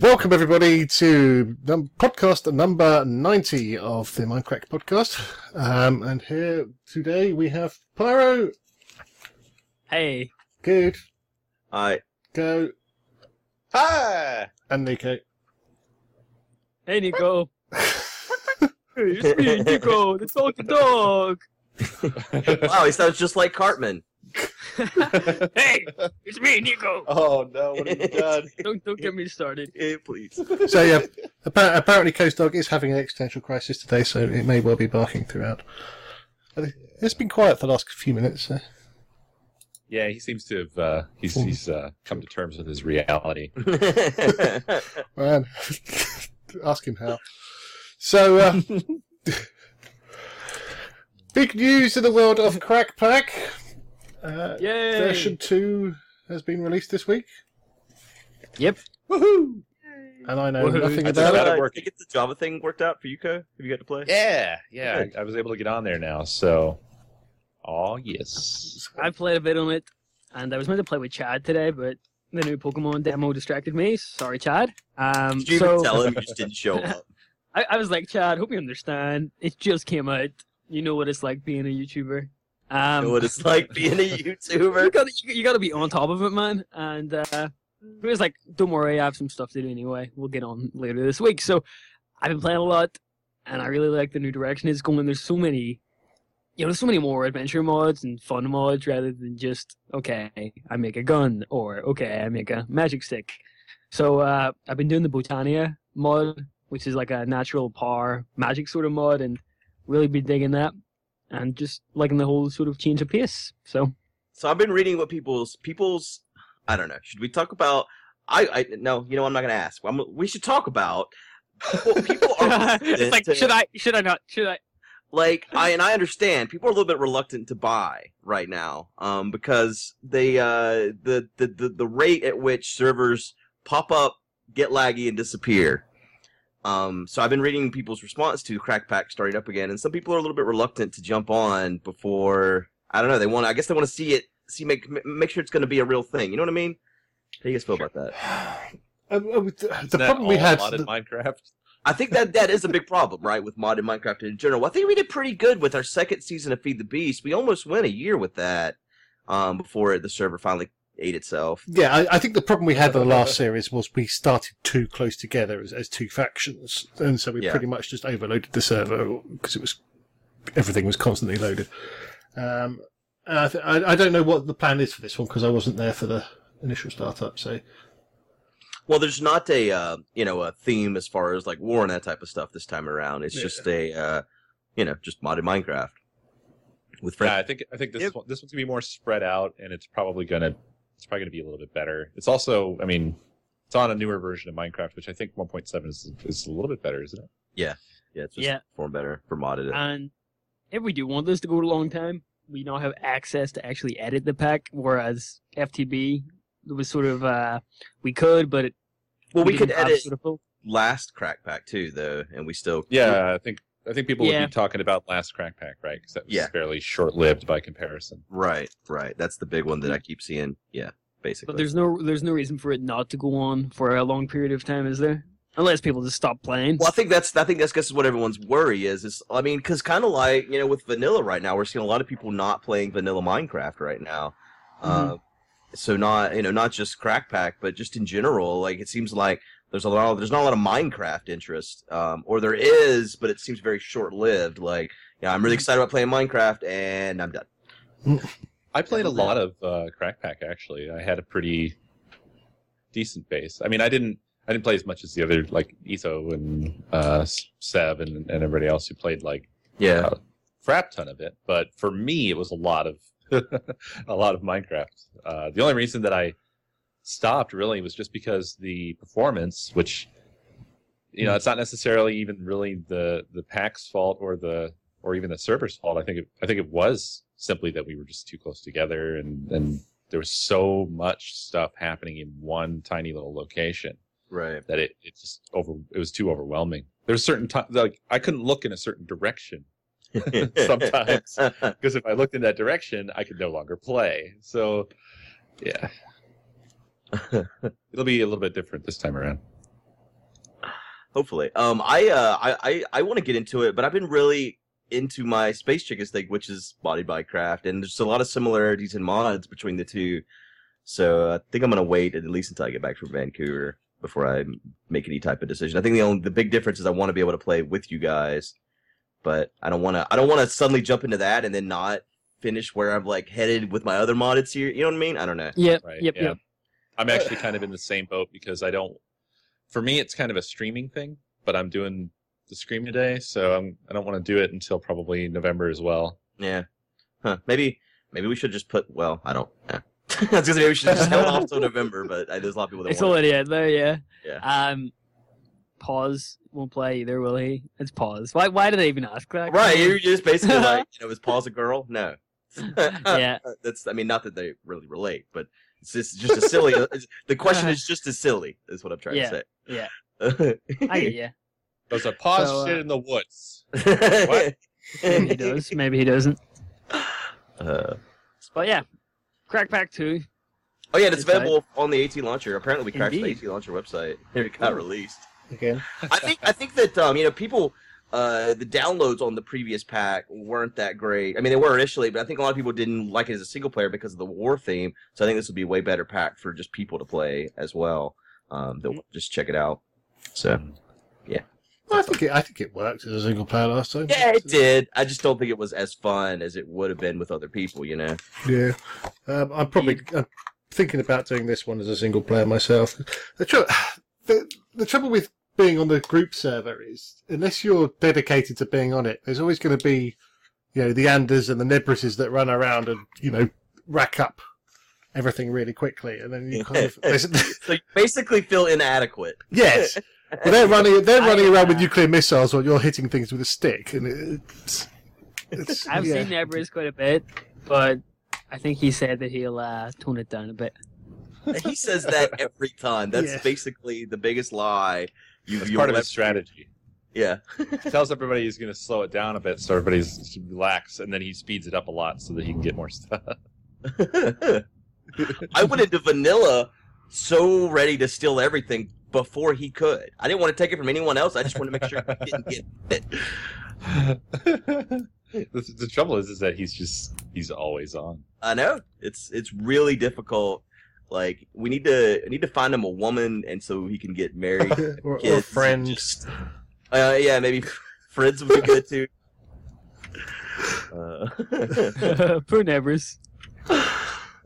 Welcome everybody to num- podcast number 90 of the Mindcrack podcast. Um, and here today we have Pyro, Hey, Good, I Go, Hi! and Nico. hey, Nico. it's me, Nico, the talking dog. wow, he sounds just like Cartman. hey, it's me, Nico. Oh no, what have you done? Don't don't get me started. Eh, please. So yeah, appa- apparently Coast Dog is having an existential crisis today, so it may well be barking throughout. It's been quiet for the last few minutes. So. Yeah, he seems to have uh, he's he's uh, come to terms with his reality. Man, ask him how. So, uh, big news in the world of Crack Pack. Uh, Yay! version 2 has been released this week, Yep. Woohoo! And I know Woohoo. nothing I just about it. it working. you get the Java thing worked out for Yuko? Have you got to play? Yeah, yeah, Good. I, I was able to get on there now. So, oh yes, I played a bit on it, and I was meant to play with Chad today, but the new Pokemon demo distracted me. Sorry, Chad. Um, Did you so even tell him you just didn't show up? I, I was like, Chad, hope you understand. It just came out. You know what it's like being a YouTuber. Um, what it's like being a you YouTuber? gotta you, you gotta be on top of it, man. And uh, he was like, "Don't worry, I have some stuff to do anyway. We'll get on later this week." So I've been playing a lot, and I really like the new direction it's going. There's so many, you know, there's so many more adventure mods and fun mods rather than just okay, I make a gun or okay, I make a magic stick. So uh, I've been doing the Botania mod, which is like a natural power magic sort of mod, and really been digging that, and just liking the whole sort of change of pace. So. So I've been reading what people's people's. I don't know. Should we talk about? I I no. You know I'm not gonna ask. I'm, we should talk about. People, people are it's like, to- should I? Should I not? Should I? like I and I understand people are a little bit reluctant to buy right now, um, because they uh the the the, the rate at which servers pop up, get laggy, and disappear. Um, so I've been reading people's response to Crack Pack starting up again, and some people are a little bit reluctant to jump on before I don't know. They want. I guess they want to see it, see make make sure it's going to be a real thing. You know what I mean? How do you guys feel about that? Uh, the Isn't the that problem we all had. modded the- Minecraft. I think that that is a big problem, right, with modded Minecraft in general. I think we did pretty good with our second season of Feed the Beast. We almost went a year with that um, before the server finally ate itself. Yeah, I, I think the problem we had in the last series was we started too close together as, as two factions, and so we Yeah. pretty much just overloaded the server because it was everything was constantly loaded. Um, I, th- I, I don't know what the plan is for this one because I wasn't there for the initial startup. So Well, there's not a uh, you know a theme as far as like war and that type of stuff this time around. It's Yeah. just a uh, you know just modded Minecraft with Yeah, friends. I think I think this Yep. one, this one's gonna be more spread out, and it's probably gonna it's probably gonna be a little bit better. It's also, I mean, it's on a newer version of Minecraft, which I think 1.7 is is a little bit better, isn't it? Yeah, yeah, it's just Yeah. perform better for modded. it. And if we do want this to go a long time, we now have access to actually edit the pack, whereas FTB it was sort of uh, we could, but it, well, we could didn't edit sort of full- last Crack Pack too, though, and we still Yeah, I think I think people would be talking about last Crack Pack, right? Because that was Yeah. fairly short lived by comparison. Right, right. That's the big one that I keep seeing. Yeah, basically. But there's no there's no reason for it not to go on for a long period of time, is there? Unless people just stop playing. Well, I think that's I think that's guess what everyone's worry is. Is I mean, because kind of like you know with vanilla right now, we're seeing a lot of people not playing vanilla Minecraft right now. Uh, so not you know not just Crack Pack, but just in general, like it seems like there's a lot of, there's not a lot of Minecraft interest, um, or there is, but it seems very short lived. Like yeah, I'm really excited about playing Minecraft, and I'm done. I played a lot of uh, Crack Pack actually. I had a pretty decent base. I mean, I didn't I didn't play as much as the other like Etho and uh, Seb and, and everybody else who played like Yeah, a crap ton of it. But for me, it was a lot of a lot of Minecraft. Uh, the only reason that I stopped really was just because the performance, which you know, it's not necessarily even really the the pack's fault or the or even the server's fault. I think it, I think it was simply that we were just too close together and and there was so much stuff happening in one tiny little location right. that it, it just over it was too overwhelming. There's certain times like I couldn't look in a certain direction Sometimes. because if I looked in that direction, I could no longer play. So, yeah, it'll be a little bit different this time around. Hopefully. Um, I uh, I I, I want to get into it, but I've been really into my Space Chickens thing, which is Body by Craft, and there's a lot of similarities in mods between the two. So I think I'm gonna wait at least until I get back from Vancouver before I make any type of decision. I think the only the big difference is I want to be able to play with you guys, but I don't want to. I don't want to suddenly jump into that and then not finish where I'm like headed with my other modded series. You know what I mean? I don't know. Yep, Right. yep, yeah. yep. I'm actually kind of in the same boat because I don't. For me, it's kind of a streaming thing, but I'm doing the stream today, so I'm I don't want to do it until probably November as well. Yeah. Huh. Maybe maybe we should just put. Well, I don't. Yeah. I was gonna say maybe we should just held off till November, but uh, there's a lot of people that It's want. already out there, yeah. Yeah. Um, pause won't play either, will he? It's pause. Why? Why did they even ask that? Right, you're just basically like, you know, is Paul's a girl? No. Yeah. That's, I mean, not that they really relate, but it's just, just a silly. it's- the question is just as silly, is what I'm trying Yeah, to yeah. say. I get you. There's a pause So, uh, shit in the woods. What? Maybe he does. Maybe he doesn't. Uh, But yeah, Crack Pack Two. oh yeah, and it's It's right. available on the AT launcher. Apparently, we crashed Indeed. the AT launcher website. It got Ooh. released. Okay. I think I think that um, you know people uh, the downloads on the previous pack weren't that great. I mean, they were initially, but I think a lot of people didn't like it as a single player because of the war theme. So I think this would be a way better pack for just people to play as well. Um, they'll just check it out. So Well, I think it. I think it worked as a single player last time. yeah, it did. I just don't think it was as fun as it would have been with other people. You know. Yeah, um, I'm probably I'm thinking about doing this one as a single player myself. The, tr- the, the trouble with being on the group server is, unless you're dedicated to being on it, there's always going to be, you know, the Anders and the Nebrises that run around and you know rack up everything really quickly, and then you kind of there's, So you basically feel inadequate. yes. But they're running. They're running around with nuclear missiles while you're hitting things with a stick, and it's. it's I've yeah. seen Nebris quite a bit, but I think he said that he'll uh, tone it down a bit. he says that every time. That's Yeah. basically the biggest lie. You, you'll part of his strategy. Yeah. He tells everybody he's going to slow it down a bit so everybody's relax, and then he speeds it up a lot so that he can get more stuff. I went into vanilla so ready to steal everything before he could. I didn't want to take it from anyone else. I just wanted to make sure he didn't get it. the, the trouble is, is that he's just he's always on. I know it's it's really difficult. Like we need to I need to find him a woman, and so he can get married. or, or kids and friends. just- uh, yeah, maybe friends would be good too. Uh, Poor Nebris.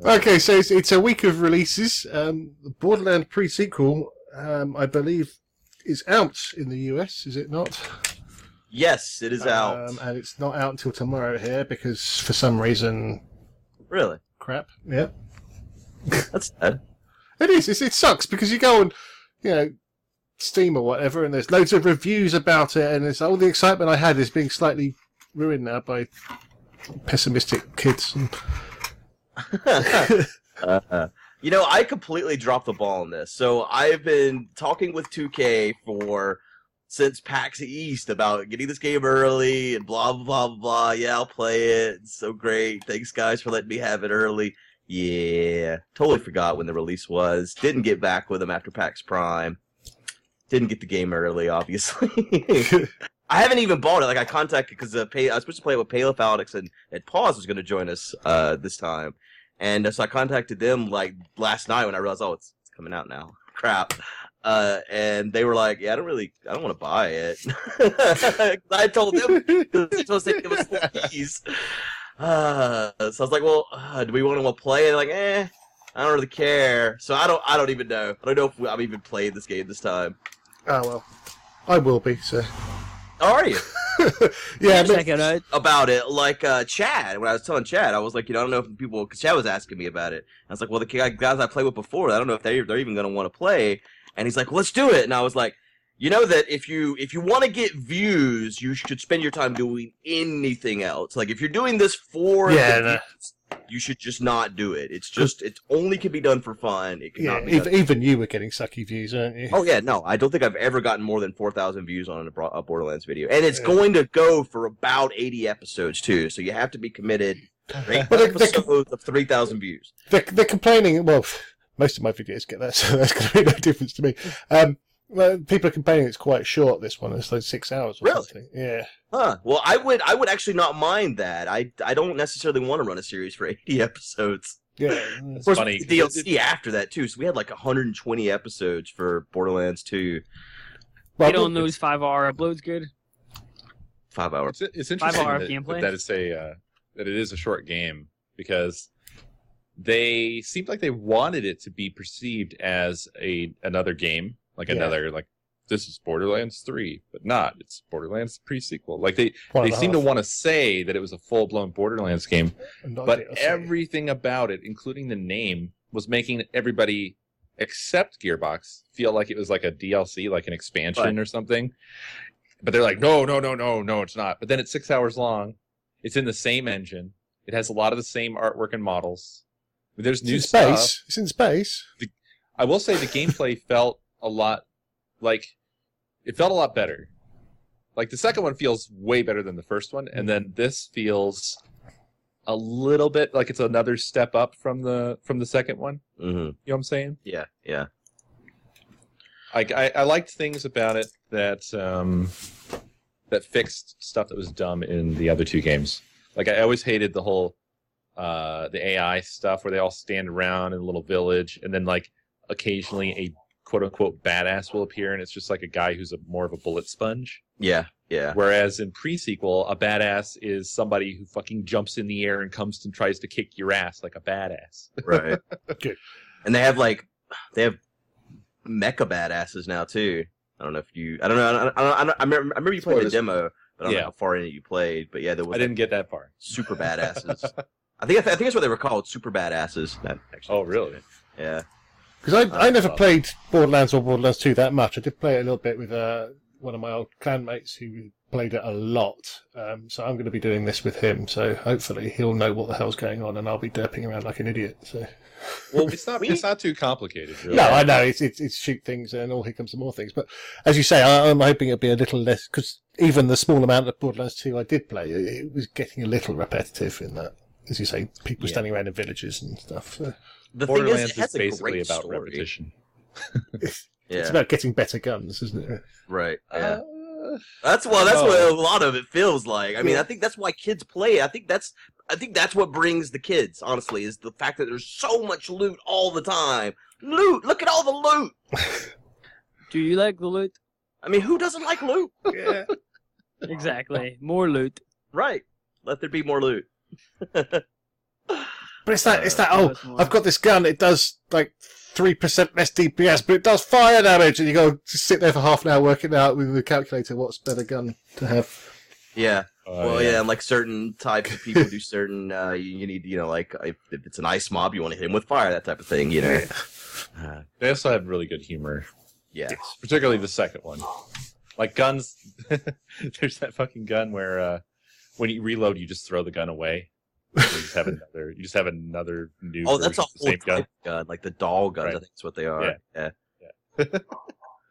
Okay, so it's, it's a week of releases. Um, the Borderland pre-sequel, um, I believe, is out in the US, is it not? yes, it is out. Um, and it's not out until tomorrow here because for some reason, Really, crap. Yeah, that's sad. it is. It's, it sucks because you go on, you know, Steam or whatever, and there's loads of reviews about it, and it's all the excitement I had is being slightly ruined now by pessimistic kids. And, Uh, you know, I completely dropped the ball on this. So I've been talking with 2K for since PAX East about getting this game early and blah blah blah blah. blah. Yeah, I'll play it. It's so great. Thanks guys for letting me have it early. Yeah, totally forgot when the release was. Didn't get back with them after PAX Prime. Didn't get the game early, obviously. I haven't even bought it. Like I contacted because uh, Pay- I was supposed to play it with Paleo Alex and, and Pause was going to join us uh, this time. And uh, so I contacted them like last night when I realized, oh, it's, it's coming out now. Crap. Uh, and they were like, yeah, I don't really, I don't want to buy it. I told them they supposed to give us full keys. Uh, so I was like, well, uh, do we want to play? And like, eh, I don't really care. So I don't, I don't even know. I don't know if I'm even playing this game this time. oh well, I will be. So How are you? yeah, but- Check it out. about it like uh Chad when I was telling Chad I was like you know I don't know if people because Chad was asking me about it I was like well the guys I played with before I don't know if they they're even gonna want to play and he's like let's do it and I was like you know that if you if you want to get views you should spend your time doing anything else like if you're doing this for Yeah, the views, you should just not do it it's just it only can be done for fun it yeah, cannot be even, even you were getting sucky views, aren't you? Oh yeah, no, I don't think I've ever gotten more than four thousand views on a, Borderlands video, and it's Yeah. going to go for about eighty episodes too. So you have to be committed. Eight Well, episodes of three thousand views. they're, they're complaining. Well, most of my videos get that, so that's going to make no difference to me. Um, Well, people are complaining it's quite short. This one it's like six hours or Really? something. Yeah. Huh. Well, I would I would actually not mind that. I I don't necessarily want to run a series for 80 episodes. Yeah. It's Of course, funny. the DLC after that too. So we had like 120 episodes for Borderlands 2, Well, Get on those five hour uploads good. five hours. It's, it's interesting hour that, gameplay? that it's a uh, that it is a short game because they seemed like they wanted it to be perceived as a another game, like Yeah. another like this is Borderlands three, but not. It's Borderlands pre sequel. Like they one they seem to want to say that it was a full blown Borderlands game, but everything about it, including the name, was making everybody except Gearbox feel like it was like a DLC, like an expansion Right. or something. But they're like, no, no, no, no, no, it's not. But then it's six hours long. It's in the same engine. It has a lot of the same artwork and models. There's It's new in stuff. space. It's in space. I will say the gameplay felt a lot like it felt a lot better. Like the second one feels way better than the first one, and then this feels a little bit like it's another step up from the from the second one. hmm You know what I'm saying? Yeah, yeah. Like I, I liked things about it that um, that fixed stuff that was dumb in the other two games. Like I always hated the whole uh, the AI stuff where they all stand around in a little village, and then like occasionally a quote unquote badass will appear, and it's just like a guy who's a more of a bullet sponge. Yeah, yeah. Whereas in pre-sequel, a badass is somebody who fucking jumps in the air and comes and tries to kick your ass like a badass. Right. okay. And they have like they have mecha badasses now too. I don't know if you. I don't know. I, don't, I, don't, I remember. I remember you played the demo, but I don't Yeah. know how far in it you played. But yeah, there was I didn't get that far. super badasses. I think I, th- I think that's what they were called, super badasses. That actually. Oh, really? Yeah. Because I, I never played Borderlands or Borderlands 2 that much. I did play it a little bit with uh, one of my old clan mates who played it a lot. Um, so I'm going to be doing this with him. So hopefully he'll know what the hell's going on and I'll be derping around like an idiot. So Well, it's not. It's not too complicated. Really. No, I know it's, it's it's shoot things and all here comes some more things. But as you say, I, I'm hoping it'll be a little less because even the small amount of Borderlands 2 I did play, it, it was getting a little repetitive in that. As you say, people Yeah. standing around in villages and stuff. So The Borderlands thing is, it has is basically about story. repetition. it's Yeah. about getting better guns, isn't it? Right. Yeah. Uh, That's well. That's No. what a lot of it feels like. I mean, Yeah. I think that's why kids play. it. I think that's. I think that's what brings the kids. Honestly, is the fact that there's so much loot all the time. Loot. Look at all the loot. Do you like the loot? I mean, who doesn't like loot? yeah. Exactly. More loot. Right. Let there be more loot. But it's that, it's that, Uh, oh, I've got this gun, it does like 3% less DPS, but it does fire damage, and you go to sit there for half an hour working out with the calculator what's better gun to have. Yeah. oh, well, yeah. and like certain types of people do certain. Uh, you, you need, you know, like if, if it's an ice mob, you want to hit him with fire, that type of thing. You know. Uh, They also have really good humor, yeah. particularly the second one. Like guns, there's that fucking gun where uh, when you reload, you just throw the gun away. You just have another. You just have another new. Oh, that's a version of the whole same gun. type of gun, like the doll guns. I think that's what they are. Yeah. Yeah.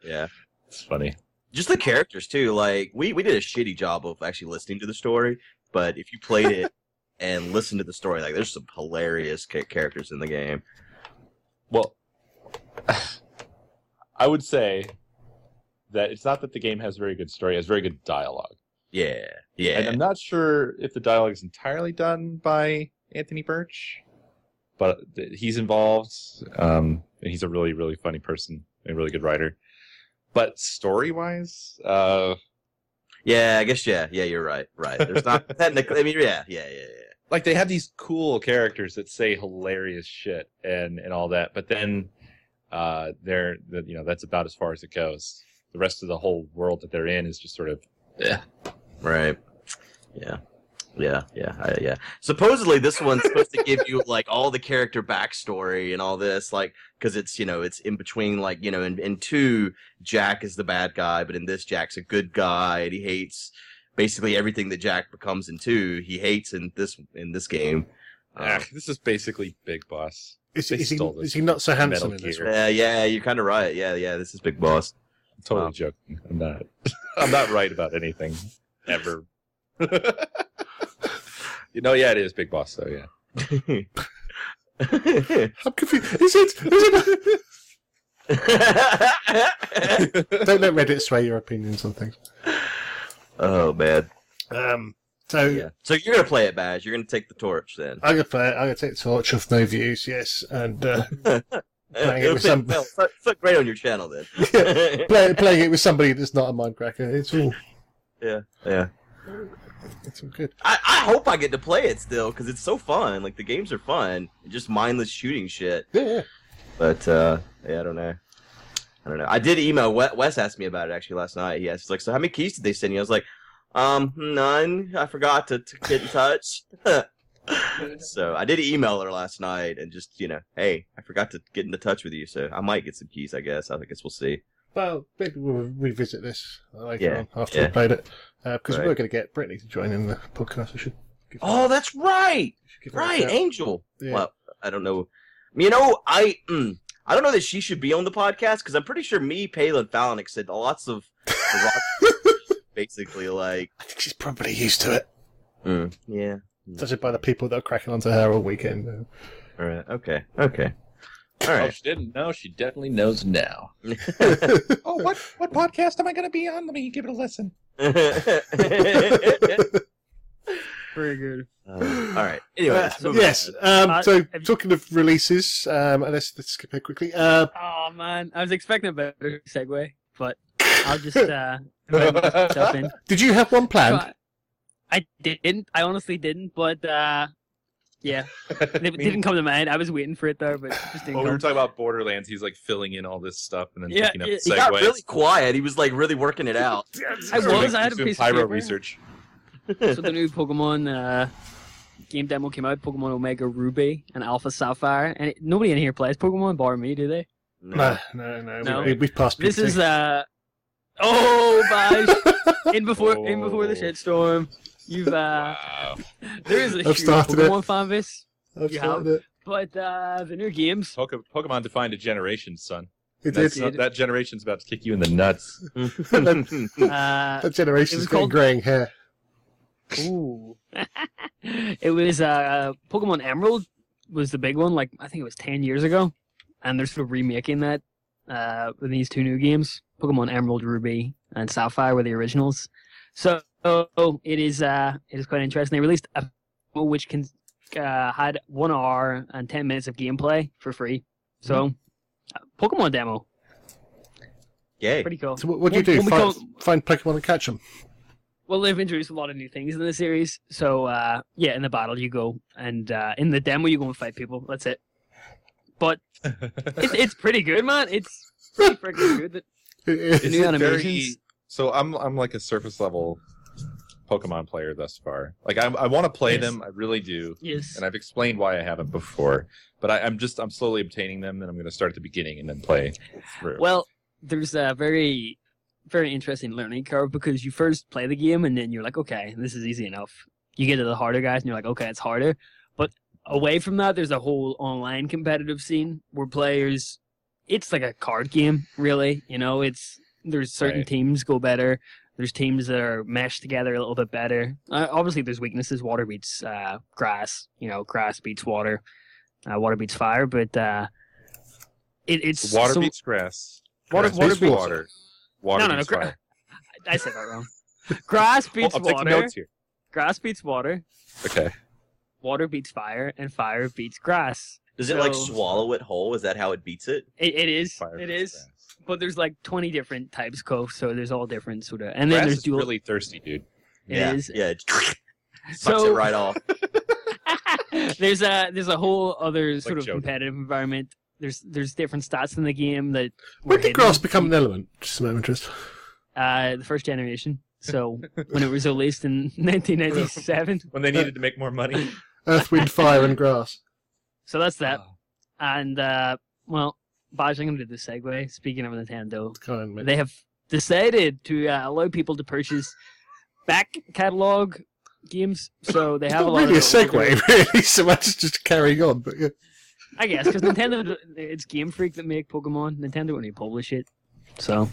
yeah. It's funny. just the characters too. Like we we did a shitty job of actually listening to the story, but if you played it and listened to the story, like there's some hilarious characters in the game. Well, I would say that it's not that the game has very good story; it has very good dialogue. Yeah, yeah. And I'm not sure if the dialogue is entirely done by Anthony Burch, but he's involved. Um, and he's a really, really funny person, and a really good writer. But story wise, uh, yeah, I guess yeah, yeah. You're right, right. There's not technically. I mean, yeah, yeah, yeah, yeah. like they have these cool characters that say hilarious shit and and all that, but then uh, they're the, you know that's about as far as it goes. The rest of the whole world that they're in is just sort of eh. Right. Yeah. Yeah, yeah, I, yeah. Supposedly, this one's supposed to give you like all the character backstory and all this, like, because it's you know it's in between, like you know, in, in two, Jack is the bad guy, but in this, Jack's a good guy, and he hates basically everything that Jack becomes in two. He hates in this in this game. ah, Um, this is basically Big Boss. Is, They is, he, stole this is he not so handsome in this Gear. one? yeah, yeah, you're kind of right. Yeah, yeah, this is Big Boss. I'm totally Wow. joking. I'm not. I'm not right about anything ever. you know, yeah, it is Big Boss though. Yeah. I'm confused. Is it? Is it? Don't let Reddit sway your opinions on things. oh man. Um, so Yeah. So you're gonna play it, Baj. You're gonna take the torch then. I'm gonna play it. I'm gonna take the torch of no views. Yes, and uh, Playing it with fit- some- well, fit- fit great on your channel then. play, playing it with somebody that's not a Mindcracker. It's all yeah, yeah. it's all good. I, I hope I get to play it still because it's so fun. Like the games are fun, just mindless shooting shit. Yeah, yeah. But uh, yeah, I don't know. I don't know. I did email Wes, Wes asked me about it actually last night. He asked, like, "So how many keys did they send you?" I was like, "Um, none. I forgot to, to get in touch." so I did email her last night and just you know, hey, I forgot to get into touch with you, so I might get some keys. I guess. I guess we'll see. Well, maybe we'll revisit this later Yeah, on after yeah. we've played it because Right. we're going to get Brittany to join in the podcast. I should. Oh, that's right. Right. Angel. Yeah. Well, I don't know. You know, I mm, I don't know that she should be on the podcast because I'm pretty sure me, Palin, Fallon said lots of basically like, I think she's probably used to it. mm, yeah. Judging by the people that are cracking onto her all weekend. All right. Okay. Okay. All Oh, she didn't know. She definitely knows now. Oh, what what podcast am I going to be on? Let me give it a listen. Very good. Um, all right. Anyway, Uh, moving yes. Um, Uh, so have you- talking of releases, um, and let's, let's skip it quickly. Uh, Oh man, I was expecting a better segue, but I'll just uh jump in. did you have one planned? So I, I didn't. I honestly didn't, but uh, yeah, it Me- didn't come to mind. I was waiting for it though, but it just didn't Well, we were talking about Borderlands. He's like filling in all this stuff and then Yeah, picking up yeah, he got really quiet. He was like really working it out. I He's doing- was. I had he's a doing piece of pyro paper. research. so the new Pokemon uh, game demo came out, Pokemon Omega Ruby and Alpha Sapphire, and it, nobody in here plays Pokemon bar me, do they? No, no, no. No. We, we've passed. This PT. is uh oh, Bash, in before in before the Oh. shitstorm. You've uh, Wow. there is a I've huge started it. Pokemon fan base, I've you started it. but uh, the new games. Pokemon defined a generation, son. It That's, did. did. that generation's about to kick you in the nuts. Uh, That generation's It was getting called- greying hair. Ooh. it was uh Pokemon Emerald was the big one, like I think it was ten years ago. And they're sort of remaking that uh with these two new games. Pokemon Emerald Ruby and Sapphire were the originals. So it is uh it is quite interesting. They released a demo which can uh, had one hour and ten minutes of gameplay for free. So uh, Pokemon demo. Yay. Pretty cool. So what, what do you do? when we Find, go- find Pokemon and catch them? Well, they've introduced a lot of new things in the series. So, uh, yeah, in the battle you go, and uh, in the demo you go and fight people. That's it. But it's, it's pretty good, man. It's pretty freaking good. Is New animations. very- so I'm I'm like a surface level Pokemon player thus far. Like I I want to play Yes. them, I really do, Yes. and I've explained why I haven't before. But I, I'm just I'm slowly obtaining them, and I'm going to start at the beginning and then play through. Well, there's a very, very interesting learning curve because you first play the game and then you're like, okay, this is easy enough. You get to the harder guys and you're like, okay, it's harder. But away from that, there's a whole online competitive scene where players, it's like a card game, really. You know, it's there's certain Right. teams go better. There's teams that are meshed together a little bit better. Uh, obviously, there's weaknesses. Water beats uh, grass. You know, grass beats water. Uh, water beats fire. But uh, it, it's water so- beats grass. Water- grass water beats beats- water. Water No, no, no, beats gra- fire. I said that wrong. Grass beats I'm water. notes here. Grass beats water. Okay. Water beats fire, and fire beats grass. Does it like swallow it whole? Is that how it beats it? It, it is. Fire it beats is. grass. But there's like 20 different types, Coe. So there's all different sort of. And then Grass there's is dual. really thirsty, dude. It yeah. is. Yeah. It sucks so it right off. there's a there's a whole other sort of Joking. competitive environment. There's there's different stats in the game that. When did grass become an element? Just my interest. Uh, the first generation. So when it was released in 1997. When they needed to make more money. Earth, wind, fire, and grass. So that's that. Oh. And uh, well, Baj, I'm going to do the segue. Speaking of Nintendo, on, they have decided to uh, allow people to purchase back catalog games. So they It's have a lot really a of older- segue, really, so much just carrying on. But yeah. I guess because Nintendo, it's Game Freak that make Pokemon. Nintendo only publish it, so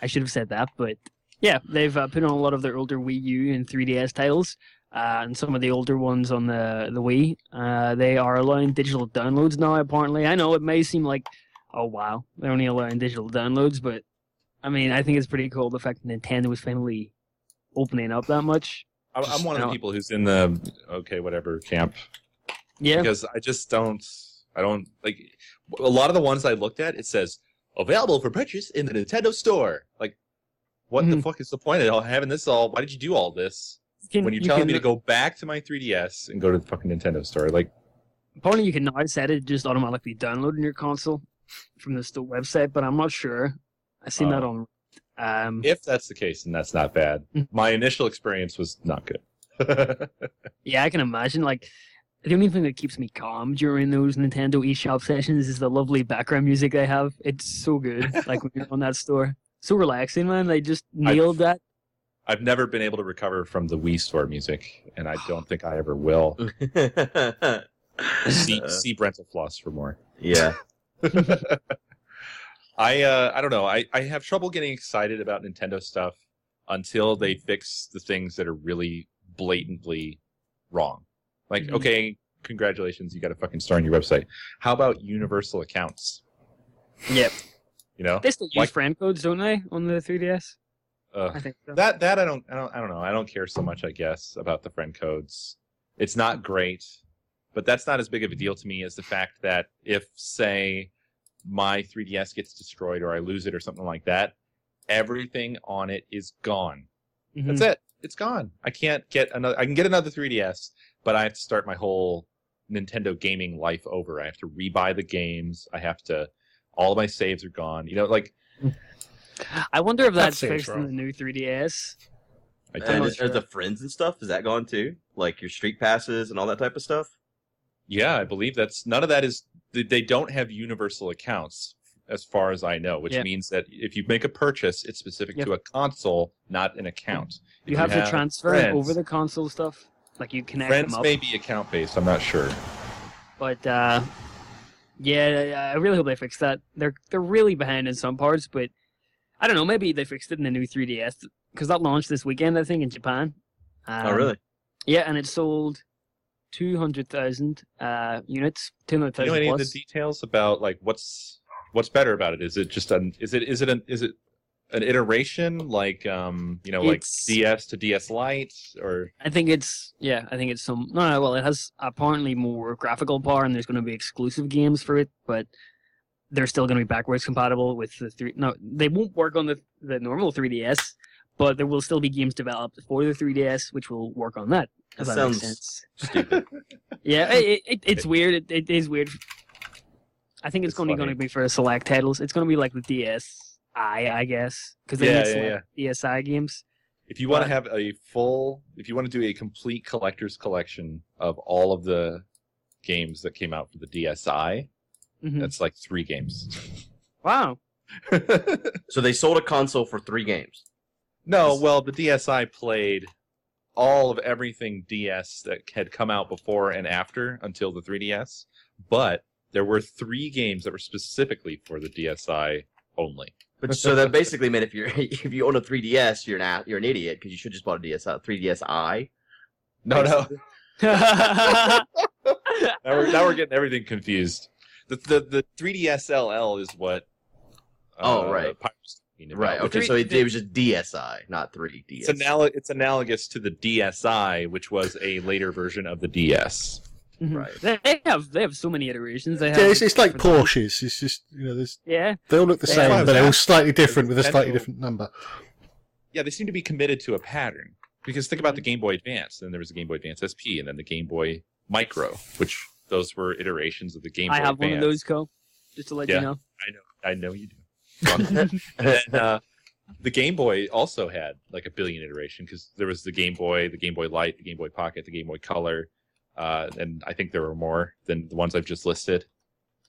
I should have said that. But yeah, they've uh, put on a lot of their older Wii U and 3DS titles. Uh, and some of the older ones on the the Wii, uh, they are allowing digital downloads now. Apparently, I know it may seem like oh wow, they're only allowing digital downloads. But I mean, I think it's pretty cool the fact that Nintendo was finally opening up that much. I'm, I'm one of the people who's in the okay, whatever camp Yeah, because I just don't. I don't like a lot of the ones I looked at. It says available for purchase in the Nintendo Store. Like, what the Mhm. fuck is the point of having this all? Why did you do all this Can- when you're you telling me to go back to my 3DS and go to the fucking Nintendo Store? Like, Apparently, you can now set it just automatically download in your console from the store website, but I'm not sure. I seen that Oh. on. Um, if that's the case, and that's not bad. Mm. My initial experience was not good. yeah, I can imagine. Like, the only thing that keeps me calm during those Nintendo eShop sessions is the lovely background music they have. It's so good. like when you're on that store, so relaxing, man. They just nailed that. I've never been able to recover from the Wii Store music, and I don't think I ever will. See, Uh, see Brentalfloss for more. yeah. I uh, I don't know. I, I have trouble getting excited about Nintendo stuff until they fix the things that are really blatantly wrong. Like, Mhm. okay, congratulations, you got a fucking star on your website. How about universal accounts? Yep. You know, They still use Like- friend codes, don't they, on the 3DS? uh, I think so. that that I don't I don't I don't know. I don't care so much. I guess about the friend codes. It's not great, but that's not as big of a deal to me as the fact that if say my 3DS gets destroyed or I lose it or something like that, everything on it is gone. Mhm. That's it. It's gone. I can't get another. I can get another 3DS, but I have to start my whole Nintendo gaming life over. I have to rebuy the games. I have to. All of my saves are gone. You know, like I wonder if That that's fixed in the new 3DS. I And is, are sure. the friends and stuff, is that gone too? Like your street passes and all that type of stuff? Yeah, I believe that's none of that is. they- They don't have universal accounts, as far as I know, which Yeah. means that if you make a purchase, it's specific Yep. to a console, not an account. If You have to transfer friends- over the console stuff. Like you connect Friends them up. may be account based. I'm not sure. But uh, yeah, I really hope they fix that. They're they're really behind in some parts, but I don't know. Maybe they fixed it in the new 3DS because that launched this weekend, I think, in Japan. Um, oh, really? Yeah, and it sold two hundred thousand uh, units. Two hundred Do you know any of the details about like what's what's better about it? Is it just an is it is it an is it an iteration like um you know like It's- DS to DS Lite or I think it's yeah. I think it's some no, no. Well, it has apparently more graphical power, and there's going to be exclusive games for it, but they're still going to be backwards compatible with the three. No, they won't work on the the normal 3DS, but there will still be games developed for the 3DS, which will work on that. If That that, makes sounds- sense. Stupid. Yeah, it, it, it's weird. It, it is weird. I think it's, It's only funny. going to be for select titles. It's going to be like the DSi, I guess, because they Yeah, need yeah, select DSi games. if you want to have a full if you want to do a complete collector's collection of all of the games that came out for the DSi, Mhm. that's like three games. Wow. So they sold a console for three games. no, well the DSi played all of everything DS that had come out before and after until the 3DS, but there were three games that were specifically for the DSi only. But so that basically meant if you're if you own a 3DS, you're an you're an idiot because you should just bought a DS 3DSi. No, no. Now we're, now we're getting everything confused. The the, the 3DS LL is what. Oh, uh, right. Pipe was talking about, Right. Okay. is- So it, it was just DSi, not 3DS. it's anal- it's analogous to the DSi, which was a later version of the DS. Mm-hmm. Right. They, they have they have so many iterations. They have Yeah, it's, it's like different- Porsches. It's just you know, there's, Yeah, they all look the Yeah. same, That's but they're all slightly different with a slightly different number. Yeah, they seem to be committed to a pattern. Because think about the Game Boy Advance, then there was a Game Boy Advance SP, and then the Game Boy Micro, which those were iterations of the Game I Boy I have Advance. one of those, Co. Just to let Yeah. you know. I know you do. and uh, the Game Boy also had like a billion iteration because there was the Game Boy, the Game Boy Light, the Game Boy Pocket, the Game Boy Color, uh, and I think there were more than the ones I've just listed.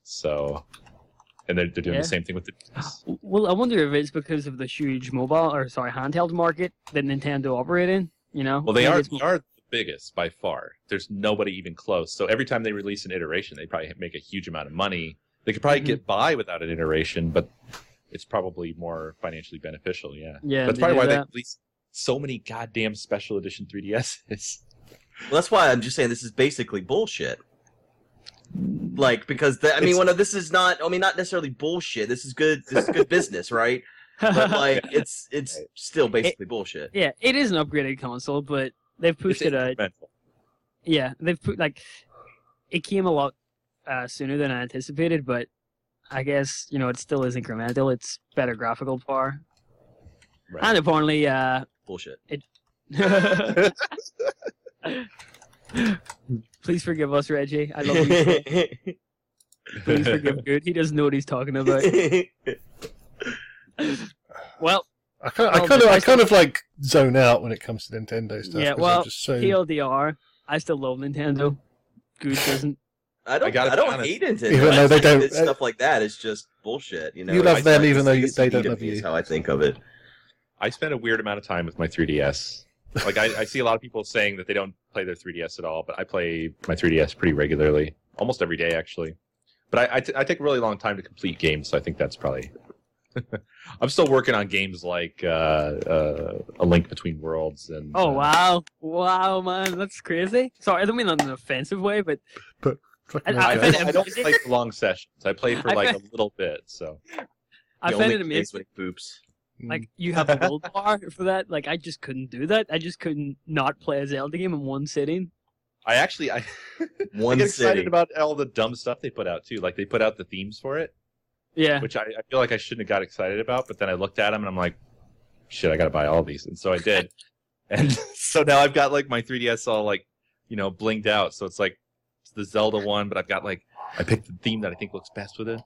So, and they're, they're doing Yeah. the same thing with the. Well, I wonder if it's because of the huge mobile or sorry handheld market that Nintendo operate in. You know. Well, they are they are the biggest by far. There's nobody even close. So every time they release an iteration, they probably make a huge amount of money. They could probably Mhm. get by without an iteration, but it's probably more financially beneficial. Yeah, Yeah, that's probably do why they that. release so many goddamn special edition 3DSs. Well, that's why I'm just saying this is basically bullshit. like because the, I mean, It's- one of this is not. I mean, not necessarily bullshit. This is good. This is good business, right? But like, it's it's Right. still basically bullshit. yeah, it is an upgraded console, but they've pushed It's it out. Yeah, they've put like it came a lot uh, sooner than I anticipated, but I guess you know it still is incremental. It's better graphical power, Right. and apparently, uh, Bullshit. please forgive us, Reggie. I love you. Please forgive Guude. He doesn't know what he's talking about. Well, I kind, I kind of, I kind of like zone out when it comes to Nintendo stuff. Yeah, well, just so... TLDR, I still love Nintendo. Good doesn't. I don't. I I, gotta be don't honest. hate Nintendo. Even though they don't- that stuff like that is just bullshit. You know, You love It's them like even though you- they don't love me is how I think of it. I spend a weird amount of time with my 3DS. Like I, I see a lot of people saying that they don't play their 3DS at all, but I play my 3DS pretty regularly, almost every day actually. But I, I, t- I take a really long time to complete games, so I think that's probably. I'm still working on games like uh, uh, A Link Between Worlds and. Oh uh, wow, wow, man, that's crazy. Sorry, I don't mean that in an offensive way, but fucking I- I, I I don't play for long sessions. I play for like a little bit. So I The find only it case amazing. when it. Like you have a gold bar for that. Like I just couldn't do that. I just couldn't not play a Zelda game in one sitting. I actually I, I One get excited sitting. about all the dumb stuff they put out too. Like they put out the themes for it. Yeah. which I, I feel like I shouldn't have got excited about. But then I looked at them and I'm like, shit, I got to buy all these, and so I did. and so now I've got like my 3ds all like, you know, blinged out. So it's like it's the Zelda one, but I've got like I picked the theme that I think looks best with it.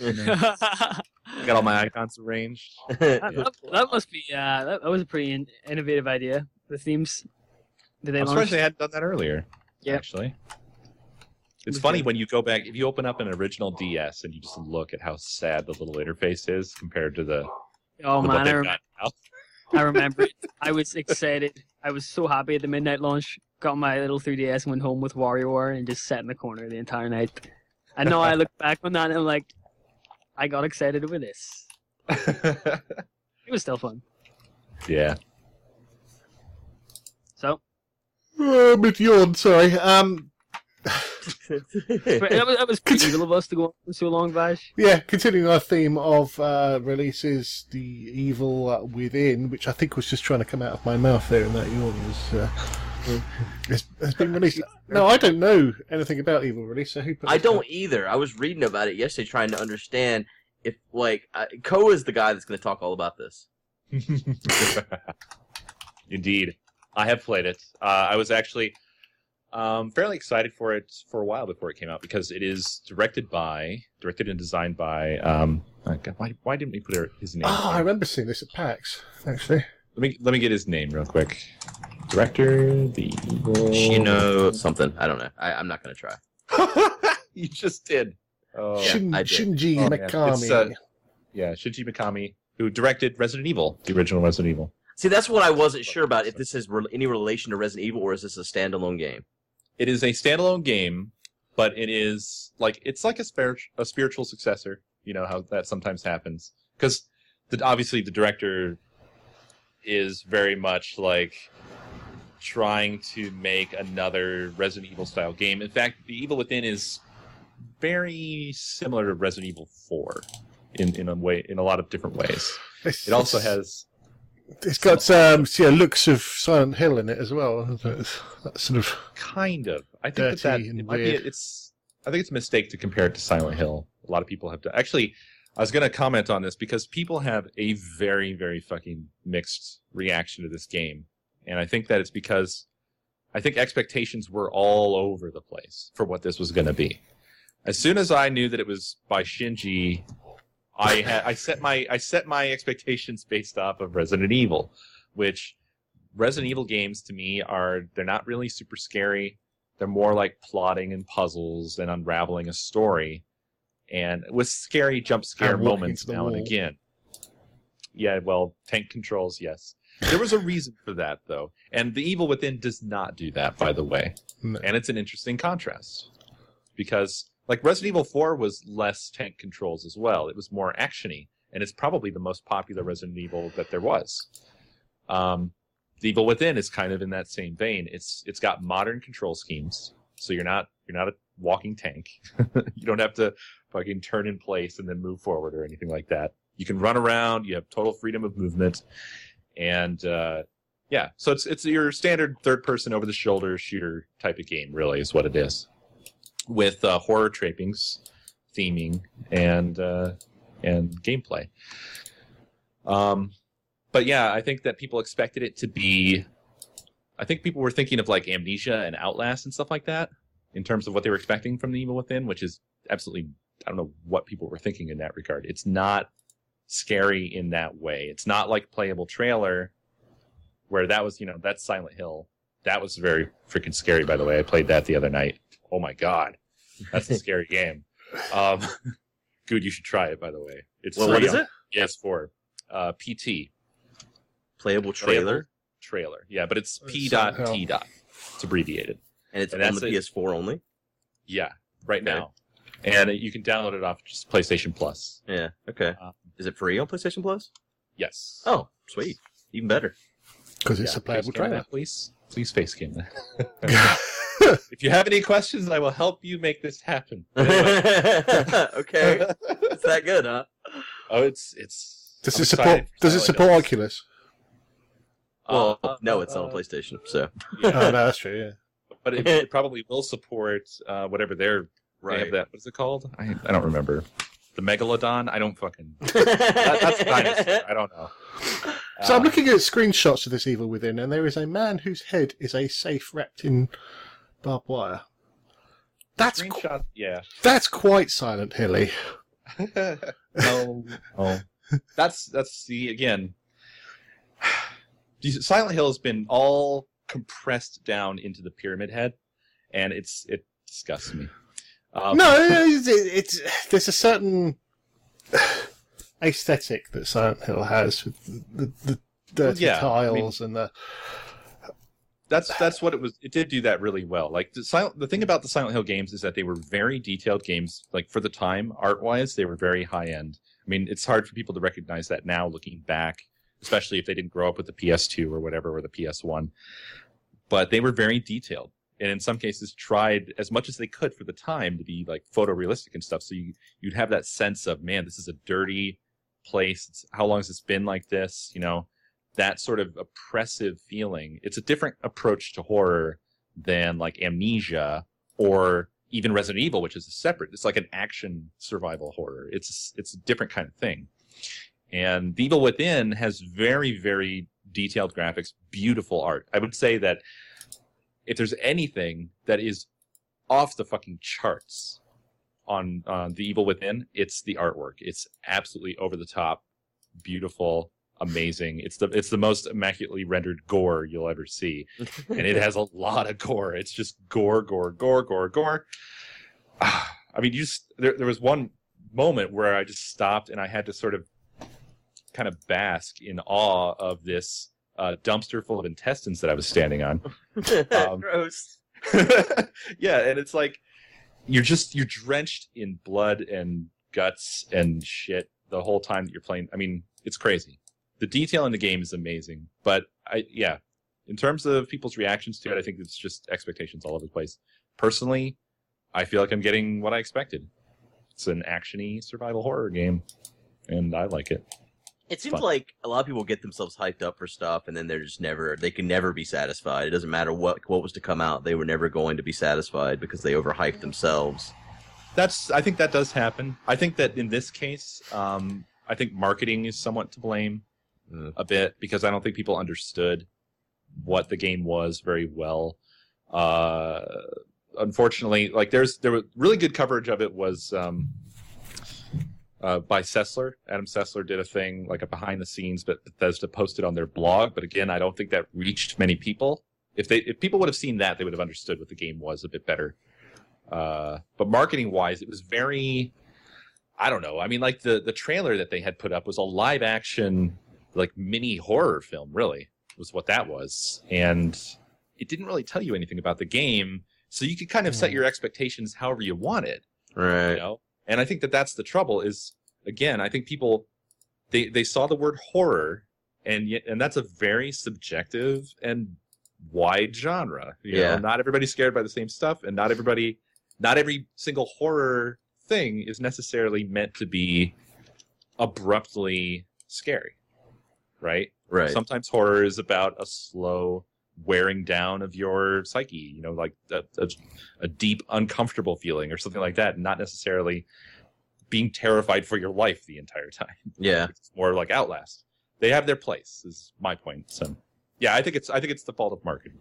I got all my icons arranged. that- that must be. Uh, that, that was a pretty in, innovative idea. The themes. Did they I'm launch? surprised they hadn't done that earlier. Yeah. actually. It's funny good. when you go back if you open up an original DS and you just look at how sad the little interface is compared to the, oh the man, I, rem- got now. I remember it. I was excited. I was so happy at the midnight launch. Got my little 3DS, and went home with WarioWare, and just sat in the corner the entire night. And now I look back on that and I'm like, I got excited over this. It was still fun. yeah. So Oh, I'm with yawn, sorry. Um, but that was, that was pretty evil of us to go on so long, Baj. yeah, continuing our theme of uh, releases, the evil uh, within, which I think was just trying to come out of my mouth there, and that yawn was. Uh, has, has been released. No, I don't know anything about evil release. So who put I don't out? either. I was reading about it yesterday, trying to understand if like uh, Coe is the guy that's going to talk all about this. Indeed, I have played it. Uh, I was actually um, fairly excited for it for a while before it came out because it is directed by, directed and designed by. Um, oh God, why, why didn't we put his name? Oh, I remember seeing this at PAX. Actually, Let me let me get his name real quick. Director, the evil. Shino something. I don't know. I, I'm not going to try. you just did. Oh, Yeah, Shin, I did. Shinji Oh. Mikami. Uh, yeah, Shinji Mikami, who directed Resident Evil, the original Resident Evil. See, that's what I wasn't sure about. If this has re- any relation to Resident Evil, or is this a standalone game? It is a standalone game, but it is like it's like a spiritual a spiritual successor. You know how that sometimes happens because the, obviously the director is very much like trying to make another Resident Evil style game. In fact, The Evil Within is very similar to Resident Evil Four in in a way in a lot of different ways. It also has It's got um, yeah, looks of Silent Hill in it as well. It's- That sort of Kind of. I think that, that it might be. It's. I think it's a mistake to compare it to Silent Hill. A lot of people have done. Actually, I was going to comment on this because people have a very, very fucking mixed reaction to this game, and I think that it's because I think expectations were all over the place for what this was going to be. As soon as I knew that it was by Shinji, I I set my I set my expectations based off of Resident Evil, which Resident Evil games to me are they're not really super scary. They're more like plotting and puzzles and unraveling a story, and with scary jump scare walking moments now and again. Yeah, well, tank controls, yes. There was a reason for that though, and the Evil Within does not do that, by the way, No. and it's an interesting contrast because like Resident Evil 4 was less tank controls as well. It was more actiony, and it's probably the most popular Resident Evil that there was. Um, the Evil Within is kind of in that same vein. It's it's got modern control schemes, so you're not You're not a walking tank. you don't have to fucking turn in place and then move forward or anything like that. You can run around. You have total freedom of movement, and uh, yeah, so it's it's your standard third person over the shoulder shooter type of game. Really, is what it is, with uh, horror trappings, theming, and uh, and gameplay. Um, but yeah, I think that people expected it to be. I think people were thinking of like Amnesia and Outlast and stuff like that in terms of what they were expecting from the Evil Within, which is absolutely I don't know what people were thinking in that regard. It's not scary in that way. It's not like playable trailer where that was, you know, that's Silent Hill. That was very freaking scary by the way. I played that the other night. Oh my god. That's a scary game. Um good, you should try it by the way. It's Well, what free is on it? PS4. Uh PT Playable trailer, trailer. Yeah, but it's Uh, P dot T dot. It's abbreviated. and it's And on the it. PS4 only. Yeah, right Okay. now. And you can download it off just PlayStation Plus. Yeah. Okay. Uh, Is it free on PlayStation Plus? Yes. Oh, sweet. Even better. Because it's Yeah, a playable face cam trailer. that, please. Please face game that. if you have any questions, I will help you make this happen. okay. It's that good, huh? oh, it's it's. Does I'm it support? Does it support Hill. Oculus? Well, Uh, no, it's not on uh, PlayStation. So yeah, Oh no, that's true. Yeah. but it, it probably will support uh, whatever their they have that. What is it called? I, I don't remember. The megalodon. I don't fucking. That, that's a dinosaur. I don't know. So I'm Uh, looking at screenshots of this Evil Within, and there is a man whose head is a safe wrapped in barbed wire. That's qu- Yeah. that's quite Silent Hilly. no. Oh. That's that's the again. Silent Hill has been all compressed down into the pyramid head, and it's it disgusts me. Um, no, it's, it's there's a certain aesthetic that Silent Hill has with the, the, the dirty yeah, I mean- tiles and the that's that's what it was. It did do that really well. Like the silent, the thing about the Silent Hill games is that they were very detailed games. Like for the time, art wise, they were very high end. I mean, it's hard for people to recognize that now, looking back, especially if they didn't grow up with the PS2 or whatever or the PS1. But they were very detailed, and in some cases, tried as much as they could for the time to be like photorealistic and stuff. So you you'd have that sense of man, this is a dirty place. It's, how long has this been like this? You know, that sort of oppressive feeling. It's a different approach to horror than like Amnesia or even Resident Evil, which is a separate. It's like an action survival horror. It's it's a different kind of thing. And The Evil Within has very very detailed graphics, beautiful art. I would say that if there's anything that is off the fucking charts on on The Evil Within, it's the artwork. It's absolutely over the top, beautiful, amazing. It's the it's the most immaculately rendered gore you'll ever see, and it has a lot of gore. It's just gore, gore, gore, gore, gore. Ah, I mean, you just there there was one moment where I just stopped and I had to sort of kind of bask in awe of this uh, dumpster full of intestines that I was standing on. Um, Gross. yeah, and it's like you're just you're drenched in blood and guts and shit the whole time that you're playing. I mean, it's crazy. The detail in the game is amazing, but I yeah, in terms of people's reactions to it, I think it's just expectations all over the place. Personally, I feel like I'm getting what I expected. It's an actiony survival horror game, and I like it. It seems fun. like a lot of people get themselves hyped up for stuff, and then they're just never. They can never be satisfied. It doesn't matter what what was to come out; they were never going to be satisfied because they overhyped themselves. That's I think that does happen. I think that in this case, um, I think marketing is somewhat to blame Mm. a bit because I don't think people understood what the game was very well. Uh, unfortunately, like there's there was really good coverage of it was um, uh, by Sessler. Adam Sessler did a thing like a behind the scenes, but Bethesda posted on their blog. But again, I don't think that reached many people. If they if people would have seen that, they would have understood what the game was a bit better. Uh, but marketing wise, it was very. I don't know. I mean, like the the trailer that they had put up was a live action, like mini horror film. Really, was what that was, and it didn't really tell you anything about the game. So you could kind of set Hmm. your expectations however you wanted Right. you know and i think that that's the trouble is again i think people they they saw the word horror and yet and that's a very subjective and wide genre you Yeah. know not everybody's scared by the same stuff and not everybody not every single horror thing is necessarily meant to be abruptly scary, right? Right. Sometimes horror is about a slow wearing down of your psyche, you know, like a, a, a deep, uncomfortable feeling or something like that, not necessarily being terrified for your life the entire time. yeah. It's more like Outlast. They have their place, is my point. So, yeah, I think it's I think it's the fault of marketing.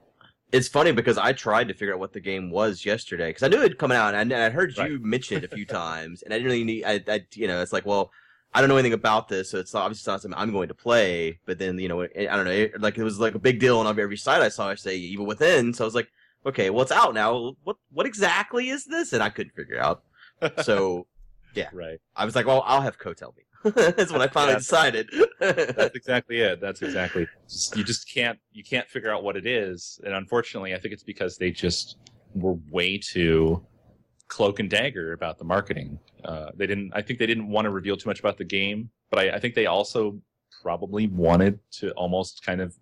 It's funny because I tried to figure out what the game was yesterday because I knew it had come out and I heard you Right. mention it a few times and I didn't really need. I, I, you know, it's like, well, I don't know anything about this, so it's obviously not something I'm going to play. But then, you know, it, I don't know, it, like it was like a big deal on every site I saw. I say even within, so I was like, okay, well, it's out now. What what exactly is this? And I couldn't figure out. So yeah, Right. I was like, well, I'll have Coe tell me. That's when I finally decided. That's exactly it. That's exactly. Just, you just can't you can't figure out what it is, and unfortunately, I think it's because they just were way too cloak and dagger about the marketing. Uh, they didn't. I think they didn't want to reveal too much about the game, but I, I think they also probably wanted to almost kind of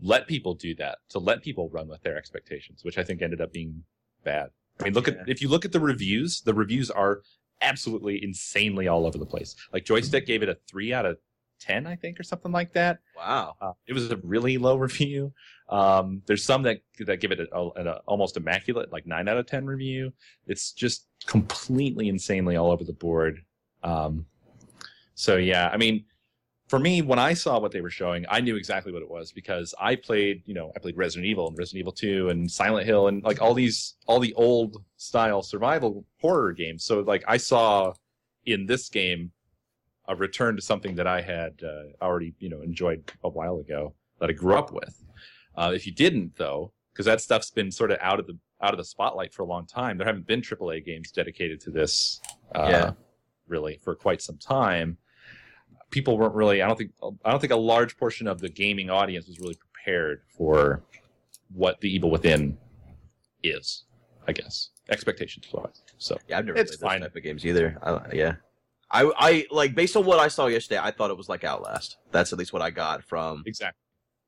let people do that, to let people run with their expectations, which I think ended up being bad. I mean, look Yeah. at if you look at the reviews, the reviews are absolutely insanely all over the place. Like Joystiq gave it a three out of ten, I think, or something like that. wow. Uh, it was a really low review. Um, there's some that that give it an almost immaculate, like nine out of ten review. It's just completely insanely all over the board. Um, so yeah, I mean, for me, when I saw what they were showing, I knew exactly what it was because I played, you know, I played Resident Evil and Resident Evil 2 and Silent Hill and like all these, all the old style survival horror games. So like I saw in this game a return to something that I had uh, already, you know, enjoyed a while ago that I grew up with. Uh, if you didn't though, because that stuff's been sort of out of the out of the spotlight for a long time. There haven't been AAA games dedicated to this, uh, Yeah. really for quite some time. People weren't really. I don't think. I don't think a large portion of the gaming audience was really prepared for what the Evil Within is. I guess expectations wise. So Yeah, I've never It's played those fine. type of games either. I, yeah, I, I like based on what I saw yesterday. I thought it was like Outlast. That's at least what I got from exactly.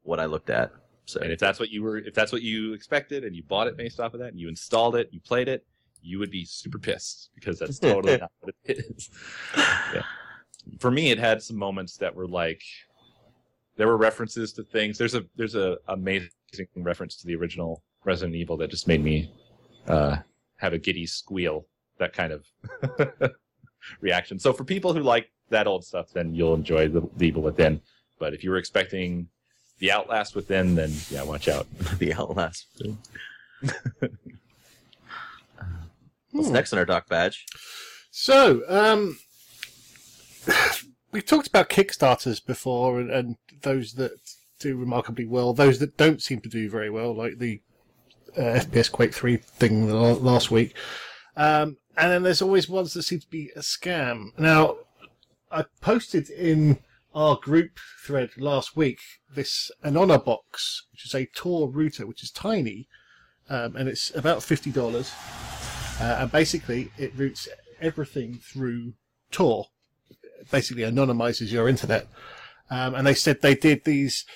what I looked at. So And if that's what you were, if that's what you expected, and you bought it based off of that, and you installed it, you played it, you would be super pissed because that's totally not what it is. Yeah. For me, it had some moments that were like, there were references to things. There's a there's a amazing reference to the original Resident Evil that just made me uh, have a giddy squeal. That kind of reaction. So for people who like that old stuff, then you'll enjoy the, the Evil Within. But if you were expecting the Outlast Within, then yeah, watch out. the Outlast. What's Hmm. next on our doc badge? So, um, we've talked about Kickstarters before, and, and those that do remarkably well, those that don't seem to do very well, like the uh, FPS Quake 3 thing last week. Um, and then there's always ones that seem to be a scam. Now, I posted in our group thread last week this Anonabox, which is a Tor router, which is tiny, um, and it's about fifty dollars. Uh, and basically, it routes everything through Tor. Basically, anonymizes your internet. Um, and they said they did these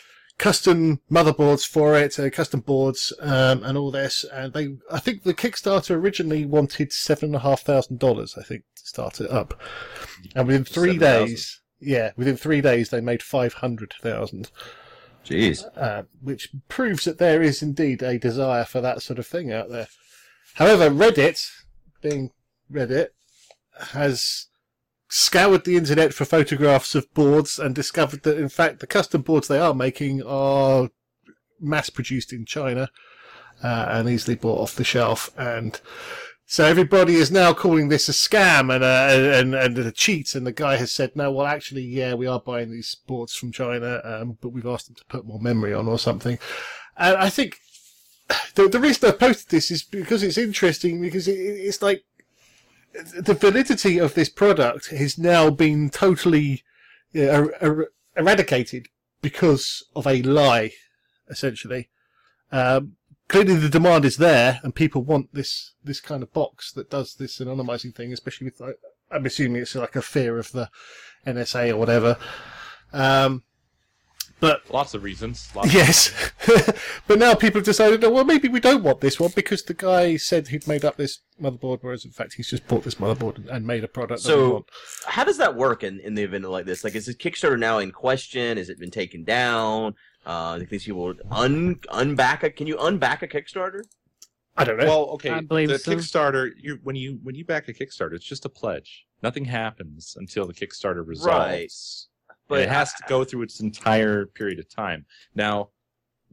custom motherboards for it, uh, custom boards, um, and all this. And they, I think the Kickstarter originally wanted seven and a half thousand dollars. I think to start it up. And within three 7,000. days, yeah, within three days they made five hundred thousand Jeez. uh, which proves that there is indeed a desire for that sort of thing out there. However, Reddit, being Reddit, has scoured the internet for photographs of boards and discovered that, in fact, the custom boards they are making are mass produced in China uh, and easily bought off the shelf. And so everybody is now calling this a scam and a, and, and a cheat. And the guy has said, no, well, actually, yeah, we are buying these boards from China, um, but we've asked them to put more memory on or something. And I think the, the reason I posted this is because it's interesting because it, it's like the validity of this product has now been totally er- er- eradicated because of a lie, essentially. Um, clearly, the demand is there, and people want this this kind of box that does this anonymizing thing, especially with. I'm assuming it's like a fear of the NSA or whatever. Um, But Lots of reasons. Lots yes, but now people have decided, oh, well, maybe we don't want this one because the guy said he'd made up this motherboard, whereas in fact he's just bought this motherboard and, and made a product. that So, want. how does that work in, in the event like this? Like, is this Kickstarter now in question? Has it been taken down? Uh, these people un unback a? Can you unback a Kickstarter? I don't know. Well, okay. I believe the so. Kickstarter, you when you when you back a Kickstarter, it's just a pledge. Nothing happens until the Kickstarter resolves. Right. But it has to go through its entire period of time. Now,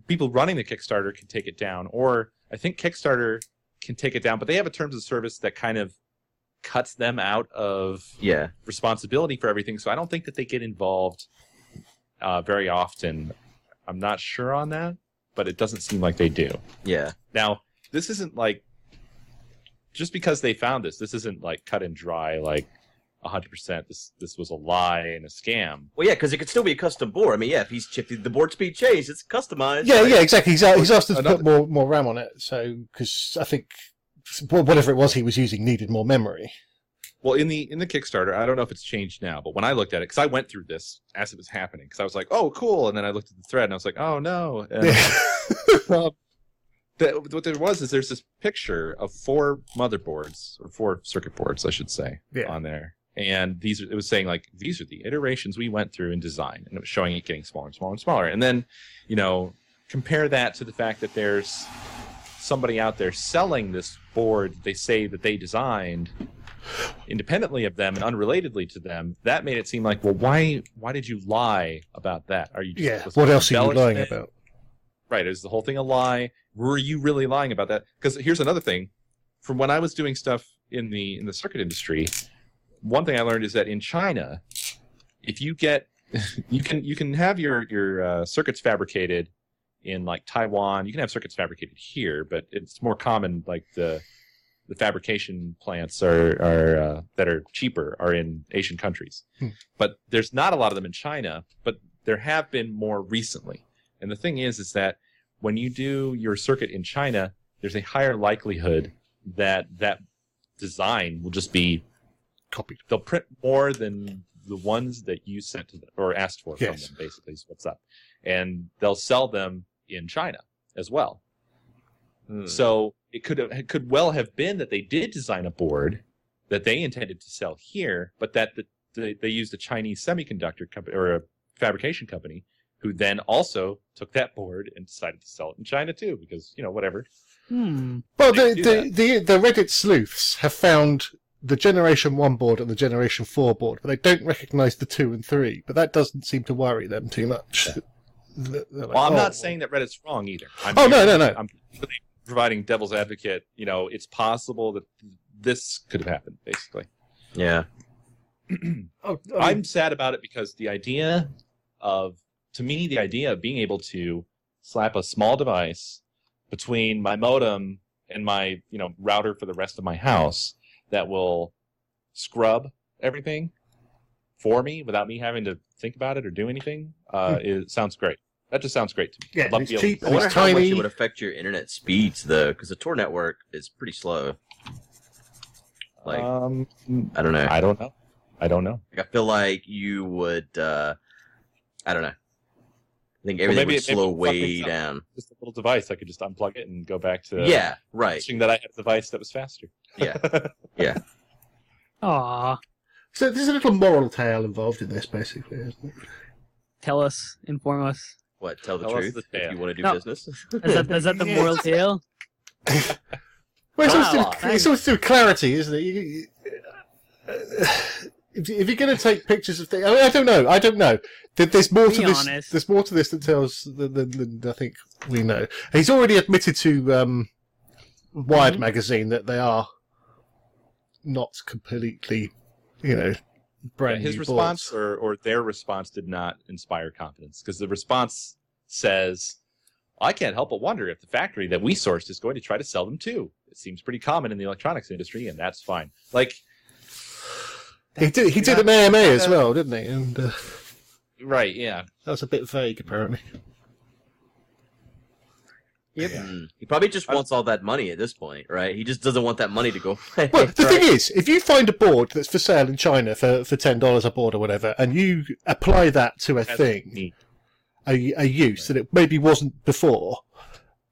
people running the Kickstarter can take it down, or I think Kickstarter can take it down, but they have a terms of service that kind of cuts them out of Yeah. responsibility for everything. So I don't think that they get involved uh, very often. I'm not sure on that, but it doesn't seem like they do. Yeah. Now, this isn't like just because they found this. This isn't like cut and dry. Like 100. percent This this was a lie and a scam. Well, yeah, because it could still be a custom board. I mean, yeah, if he's if the board speed changed, it's customized. yeah, right? yeah, exactly. He's, he's asked us to put more more RAM on it, so because I think whatever it was he was using needed more memory. Well, in the in the Kickstarter, I don't know if it's changed now, but when I looked at it, because I went through this as it was happening, because I was like, "Oh, cool," and then I looked at the thread and I was like, "Oh no." And, um, the, what there was is there's this picture of four motherboards or four circuit boards, I should say, Yeah. on there, and these it was saying like these are the iterations we went through in design, and it was showing it getting smaller and smaller and smaller, and then you know compare that to the fact that there's somebody out there selling this board they say that they designed independently of them and unrelatedly to them that made it seem like well why why did you lie about that are you just, yeah. What else are you lying about? Right. Is the whole thing a lie? Were you really lying about that? Because here's another thing. From when I was doing stuff in the in the circuit industry, one thing I learned is that in China, if you get you can you can have your your uh, circuits fabricated in like Taiwan. You can have circuits fabricated here, but it's more common like the the fabrication plants are are uh, that are cheaper are in Asian countries. Hmm. But there's not a lot of them in China, but there have been more recently. And the thing is, is that when you do your circuit in China, there's a higher likelihood that that design will just be Copied. they'll print more than the ones that you sent to them or asked for from them. Basically, is what's up, and they'll sell them in China as well. Hmm. So it could have, it could well have been that they did design a board that they intended to sell here, but that the, they, they used a Chinese semiconductor company or a fabrication company who then also took that board and decided to sell it in China too, because you know whatever. Hmm. Well, the, the, the, the Reddit sleuths have found the Generation 1 board and the Generation 4 board, but they don't recognize the 2 and 3. But that doesn't seem to worry them too much. They're like, Well, I'm "Oh, not saying that Reddit's wrong either. I'm Oh, no, no, no. I'm really providing devil's advocate. You know, it's possible that this could have happened. Basically, yeah. Oh, I I'm sad about it because the idea of, to me, the idea of being able to slap a small device between my modem and my, you know, router for the rest of my house that will scrub everything for me without me having to think about it or do anything, uh, it sounds great. That just sounds great to me. Hmm. Yeah, it's to be able cheap to I wonder it's how much it would affect your internet speeds though, because the Tor network is pretty slow. Like um, I don't know. I don't know. I don't know. Like, I feel like you would. uh I don't know. I think Well, maybe would it- slow it fuck things way down. Just a little device. I could just unplug it and go back to yeah, right. wishing that I had a device that was faster. Yeah. Yeah. Aw. so there's a little moral tale involved in this, basically. Isn't it? Tell us. Inform us. What? Tell the Tell truth the if you want to do No. business. Is that, is that the moral tale? Well, it's, Wow, always to, it's always to clarity, isn't it? You, you- uh, if, if you're going to take pictures of things, I, mean, I don't know. I don't know. There's more to Be this. There's more to this than tells than, than, than I think we know. He's already admitted to um, Wired Mhm. magazine that they are not completely, you know, brand His new response or, or their response did not inspire confidence because the response says, I can't help but wonder if the factory that we sourced is going to try to sell them too. It seems pretty common in the electronics industry, and that's fine. Like, He did. He You're did not- an AMA as well, didn't he? And uh, right, yeah. that was a bit vague, apparently. Yep. Mm. He probably just wants all that money at this point, right? He just doesn't want that money to go away. Well, the right? thing is, if you find a board that's for sale in China for, for ten dollars a board or whatever, and you apply that to a That's thing, a, a use that it maybe wasn't before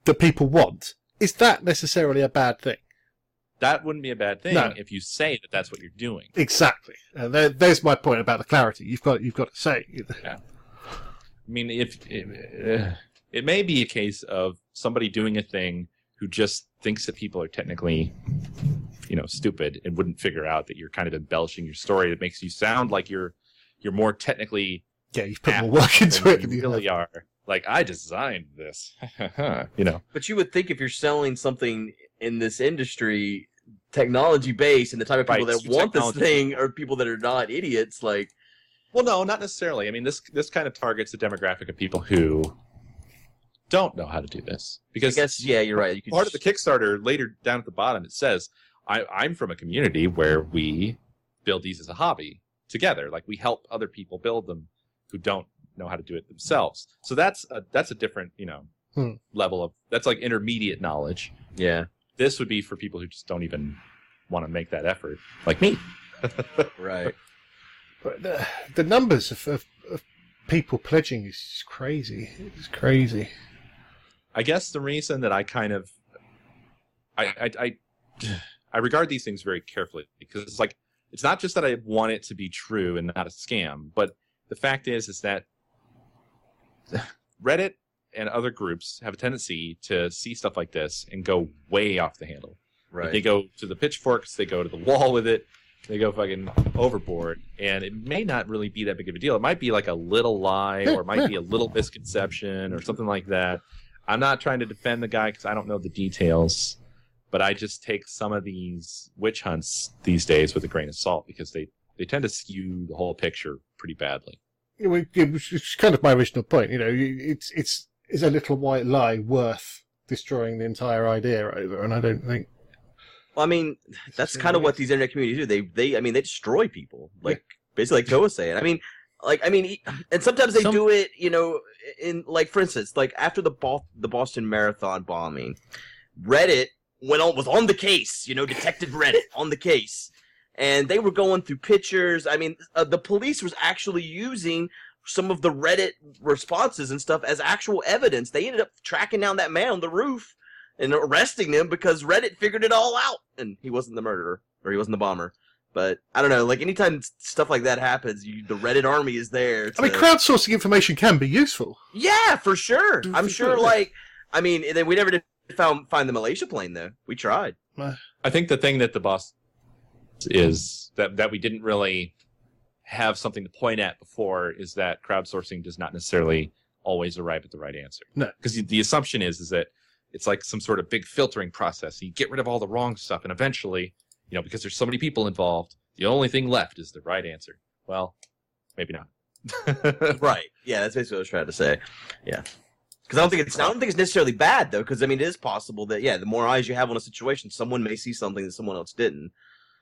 that people want, is that necessarily a bad thing? That wouldn't be a bad thing No. if you say that that's what you're doing. Exactly. And there, there's my point about the clarity. You've got you've got to say. I mean, if it, uh, it may be a case of somebody doing a thing who just thinks that people are technically, you know, stupid and wouldn't figure out that you're kind of embellishing your story. That makes you sound like you're you're more technically Yeah, you've put more work into it than you you really are. Like I designed this, you know. But you would think if you're selling something in this industry, technology based, and the type of people Right, that want technology- this thing are people that are not idiots, like Well, no, not necessarily. I mean, this this kind of targets the demographic of people who don't know how to do this I because guess yeah, you're right. You could part of the Kickstarter later down at the bottom it says I, I'm from a community where we build these as a hobby together. Like we help other people build them who don't know how to do it themselves. So that's a that's a different you know Hmm. level of that's like intermediate knowledge. yeah, This would be for people who just don't even want to make that effort, like me. right. But the, the numbers of, of, of people pledging is crazy. It's crazy. I guess the reason that I kind of I I I, I regard these things very carefully because it's like it's not just that I want it to be true and not a scam, but the fact is is that Reddit and other groups have a tendency to see stuff like this and go way off the handle. Right. They go to the pitchforks, they go to the wall with it, they go fucking overboard, and it may not really be that big of a deal. It might be like a little lie, or it might be a little misconception, or something like that. I'm not trying to defend the guy because I don't know the details, but I just take some of these witch hunts these days with a grain of salt because they they tend to skew the whole picture pretty badly. It was, it was it's kind of my original point. You know, it's it's is a little white lie worth destroying the entire idea over? And I don't think. Well, I mean, that's So kind of what these internet communities do. They, they, I mean, they destroy people. Like basically, like Joe was saying. I mean, like, I mean, e- and sometimes they Some- do it. You know, in like, for instance, like after the Bo- the Boston Marathon bombing, Reddit went on was on the case. You know, detected Reddit on the case, and they were going through pictures. I mean, uh, the police was actually using some of the Reddit responses and stuff as actual evidence. They ended up tracking down that man on the roof and arresting him because Reddit figured it all out, and he wasn't the murderer or he wasn't the bomber. But I don't know. Like anytime stuff like that happens, you, the Reddit army is there. I mean, crowdsourcing information can be useful. yeah, for sure. Do- I'm sure. sure. Like, I mean, then we never did found find the Malaysia plane though. We tried. I think the thing that the boss is that that we didn't really have something to point at before is that crowdsourcing does not necessarily always arrive at the right answer. No. because the assumption is is that it's like some sort of big filtering process. You get rid of all the wrong stuff, and eventually, you know, because there's so many people involved, the only thing left is the right answer. Well, maybe not. Right. Yeah, that's basically what I was trying to say. Yeah. Because I don't think it's I don't think it's necessarily bad though. Because I mean, it is possible that yeah, the more eyes you have on a situation, someone may see something that someone else didn't.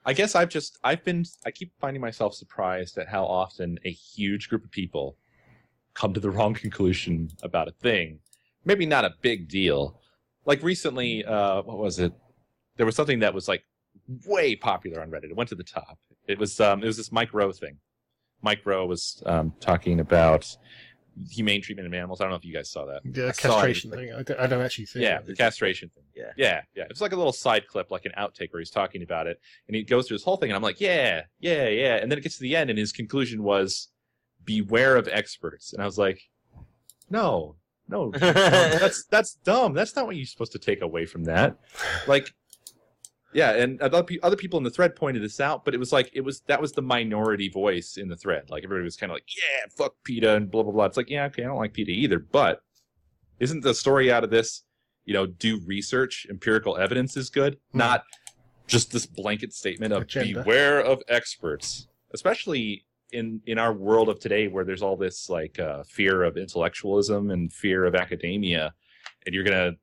I guess I've just I've been I keep finding myself surprised at how often a huge group of people come to the wrong conclusion about a thing. Maybe not a big deal. Like recently, uh, what was it? There was something that was like way popular on Reddit. It went to the top. It was um, it was this Mike Rowe thing. Mike Rowe was um, talking about humane treatment of animals. I don't know if you guys saw that. The I castration thing. I don't, I don't actually think. Yeah, it. the castration thing. Yeah. Yeah, yeah. It was like a little side clip, like an outtake where he's talking about it, and he goes through his whole thing, and I'm like, yeah, yeah, yeah. And then it gets to the end, and his conclusion was, "Beware of experts." And I was like, no, no, no, that's that's dumb. That's not what you're supposed to take away from that. Like, yeah, and other other people in the thread pointed this out, but it was like it was that was the minority voice in the thread. Like everybody was kind of like, yeah, fuck PETA and blah blah blah. It's like, yeah, okay, I don't like PETA either, but isn't the story out of this? you know, do research, empirical evidence is good, Hmm. not just this blanket statement of Agenda. beware of experts, especially in in our world of today where there's all this like uh, fear of intellectualism and fear of academia, and you're gonna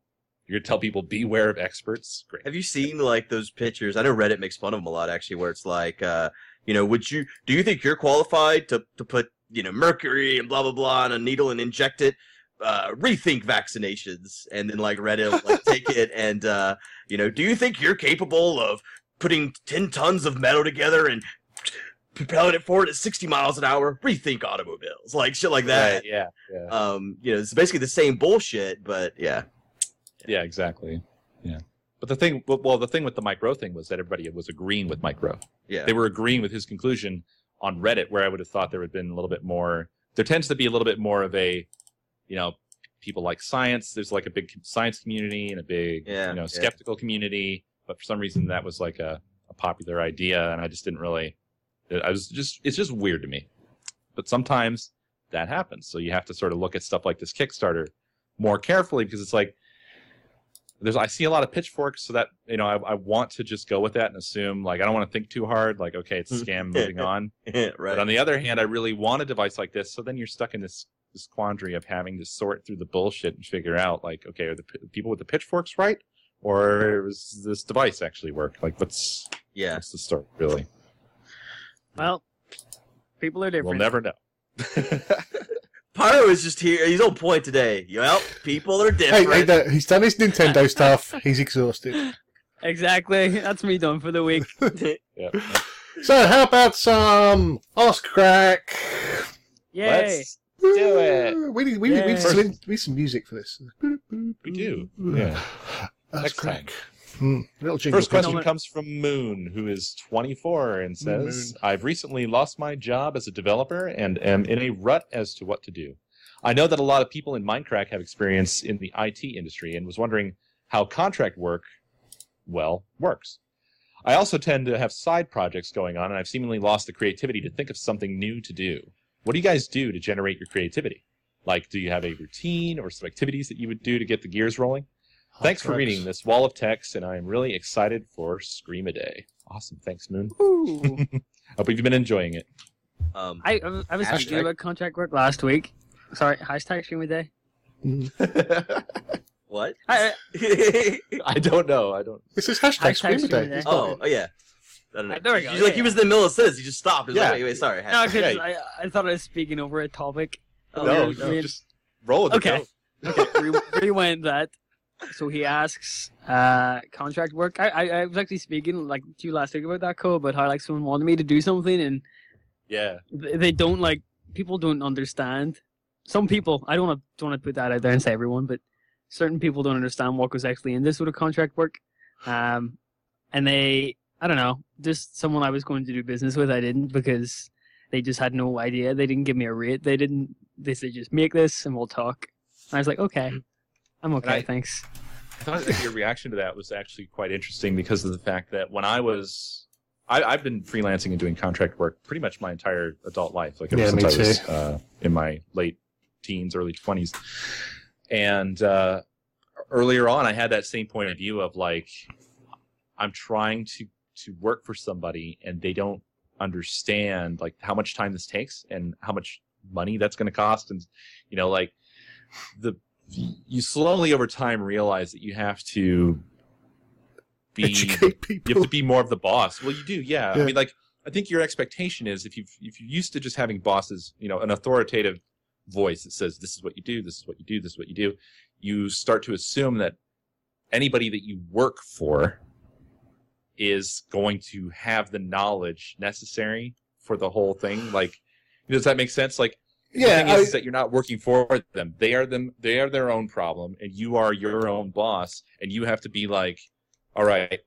you're gonna tell people beware of experts. Great. Have you seen like those pictures? I know Reddit makes fun of them a lot, actually, where it's like, uh, you know, would you do you think you're qualified to to put you know mercury and blah blah blah on a needle and inject it? Uh, rethink vaccinations, and then like Reddit will like take it and uh, you know, do you think you're capable of putting ten tons of metal together and propelling it forward at 60 miles an hour. Rethink automobiles, like shit like that. Right, yeah, yeah, Um, you know, it's basically the same bullshit, but yeah, yeah, exactly. Yeah. But the thing, well, the thing with the Mike Rowe thing was that everybody was agreeing with Mike Rowe. yeah, They were agreeing with his conclusion on Reddit, where I would have thought there would have been a little bit more. There tends to be a little bit more of a, you know, people like science. There's like a big science community and a big, Yeah, you know, yeah. skeptical community. But for some reason, that was like a, a popular idea, and I just didn't really. I was just, it's just weird to me. But sometimes that happens, so you have to sort of look at stuff like this Kickstarter more carefully because it's like there's I see a lot of pitchforks, so that you know I, I want to just go with that and assume like I don't want to think too hard, like okay, it's a scam, moving on. right. But on the other hand, I really want a device like this, so then you're stuck in this this quandary of having to sort through the bullshit and figure out like okay, are the p- people with the pitchforks right, or does this device actually work? Like what's yeah, what's the story really? Well, people are different. We'll never know. Pyro is just here. He's on point today. Well, people are Hey, different. hey, no, he's done his Nintendo stuff. He's exhausted. Exactly. That's me done for the week. yeah. So, how about some Ask Crack? Yay! Let's do it. We need, we need, we need, some, we need some music for this. We do. Yeah. Ask Next Crack. time. Hmm, little. First question Moment. comes from Moon, who is 24 and says, Moon. I've recently lost my job as a developer and am in a rut as to what to do. I know that a lot of people in Mindcrack have experience in the IT industry and was wondering how contract work, well, works. I also tend to have side projects going on and I've seemingly lost the creativity to think of something new to do. What do you guys do to generate your creativity? Like, do you have a routine or some activities that you would do to get the gears rolling? Thanks for reading this wall of text, and I am really excited for Scream a Day. Awesome. Thanks, Moon. Ooh. Hope you've been enjoying it. um, I, I was- I was speaking Hashtag. about contract work last week. Sorry, hashtag stream a day. what? I, I don't know. I don't. This is hashtag, Hashtag Screamer Screamer Day. Day. It's not oh, it. oh yeah. I don't know. There we go, He's like yeah, he was in the middle of a sentence. He just stopped. He was Yeah. like, wait, wait, sorry. no, because I, I thought I was speaking over a topic. Oh, no, yeah, no, just roll with Okay. it. Okay, re- rewind that. So he asks, uh, contract work. I, I, I was actually speaking like to you last week about that code, but how like someone wanted me to do something and Yeah. th- they don't like people don't understand. Some people, I don't want to don't want to put that out there and say everyone, but certain people don't understand what goes actually in this sort of contract work. Um, and they, I don't know, just someone I was going to do business with, I didn't because they just had no idea. They didn't give me a rate. They didn't. They said just make this and we'll talk. And I was like, okay, I'm okay, I- thanks. I thought that your reaction to that was actually quite interesting because of the fact that when I was, I, I've been freelancing and doing contract work pretty much my entire adult life, like ever Yeah, since me I was uh, in my late teens, early twenties, and uh, earlier on, I had that same point of view of like, I'm trying to to work for somebody and they don't understand like how much time this takes and how much money that's going to cost and you know like the you slowly over time realize that you have to be Educate you have to be more of the boss. Well, you do, yeah. Yeah. I mean, like, I think your expectation is if you if you're used to just having bosses, you know, an authoritative voice that says this is what you do, this is what you do, this is what you do, you start to assume that anybody that you work for is going to have the knowledge necessary for the whole thing. Like, does that make sense? Like, yeah, thing is, I- is that you're not working for them. They are them. They are their own problem, and you are your own boss. And you have to be like, all right,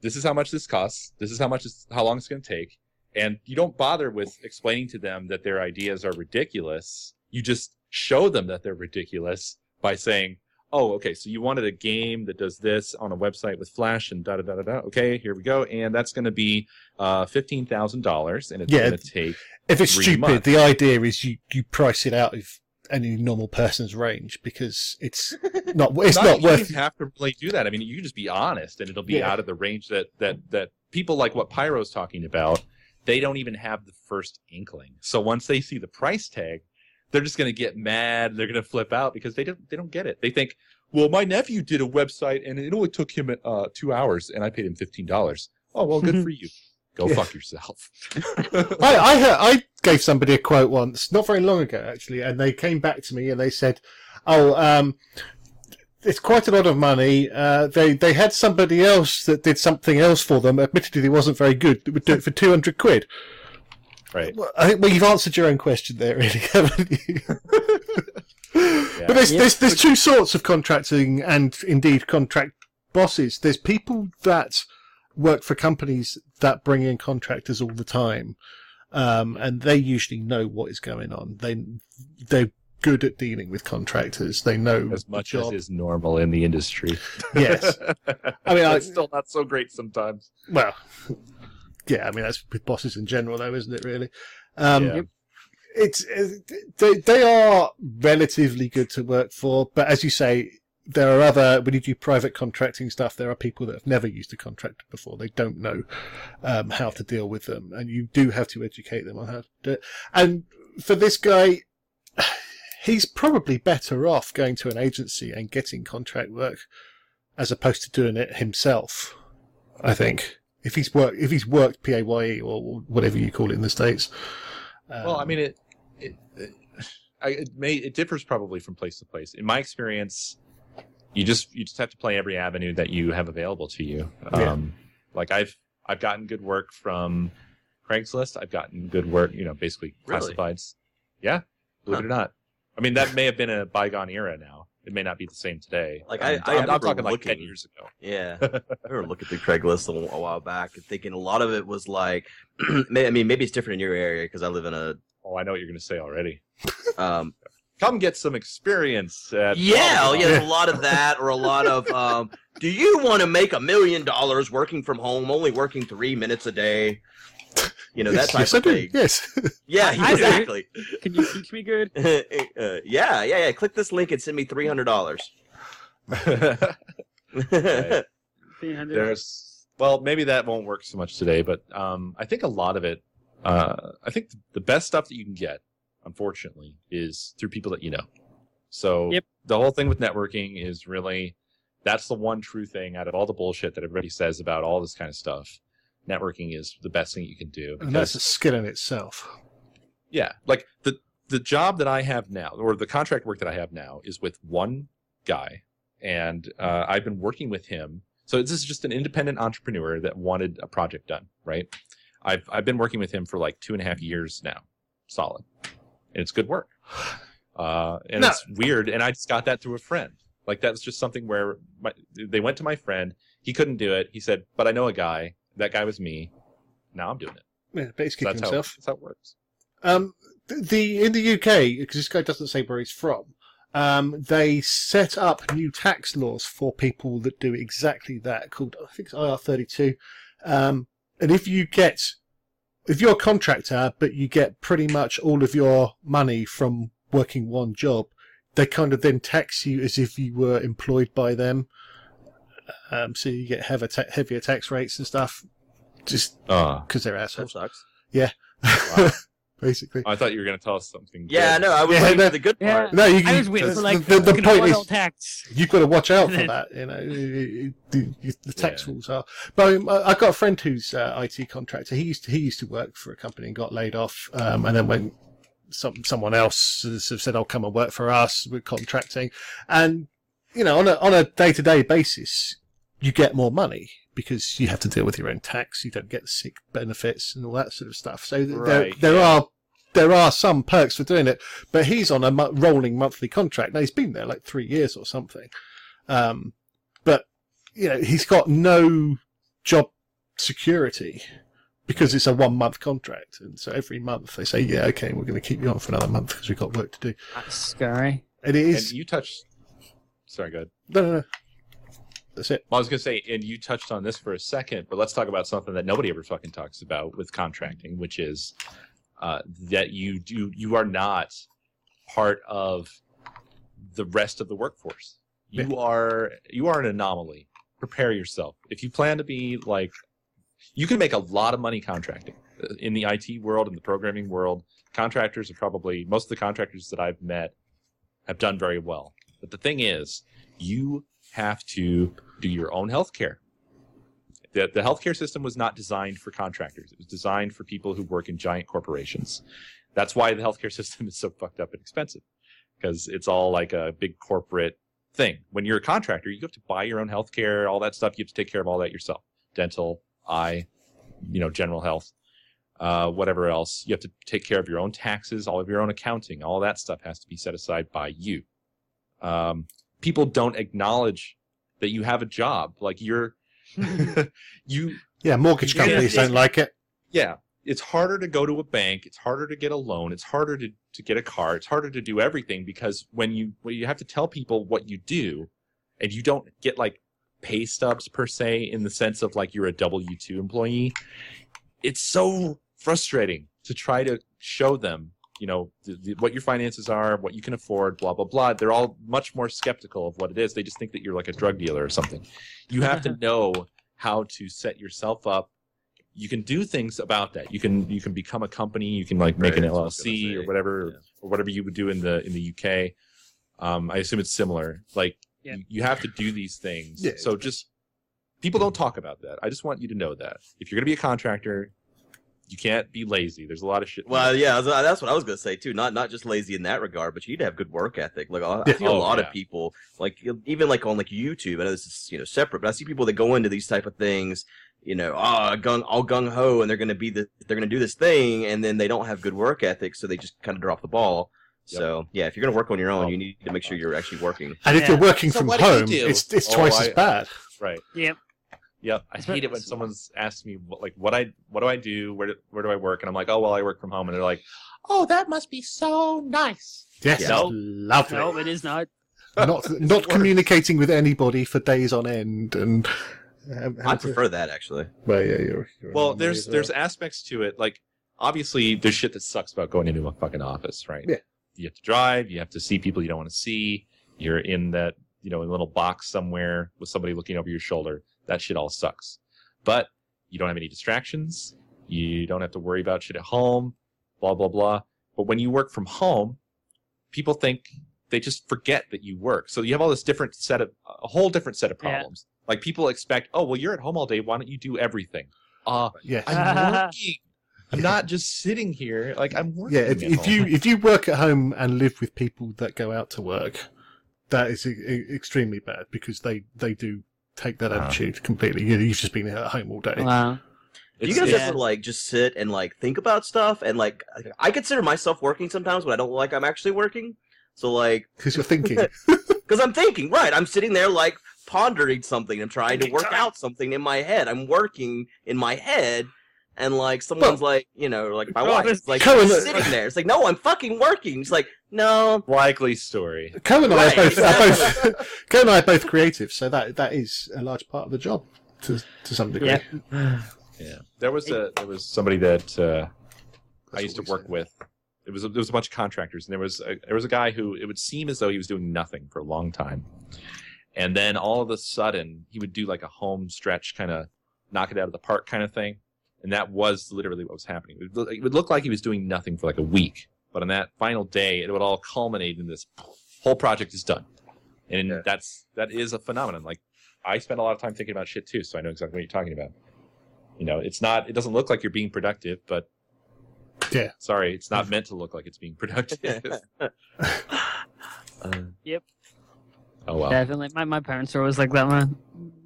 this is how much this costs. This is how much. It's, how long it's going to take. And you don't bother with explaining to them that their ideas are ridiculous. You just show them that they're ridiculous by saying, "Oh, okay, so you wanted a game that does this on a website with Flash and da da da da da. Okay, here we go, and that's going to be uh, fifteen thousand dollars, and it's Yeah. going to take if it's three stupid, months. the idea is you, you price it out of any normal person's range because it's not it's not, not, you worth. don't have to really do that. I mean, you can just be honest, and it'll be Yeah. out of the range that that that people like what Pyro's talking about. They don't even have the first inkling. So once they see the price tag, they're just going to get mad. They're going to flip out because they don't they don't get it. They think, well, my nephew did a website and it only took him uh, two hours, and I paid him fifteen dollars. Oh well, good for you. Go Yeah. fuck yourself. I I, heard, I gave somebody a quote once, not very long ago actually, and they came back to me and they said, "Oh, um, it's quite a lot of money. Uh, they they had somebody else that did something else for them. Admittedly, it wasn't very good. That would do it for two hundred quid." Right? Well, I think well, you've answered your own question there, really, haven't you? But there's, Yeah. there's there's two sorts of contracting and indeed contract bosses. There's people that work for companies that bring in contractors all the time, um, and they usually know what is going on. They they're good at dealing with contractors. They know As much as is normal in the industry. Yes. I mean, it's still not so great sometimes. Well, yeah, I mean that's with bosses in general, though, isn't it? Really, um, Yeah. it's they they are relatively good to work for, but as you say, there are other when you do private contracting stuff, there are people that have never used a contractor before. They don't know um, how to deal with them, and you do have to educate them on how to do it. And for this guy. He's probably better off going to an agency and getting contract work as opposed to doing it himself. I think if he's worked if he's worked PAYE or whatever you call it in the states. Well, I Um, mean, it it it, I, it may it differs probably from place to place. In my experience, you just you just have to play every avenue that you have available to you. Yeah. Um, like I've I've gotten good work from Craigslist. I've gotten good work, you know, basically Really? classifieds. Yeah, believe Huh. it or not. I mean, that may have been a bygone era now. It may not be the same today. Like, I- I remember talking like ten years ago. Yeah, I remember looking through Craigslist a, a while back and thinking a lot of it was like, I mean, maybe it's different in your area because I live in a. Oh, I know what you're going to say already. Um, Come get some experience. At yeah, oh, yeah, a lot of that, or a lot of. Um, do you want to make a million dollars working from home, only working three minutes a day? You know that yes, type yes, I of do. Yes. Yeah, exactly. Can you teach me good? uh, yeah, yeah, yeah. Click this link and send me three hundred dollars. Right. 300. There's well, maybe that won't work so much today, but um, I think a lot of it. Uh, I think the best stuff that you can get, unfortunately, is through people that you know. So Yep. the whole thing with networking is really that's the one true thing out of all the bullshit that everybody says about all this kind of stuff. Networking is the best thing you can do and that's a skill in itself. yeah, like the the job that I have now, or the contract work that I have now, is with one guy, and uh, I've been working with him. So this is just an independent entrepreneur that wanted a project done, right? I've I've been working with him for like two and a half years now, solid, and it's good work. Uh, and No. it's weird, and I just got that through a friend. Like that was just something where my, they went to my friend. He couldn't do it. He said, "But I know a guy. That guy was me. Now I'm doing it." Yeah, So that's how, himself. that's how it works. Um, the in the UK because this guy doesn't say where he's from. Um, they set up new tax laws for people that do exactly that, called I think it's IR thirty two. Um, and if you get if you're a contractor, but you get pretty much all of your money from working one job, they kind of then tax you as if you were employed by them. Um, so you get heavier, ta- heavier tax rates and stuff, just Uh, because they're That assholes. sucks. Basically. I thought you were going to tell us something. Yeah, good. no, I was Yeah, waiting no. for the good Yeah. part. No, you, I you- was waiting for the, like the, the fucking point is tax. you've got to watch out for that. You know, the, the, the tax Yeah. rules are. But I mean, I- I've got a friend who's uh, IT contractor. He used to, he used to work for a company and got laid off, um, and then when some someone else sort of said, "I'll come and work for us," with contracting, and you know, on a on a day to day basis, you get more money because you have to deal with your own tax. You don't get sick benefits and all that sort of stuff. So th- there there yeah. are there are some perks for doing it, but he's on a mo- rolling monthly contract. Now he's been there like three years or something. Um, but you know, he's got no job security because it's a one month contract. And so every month they say, yeah, okay, we're going to keep you on for another month because we've got work to do. That's scary. And it And you touched. Sorry, go ahead. no, no, no. That's it. Well, I was going to say, and you touched on this for a second, but let's talk about something that nobody ever fucking talks about with contracting, which is uh, that you do you are not part of the rest of the workforce. You are you are an anomaly. Prepare yourself. If you plan to be like, you can make a lot of money contracting Uh, in the IT world, in the programming world. Contractors are probably most of the contractors that I've met have done very well. But the thing is, you have to do your own health care. The, the healthcare system was not designed for contractors. It was designed for people who work in giant corporations. That's why the healthcare system is so fucked up and expensive because it's all like a big corporate thing. When you're a contractor, you have to buy your own healthcare, all that stuff. You have to take care of all that yourself. Dental, eye, you know, general health. uh, whatever else. You have to take care of your own taxes, all of your own accounting. All that stuff has to be set aside by you. Um, people don't acknowledge that you have a job. Like you're, hmm. you, Yeah, mortgage companies yeah. don't like it. yeah. It's harder to go to a bank. It's harder to get a loan. It's harder to, to get a car. It's harder to do everything because when you, when you have to tell people what you do and you don't get like pay stubs per se in the sense of like you're a W two employee, it's so frustrating to try to show them, you know, th- th- what your finances are, what you can afford, blah blah blah. They're all much more skeptical of what it is. They just think that you're like a drug dealer or something. You have to know how to set yourself up. You can do things about that. You can you can become a company. You can like make Right, an that's what I was gonna LLC or whatever Yeah. or whatever you would do in the in the UK. Um, I assume it's similar. Like Yeah. you, you have to do these things. Yeah. So just people don't talk about that. I just want you to know that if you're going to be a contractor, you can't be lazy. There's a lot of shit. Well, yeah, that's what I was gonna say too. Not not just lazy in that regard, but you need to have good work ethic. Like I I see a Oh, lot yeah. of people, like even like on like YouTube. I know this is you know separate, but I see people that go into these type of things. You know, ah, gung all gung ho, and they're gonna be the they're gonna do this thing, and then they don't have good work ethic, so they just kind of drop the ball. Yep. So yeah, if you're gonna work on your own, you need to make sure you're actually working. And if Yeah. you're working So from what you home, do? it's it's Oh, twice I- as bad. right. Yep. Yep. I hate it when someone's asked me what, like what I what do I do? Where do, where do I work? And I'm like, oh well, I work from home. And they're like, oh, that must be so nice. Yes, Yeah. it's lovely. No, it is not. not not communicating with anybody for days on end, and um, I prefer that actually. Well, yeah, you're, you're Well, there's well. there's aspects to it. Like obviously, there's shit that sucks about going into a fucking office, right? Yeah. You have to drive. You have to see people you don't want to see. You're in that you know in a little box somewhere with somebody looking over your shoulder. That shit all sucks. But you don't have any distractions. You don't have to worry about shit at home. Blah blah blah. But when you work from home, people think they just forget that you work. So you have all this different set of a whole different set of Yeah. problems. Like people expect, oh well, you're at home all day. Why don't you do everything? Uh, yes. I'm working. I'm not just sitting here. Like I'm working. Yeah, if, at if you if you work at home and live with people that go out to work, that is e- extremely bad because they they do take that Uh-huh. attitude completely. You, you've just been at home all day. Wow. Do you guys it's- ever like just sit and like think about stuff and like I consider myself working sometimes when I don't like I'm actually working. So like Because you're thinking, because I'm thinking right, I'm sitting there like pondering something. I'm trying to work out something in my head. I'm working in my head. And like someone's like, you know, like my wife, is like Cohen- sitting there. It's like, no, I'm fucking working. It's like, no, likely story. Coe and I Right, are both, are exactly. both Coe and I are both creative, so that that is a large part of the job to to some degree. Yeah. Yeah, there was a there was somebody that uh, I used to work say. with. It was a, there was a bunch of contractors, and there was a, there was a guy who it would seem as though he was doing nothing for a long time, and then all of a sudden he would do like a home stretch kind of knock it out of the park kind of thing, and that was literally what was happening. It would, look, it would look like he was doing nothing for like a week, but on that final day, it would all culminate in this whole project is done, and Yeah. that's that is a phenomenon. Like I spend a lot of time thinking about shit too, so I know exactly what you're talking about. You know, it's not. It doesn't look like you're being productive, but Yeah. sorry, it's not meant to look like it's being productive. Uh, oh well. Definitely. My, my parents are always like that, man.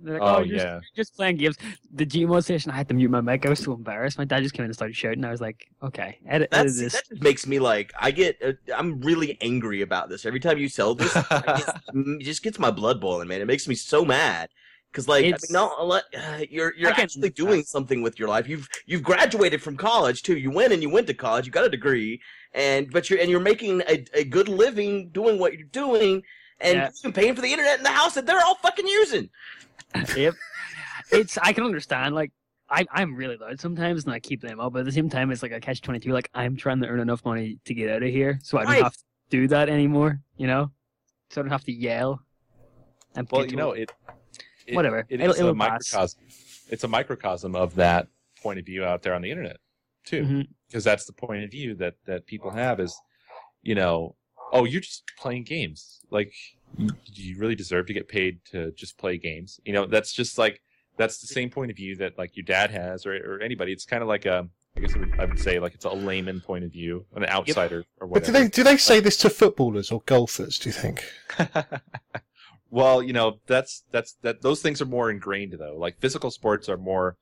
They're like, Oh, oh, you're, yeah. just, you're just playing games. The Gmod station, I had to mute my mic. I was so embarrassed. My dad just came in and started shouting. I was like, okay, edit, edit this. that just makes me like I get uh, I'm really angry about this every time you sell this. Get- it just gets my blood boiling, man. It makes me so mad because like I mean, It's- no, let, uh, you're you're actually understand. doing something with your life. You've you've graduated from college too. You went and you went to college. You got a degree, and but you're and you're making a, a good living doing what you're doing. And Yeah. you're paying for the internet in the house that they're all fucking using. yep. It's I can understand. Like I I'm really loud sometimes, and I keep them up. But at the same time, it's like a catch twenty two. Like I'm trying to earn enough money to get out of here, so I don't Right. have to do that anymore. You know, so I don't have to yell. And Well, you know it. it. it Whatever. It It'll- is it'll a pass. microcosm. It's a microcosm of that point of view out there on the internet too, mm-hmm. because that's the point of view that that people have is, you know, oh, you're just playing games. Like, you- do you really deserve to get paid to just play games? You know, that's just like that's the same point of view that like your dad has or or anybody. It's kind of like a. I guess I would, I would say like it's a layman point of view, an outsider or But do they do they say this to footballers or golfers? Do you think? well, you know, that's that's that those things are more ingrained though. Like physical sports are more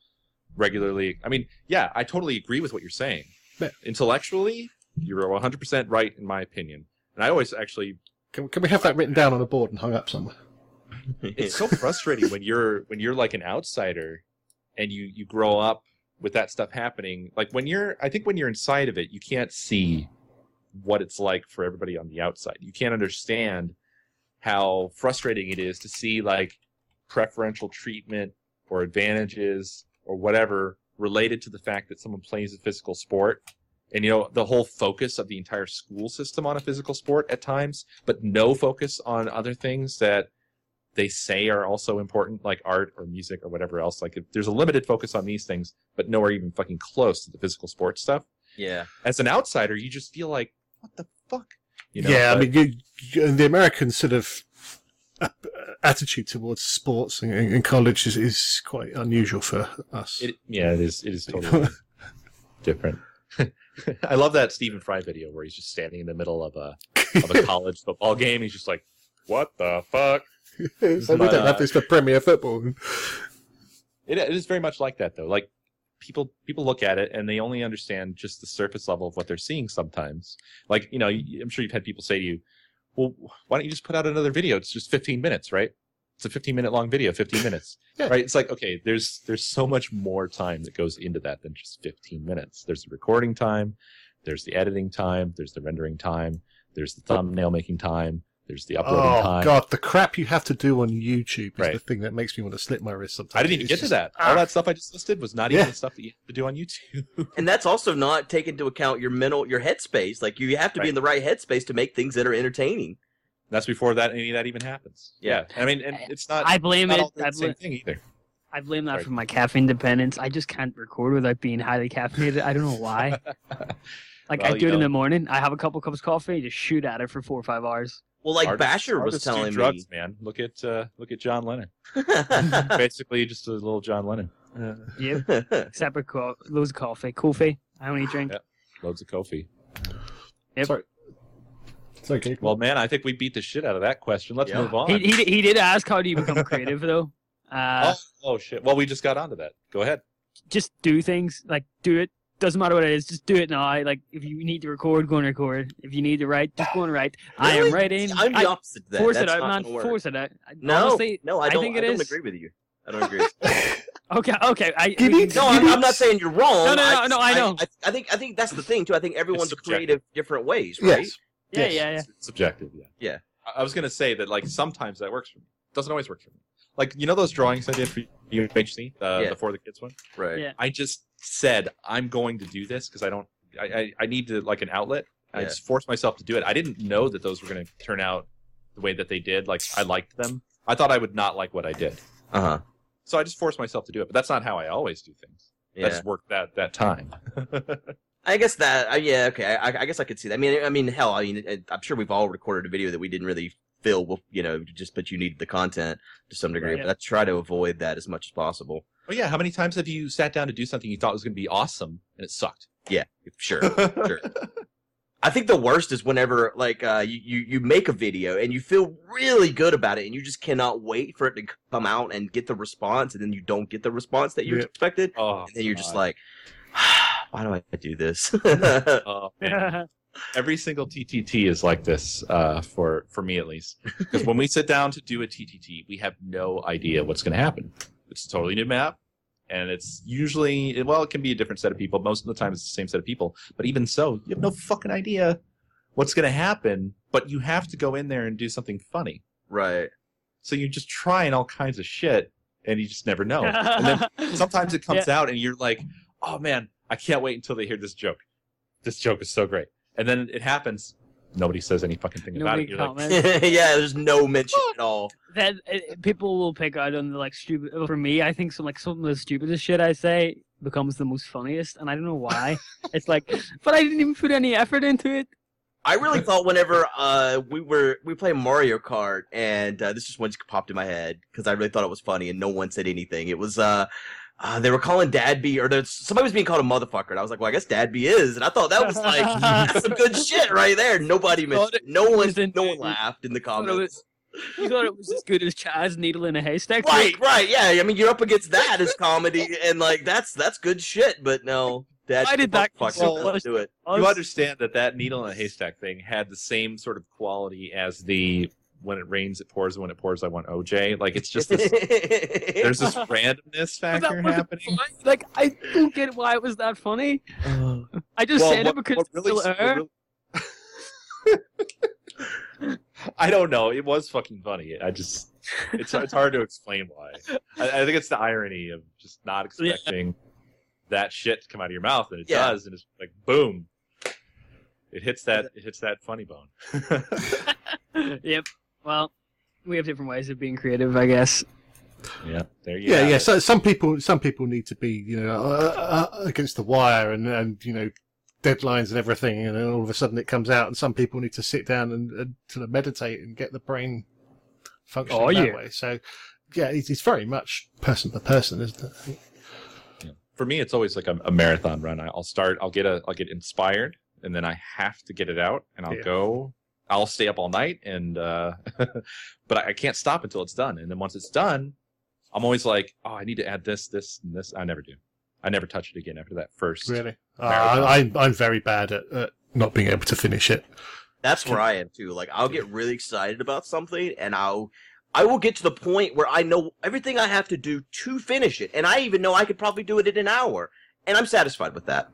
regularly. I mean, yeah, I totally agree with what you're saying. Yeah. Intellectually, you're 100% right in my opinion. And I always actually Can, can we have that written down on a board and hung up somewhere? it's so frustrating when you're when you're like an outsider and you you grow up with that stuff happening like when you're i think when you're inside of it you can't see what it's like for everybody on the outside you can't understand how frustrating it is to see like preferential treatment or advantages or whatever related to the fact that someone plays a physical sport and you know the whole focus of the entire school system on a physical sport at times but no focus on other things that they say are also important, like art or music or whatever else. Like, if there's a limited focus on these things, but nowhere even fucking close to the physical sports stuff. yeah. As an outsider, you just feel like, what the fuck? You know, yeah, I mean, you, you, the American sort of uh, attitude towards sports in, in college is, is quite unusual for us. It, yeah, it is. It is totally different. I love that Stephen Fry video where he's just standing in the middle of a of a college football game. He's just like, "What the fuck?" we But, don't uh, have this for Premier Football. It, it is very much like that, though. Like people people look at it and they only understand just the surface level of what they're seeing. Sometimes, like you know, I'm sure you've had people say to you, "Well, why don't you just put out another video? It's just 15 minutes, right? It's a 15 minute long video, 15 minutes, Yeah. right? It's like okay, there's there's so much more time that goes into that than just 15 minutes. There's the recording time, there's the editing time, there's the rendering time, there's the thumbnail making time, there's the uploading Oh time. Oh god, the crap you have to do on YouTube is Right. the thing that makes me want to slip my wrist sometimes. I didn't even It's get to that. ah. All that stuff I just listed was not even Yeah. the stuff that you have to do on YouTube. And that's also not take into account your mental, your headspace. Like you have to be in the right headspace to make things that are entertaining. That's before that any of that even happens. Yeah. I mean, and it's not. I blame not it. all the I same blame, thing either. I blame that Right. for my caffeine dependence. I just can't record without being highly caffeinated. I don't know why. Like Well, I do it in the morning. I have a couple cups of coffee, just shoot at it for four or five hours. Well, like Artists- Basher was artists do telling drugs, man. Look at uh, look at John Lennon. Basically, just a little John Lennon. Uh, Yep. me. Separate co- loads of coffee. Coffee. I only drink. Yeah. Loads of coffee. Yep. Sorry. It's okay. Well, man, I think we beat the shit out of that question. Let's Yeah. move on. He, he he did ask how do you become creative though. Uh, oh, oh shit. Well, we just got onto that. Go ahead. just do things like do it. Doesn't matter what it is, just do it now. I like if you need to record, go and record. If you need to write, just go and write. I am Really? writing. I'm the opposite to that. force it out, not man. work. Force it out. No, honestly, no, I I don't. think I, don't is. agree with you. I don't agree. Okay, okay. I, You need- No, I'm, I'm not saying you're wrong. No, no, I, no, no, I know. I, I think I think that's the thing too. I think everyone's subjective. creative different ways, right? Yes. Yeah, Yes. yeah, yeah. It's subjective. Yeah. Yeah. I- I was gonna say that like sometimes that works for me. Doesn't always work for me. Like you know those drawings I did for UHC, uh, Yeah. the for the kids one. Right. Yeah. I just said I'm going to do this because I don't. I, I I need to like an outlet. Yeah. I Yeah. just forced myself to do it. I didn't know that those were going to turn out the way that they did. Like I liked them. I thought I would not like what I did, Uh huh. so I just forced myself to do it. But that's not how I always do things. Yeah. That just worked that that time. I guess that. Uh, yeah. Okay. I, I guess I could see that. I mean, I mean, hell. I mean, I'm sure we've all recorded a video that we didn't really feel you know, just but you needed the content to some degree. Right. But I try to avoid that as much as possible. oh yeah, how many times have you sat down to do something you thought was going to be awesome and it sucked? Yeah, sure. sure. I think the worst is whenever like uh, you, you you make a video and you feel really good about it and you just cannot wait for it to come out and get the response and then you don't get the response that you Yeah. expected Oh, and then you're just like, why do I do this? oh man. every single TTT is like this uh, for for me at least. Because when we sit down to do a TTT, we have no idea what's going to happen. It's a totally new map, and it's usually well, it can be a different set of people. Most of the time, it's the same set of people. But even so, you have no fucking idea what's going to happen. But you have to go in there and do something funny. right. So you're just trying all kinds of shit, and you just never know. And then sometimes it comes out and you're like, oh man, I can't wait until they hear this joke. This joke is so great. And then it happens. Nobody says any fucking thing about it. Like, yeah, there's no mention at all. that uh, people will pick out on the like stupid. For me, I think some like some of the stupidest shit I say becomes the most funniest, and I don't know why. it's like, but I didn't even put any effort into it. I really thought whenever uh we were we play Mario Kart and uh, this just one just popped in my head because I really thought it was funny and no one said anything. It was uh, uh they were calling Dadby or there's somebody was being called a motherfucker and I was like, well, I guess Dadby is, and I thought that was like that's some good shit right there. Nobody mentioned, it. no one, in- no one laughed in the But it comments. You thought it was as good as Chaz Needle in a Haystack? Right, right, yeah. I mean, you're up against that as comedy, and like that's that's good shit. But no, that Why did that fuck so it, much- do it. You understand that that needle in a haystack thing had the same sort of quality as the when it rains it pours when it pours I want OJ. Like it's just this there's this randomness But that factor happening. funny. Like I don't get why it was that funny. I just said it because it's still what air. really- I don't know. It was fucking funny. I just it's it's hard to explain why. I, I think it's the irony of just not Yeah. expecting that shit to come out of your mouth, and it Yeah. does, and it's like boom. It hits that it hits that funny bone. yep. Well, we have different ways of being creative, I guess. yeah, there you go. Yeah, yeah. it. So some people, some people need to be, you know, uh, uh, against the wire and and you know, deadlines and everything, and then all of a sudden it comes out, and some people need to sit down and, and sort of meditate and get the brain functioning Oh, that yeah. way. So, yeah, it's, it's very much person to person, isn't it? for me it's always like a, a marathon run I- i'll start i'll get a i'll get inspired and then i have to get it out and i'll Yeah. go i'll stay up all night and uh but I, I can't stop until it's done. And then once it's done i'm always like oh i need to add this this and this. I never do. I never touch it again after that first Really, uh, I, I'm I'm very bad at, at not being able to finish it. That's where I am too. Like I'll get really excited about something, and I'll I will get to the point where I know everything I have to do to finish it, and I even know I could probably do it in an hour, and I'm satisfied with that.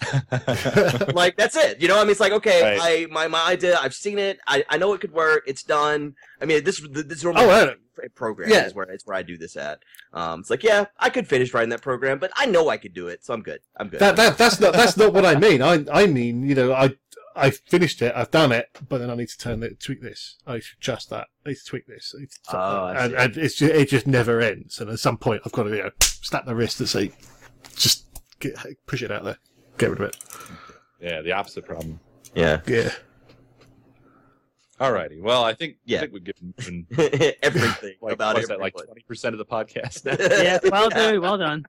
like that's it. You know, I mean, it's like okay, Right. I my my idea, I've seen it, I I know it could work, it's done. I mean, this this is Oh, program Yeah. is where it's where I do this at. Um, it's like yeah, I could finish writing that program, but I know I could do it, so I'm good. I'm good. That, that that's not that's not what I mean. I I mean, you know, I I finished it, I've done it, but then I need to turn it, tweak this. I need to adjust that. I need to tweak this. To Oh, I and, and it's just, it just never ends. And at some point, I've got to you know, snap my wrist and say, just get, push it out there, get rid of it. yeah the opposite problem yeah, Yeah. alrighty well i think Yeah. i think we've given given, everything like about it. like 20% of the podcast now Yeah, well done, well done.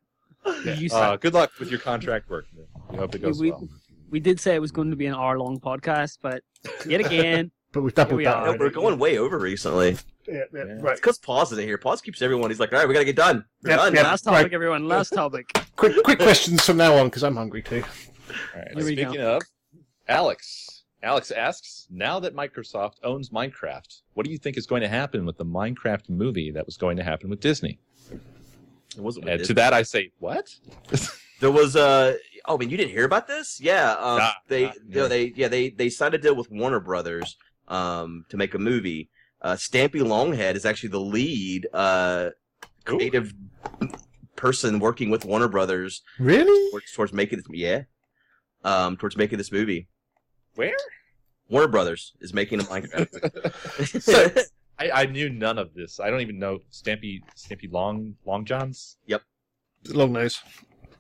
You said- uh, good luck with your contract work we hope it goes we, well we did say it was going to be an hour long podcast, but yet again, But we've doubled we that. are. No, we're going way over recently. Yeah, yeah, Yeah. right. It's because Pause isn't here. Pause keeps everyone. He's like, all right, we gotta get done. We're Yeah, done. yeah. last topic, everyone. Last topic. Quick, quick questions from now on because I'm hungry too. All right. Here we go. Speaking of, Alex. Alex asks, now that Microsoft owns Minecraft, what do you think is going to happen with the Minecraft movie that was going to happen with Disney? It wasn't. And to that I say, what? There was Uh, oh, man, you didn't hear about this? Yeah. Um, Nah, they, nah, they, they, yeah, they, they signed a deal with Warner Brothers, um, to make a movie. Uh, Stampy Longhead is actually the lead, uh, Ooh. Creative person working with Warner Brothers Really? towards, towards making this. Yeah. Um, towards making this movie. Where? Warner Brothers is making a Minecraft. So- I, I knew none of this. I don't even know Stampy Stampy Long Long Johns. Yep. Long nose.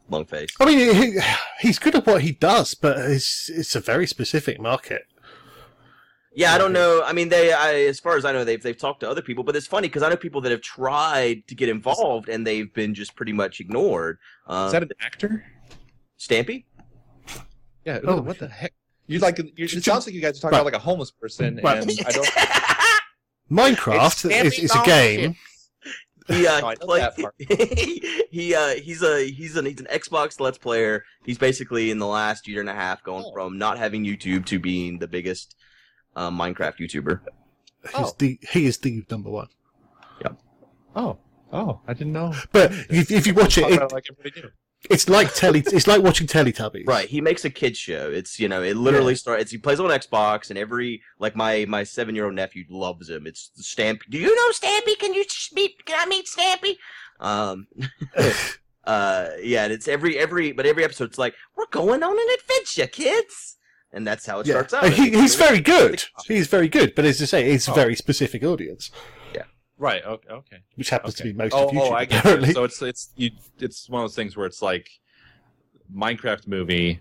Long face. I mean, he, he's good at what he does, but it's it's a very specific market. Yeah, I don't know. I mean, they, I, as far as I know, they've they've talked to other people, but it's funny because I know people that have tried to get involved and they've been just pretty much ignored. Um, Is that an actor? Stampy? Yeah. Oh, what the heck? You like? You, it sounds like you guys are talking Right. about like a homeless person, Right. and I don't. Minecraft It's is, is a game. He uh, No, I he know play- that part. he uh, he's a he's an he's an Xbox Let's Player. He's basically in the last year and a half going Oh. from not having YouTube to being the biggest um, Minecraft YouTuber. He's Oh. the he is the number one. Oh, oh, I didn't know. But if, if you watch it, it, like it's like telly. It's like watching Teletubbies. Right, he makes a kids show. It's you know, it literally starts. He plays on Xbox, and every like my my seven year old nephew loves him. It's Stampy. Do you know Stampy? Can you meet? Can I meet Stampy? Um, uh, yeah, and it's every every but every episode it's like we're going on an adventure, kids, and that's how it Yeah. starts out. Uh, he, he's very good. He's very good, but as I say, it's a Oh. very specific audience, Yeah. Right. Okay. Okay. which happens to be most oh, of YouTube. oh, I get apparently. it. So it's it's you. It's one of those things where it's like Minecraft movie,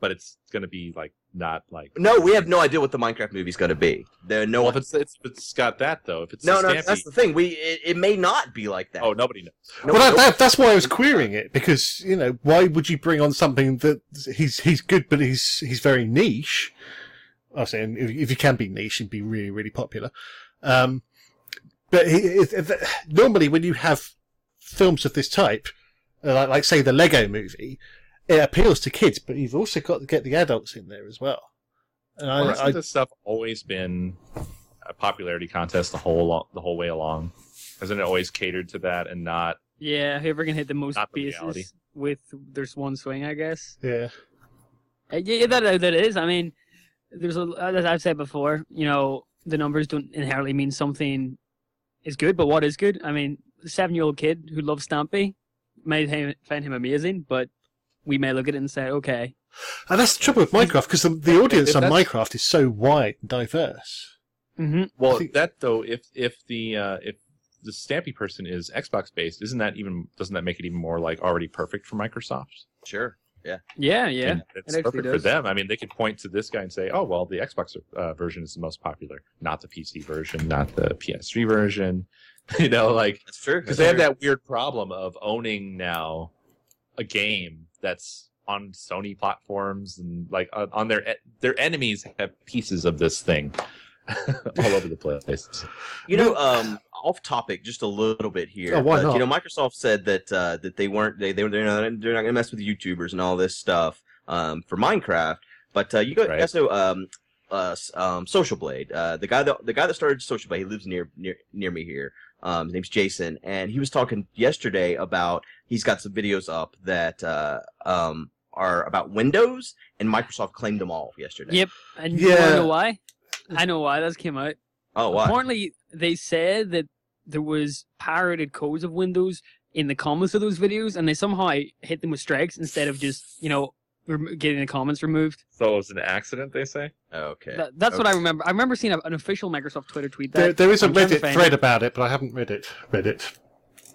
but it's gonna be like not like. No, we have no idea what the Minecraft movie's going to be. There, no, Well, if it's, it's if it's got that though. If it's no, no. Stampy, That's the thing. We it, it may not be like that. oh nobody knows. No, well, that, that, that's why I was querying it because you know why would you bring on something that he's he's good, but he's he's very niche. I was saying if, if you can be niche and be really really popular, Um, but he, it, it, normally, when you have films of this type, uh, like, like say the Lego Movie, it appeals to kids, but you've also got to get the adults in there as well. And Well, I, hasn't I, this stuff always been a popularity contest the whole the whole way along? Hasn't it always catered to that and not? Yeah, whoever can hit the most Not the bases reality. with there's one swing, I guess. yeah, Uh, Yeah, that that is. I mean, there's a as I've said before. You know, the numbers don't inherently mean something is good, but what is good? I mean, the seven-year-old kid who loves Stampy may ha- find him amazing, but we may look at it and say, okay, and that's the trouble with Minecraft because the, the audience if on Minecraft is so wide and diverse. hmm Well, think- that though, if if the uh, if the Stampy person is Xbox based, isn't that even doesn't that make it even more like already perfect for Microsoft? Sure. yeah, yeah, And it's it actually perfect for them. I mean, they could point to this guy and say, "Oh, well, the Xbox uh, version is the most popular, not the PC version, not the PS3 version." you know, like That's true. because they have that weird problem of owning now a game that's on Sony platforms and like on on their e, their enemies have pieces of this thing all over the place. You know, um, off topic just a little bit here. Oh, why but, not? You know, Microsoft said that uh, that they weren't they they were they're not, they're not gonna mess with YouTubers and all this stuff um, for Minecraft. But uh, you guys, Right. guys know um, uh, um, Social Blade, uh, the guy that the guy that started Social Blade, he lives near near near me here. Um, his name's Jason, and he was talking yesterday about he's got some videos up that uh, um, are about Windows, and Microsoft claimed them all yesterday. Yep. And you Yeah. wanna know why? I know why this came out. Oh, why? Apparently, they said that there was pirated codes of Windows in the comments of those videos, and they somehow hit them with strikes instead of just you know rem- getting the comments removed. So it was an accident, they say. Okay. That, that's what I remember. I remember seeing a, an official Microsoft Twitter tweet There, that. there is a I'm Reddit thread about it, but I haven't read it. Read it.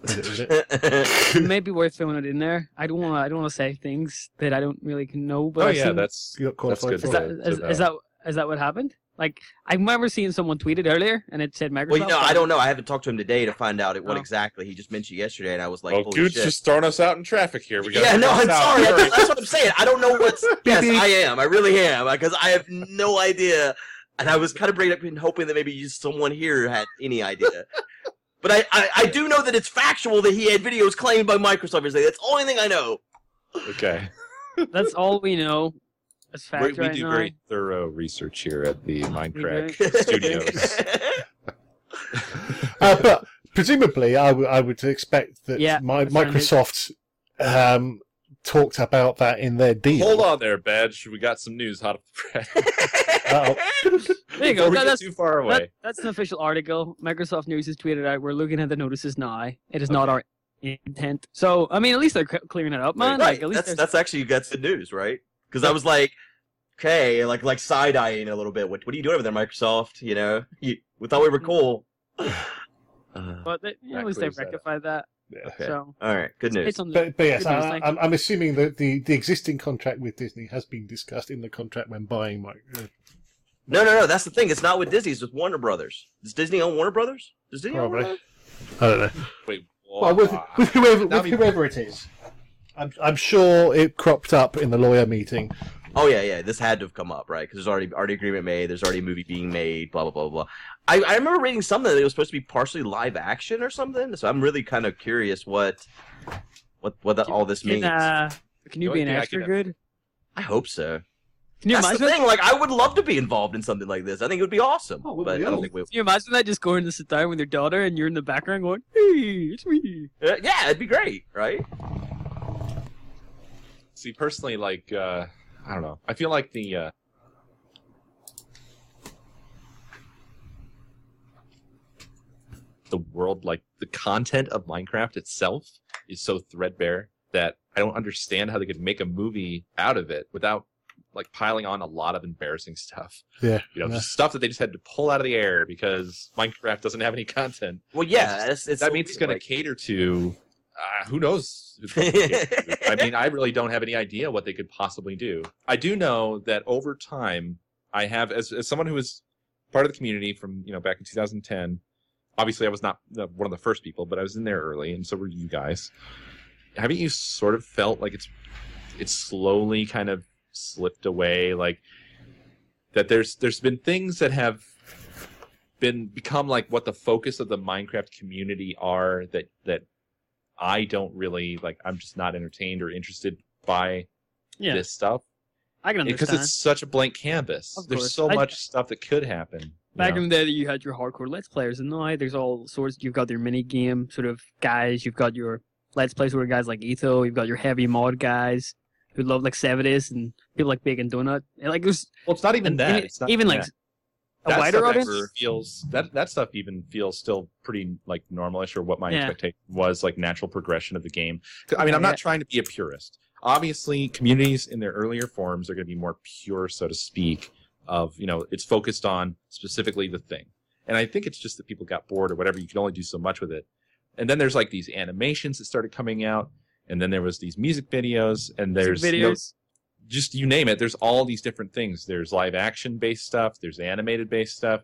Read it. Read it. It may be worth throwing it in there. I don't want to. I don't want to say things that I don't really know. But oh I've yeah, seen- that's You got That's good for is it. that to- is, to is know. that is that what happened? Like I remember seeing someone tweet it earlier, and it said Microsoft. Well, you know, I don't know. I haven't talked to him today to find out what Oh. exactly he just mentioned yesterday, and I was like, oh, "Holy Guude's shit!" just throwing us out in traffic here. We gotta yeah, no, I'm sorry. Hurry. That's, that's what I'm saying. I don't know what's. yes, I am. I really am uh, because I have no idea, and I was kind of bringing up and hoping that maybe someone here had any idea. But I, I, I do know that it's factual that he had videos claimed by Microsoft. yesterday. That's the only thing I know. Okay. That's all we know. As We, fact we right do now. very thorough research here at the Mindcrack. Studios. Uh, but presumably, I would- expect that Yeah, my, that's what I mean. Microsoft um, talked about that in their deal. Hold on there, Baj. We got some news hot off the press. Uh-oh. There you go. Before we That- get that's too far away. that, that's an official article. Microsoft News has tweeted out. We're looking at the notices now. It is not our intent. So I mean, at least they're c- clearing it up, man. right. Like at least that's there's- that's actually that's good news, right? Because I was like, okay, like like side eyeing a little bit. What what are you doing over there, Microsoft? You know, you, we thought we were cool. Uh, But they, you know, at least they've clears that rectified that. Yeah. okay. So All right. Good news. it's on the, But, but yes, Good I, thank I'm. I'm assuming that the, the existing contract with Disney has been discussed in the contract when buying my. Uh, No, no, no. That's the thing. It's not with Disney. It's with Warner Brothers. Does Disney own Warner Brothers? Does Disney own Warner Probably. Brothers? I don't know. Wait. Well, with, with whoever with we- whoever it is, I'm I'm sure it cropped up in the lawyer meeting. Oh yeah, yeah. This had to have come up, right? Because there's already already agreement made. There's already a movie being made. Blah blah blah blah. I, I remember reading something that it was supposed to be partially live action or something. So I'm really kind of curious what what what that, all this can, means. uh, can you The be an thing I extra good? I hope so. Can you That's imagine? the thing. Like, I would love to be involved in something like this. I think it would be awesome. Oh, but I don't think we. Can you imagine that just going to sit down with your daughter and you're in the background going, "Hey, it's me." Uh, yeah, it'd be great, right? See, personally, like, uh, I don't know. I feel like the, uh, the world, like, the content of Minecraft itself is so threadbare that I don't understand how they could make a movie out of it without, like, piling on a lot of embarrassing stuff. Yeah, You know, yeah. just stuff that they just had to pull out of the air because Minecraft doesn't have any content. Well, yeah, it's, it's that means it's going to cater to uh, who knows who it's gonna cater to. i mean i really don't have any idea what they could possibly do i do know that over time i have as, as someone who was part of the community from you know back in 2010 obviously i was not one of the first people but i was in there early and so were you guys haven't you sort of felt like it's it's slowly kind of slipped away like that there's there's been things that have been become like what the focus of the Minecraft community are that that I don't really like. I'm just not entertained or interested by Yeah, this stuff I can because it's such a blank canvas. Of There's course. so I- much stuff that could happen. Back know? in the day, that you had your hardcore Let's Players, and now there's all sorts. You've got your mini game sort of guys. You've got your Let's Plays where guys like Etho. You've got your heavy mod guys who love like Sevadus and people like Bacon Donut. And, like there's well, it's not even and- that. It's not even like. A That wider stuff audience. feels that that stuff even feels still pretty like normalish or what my Yeah. expectation was like natural progression of the game. I mean, I'm Yeah. not trying to be a purist. Obviously, communities in their earlier forms are going to be more pure, so to speak. Of you know, it's focused on specifically the thing, and I think it's just that people got bored or whatever. You can only do so much with it, and then there's like these animations that started coming out, and then there was these music videos, and there's you know, videos. Just you name it there's all these different things there's live action based stuff there's animated based stuff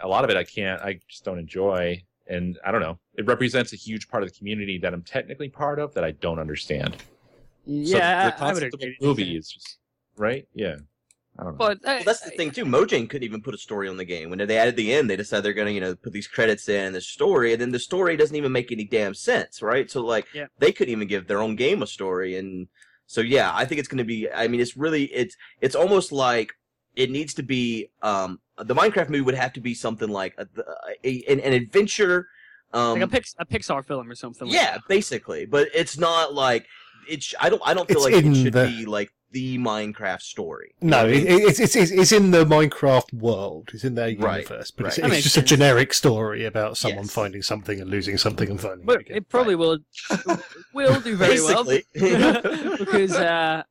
a lot of it i can't i just don't enjoy and i don't know it represents a huge part of the community that i'm technically part of that i don't understand so yeah, the I, I would concept of agree. movie is just right yeah i don't know But uh, Well, that's the thing too. Mojang couldn't even put a story on the game. When they added the end, they decided they're gonna, you know, put these credits in the story, and then the story doesn't even make any damn sense, right? So like, Yeah. they couldn't even give their own game a story, and so yeah, I think it's gonna be. I mean, it's really, it's it's almost like it needs to be. Um, the Minecraft movie would have to be something like a, a, an, an adventure. Um, like a, Pix, a Pixar film or something. like yeah, that. basically, but it's not like it's. I don't. I don't feel It's like it should the- be like the Minecraft story. No, know it, it's, it's, it's, it's in the Minecraft world. It's in their Right, universe, but it's, right. That it's makes just sense. a generic story about someone Yes. finding something and losing something and finding But it again. it probably will will do very well because uh,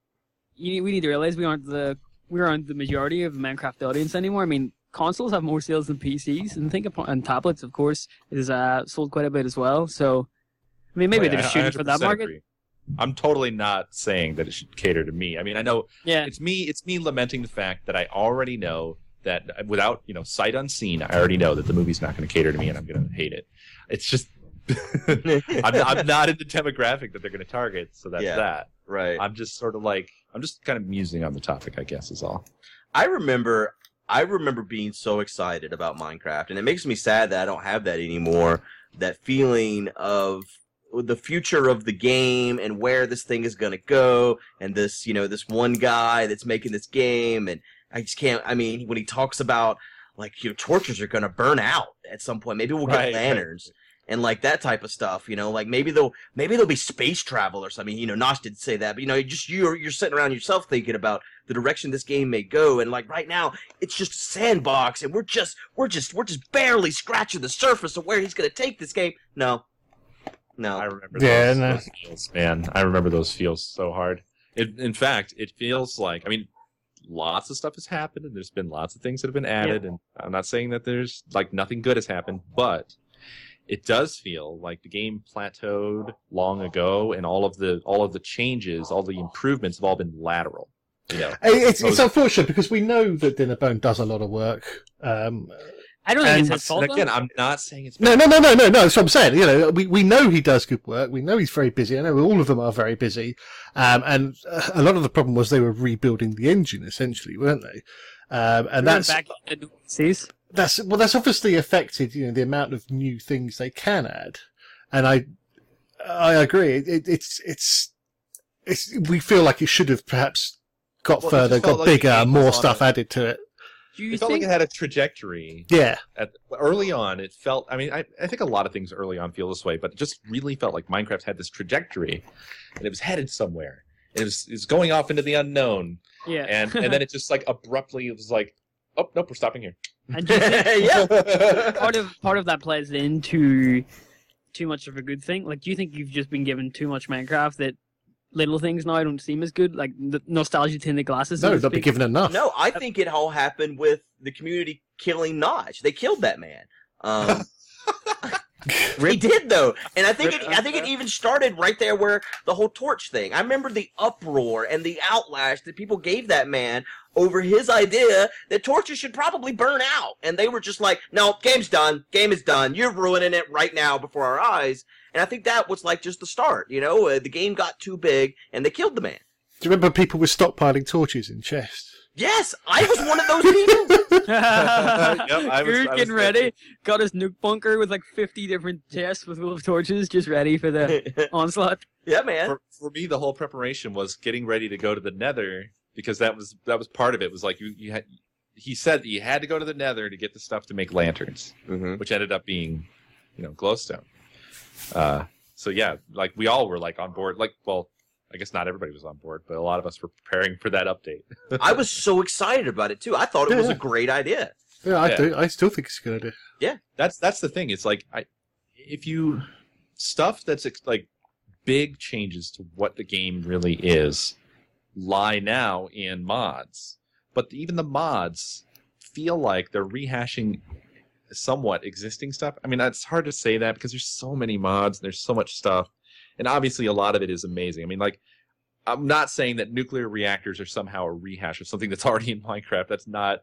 you, we need to realize we aren't the we aren't the majority of the Minecraft audience anymore. I mean, consoles have more sales than PCs, and think upon and tablets, of course, is uh, sold quite a bit as well. So, I mean, maybe Oh, yeah, they're shooting for that market. agree. I'm totally not saying that it should cater to me i mean i know Yeah, it's me it's me lamenting the fact that i already know that without you know sight unseen i already know that the movie's not going to cater to me and i'm going to hate it it's just I'm, I'm not in the demographic that they're going to target so that's Yeah. that right. i'm just sort of like i'm just kind of musing on the topic i guess is all I remember I remember being so excited about Minecraft and it makes me sad that I don't have that anymore. That feeling of the future of the game and where this thing is going to go and this, you know, this one guy that's making this game and I just can't I mean when he talks about like your torches are going to burn out at some point. Maybe we'll get Right, right. lanterns. And like that type of stuff, you know, like maybe they'll maybe there'll be space travel or something. You know, Notch did say that, but you know, just you're you're sitting around yourself thinking about the direction this game may go and like right now it's just a sandbox and we're just we're just we're just barely scratching the surface of where he's going to take this game no no i remember Yeah, those, no. those feels man i remember those feels so hard it, in fact it feels like i mean lots of stuff has happened and there's been lots of things that have been added and i'm not saying that there's like nothing good has happened but it does feel like the game plateaued long ago and all of the all of the changes all the improvements have all been lateral you know It's, it's unfortunate because we know that Dinnerbone does a lot of work. Um, I don't think it's and- his fault. again though. i'm not saying it's no, no, no, no, no, no. That's what I'm saying. You know, we, we know he does good work. We know he's very busy. I know all of them are very busy. Um, and uh, a lot of the problem was they were rebuilding the engine essentially, weren't they? Um, and We that's back to seas. that's well, that's obviously affected you know the amount of new things they can add, and I I agree. It, it, it's it's it's we feel like it should have perhaps got Well, further, got like bigger, more stuff a- added to it. Do you it felt think? like it had a trajectory. Yeah, at early on it felt i mean I, I think a lot of things early on feel this way but it just really felt like minecraft had this trajectory and it was headed somewhere. And it was, it was going off into the unknown. Yeah, and and then it just like abruptly it was like oh nope we're stopping here. And do you think yeah. part of part of that plays into too much of a good thing. Like, do you think you've just been given too much Minecraft that little things now don't seem as good? Like the nostalgia tinted glasses. so no, to not be given enough. no i think it all happened with the community killing notch they killed that man um He did though, and I think it. I think it even started right there where the whole torch thing. I remember the uproar and the outlash that people gave that man over his idea that torches should probably burn out, and they were just like, "No, game's done. Game is done. You're ruining it right now before our eyes." And I think that was like just the start. You know, uh, the game got too big, and they killed the man. Do you remember people were stockpiling torches in chests? Yes, I was one of those people. Yep, I was- You're I was getting there. ready. Got his nuke bunker with like 50 different chests with wolf torches, just ready for the onslaught. yeah, man. for, for me the whole preparation was getting ready to go to the nether because that was that was part of it was like you, you had he said that you had to go to the nether to get the stuff to make lanterns hmm which ended up being you know glowstone uh so yeah like we all were like on board like well i guess not everybody was on board but a lot of us were preparing for that update I was so excited about it too. I thought it was a great idea. Yeah, I Yeah. do. I still think it's a good idea. Yeah, that's that's the thing it's like i if you stuff that's ex- like big changes to what the game really is lie now in mods but even the mods feel like they're rehashing somewhat existing stuff. I mean it's hard to say that because there's so many mods there's so much stuff. And obviously a lot of it is amazing. I mean like i'm not saying that nuclear reactors are somehow a rehash of something that's already in minecraft. That's not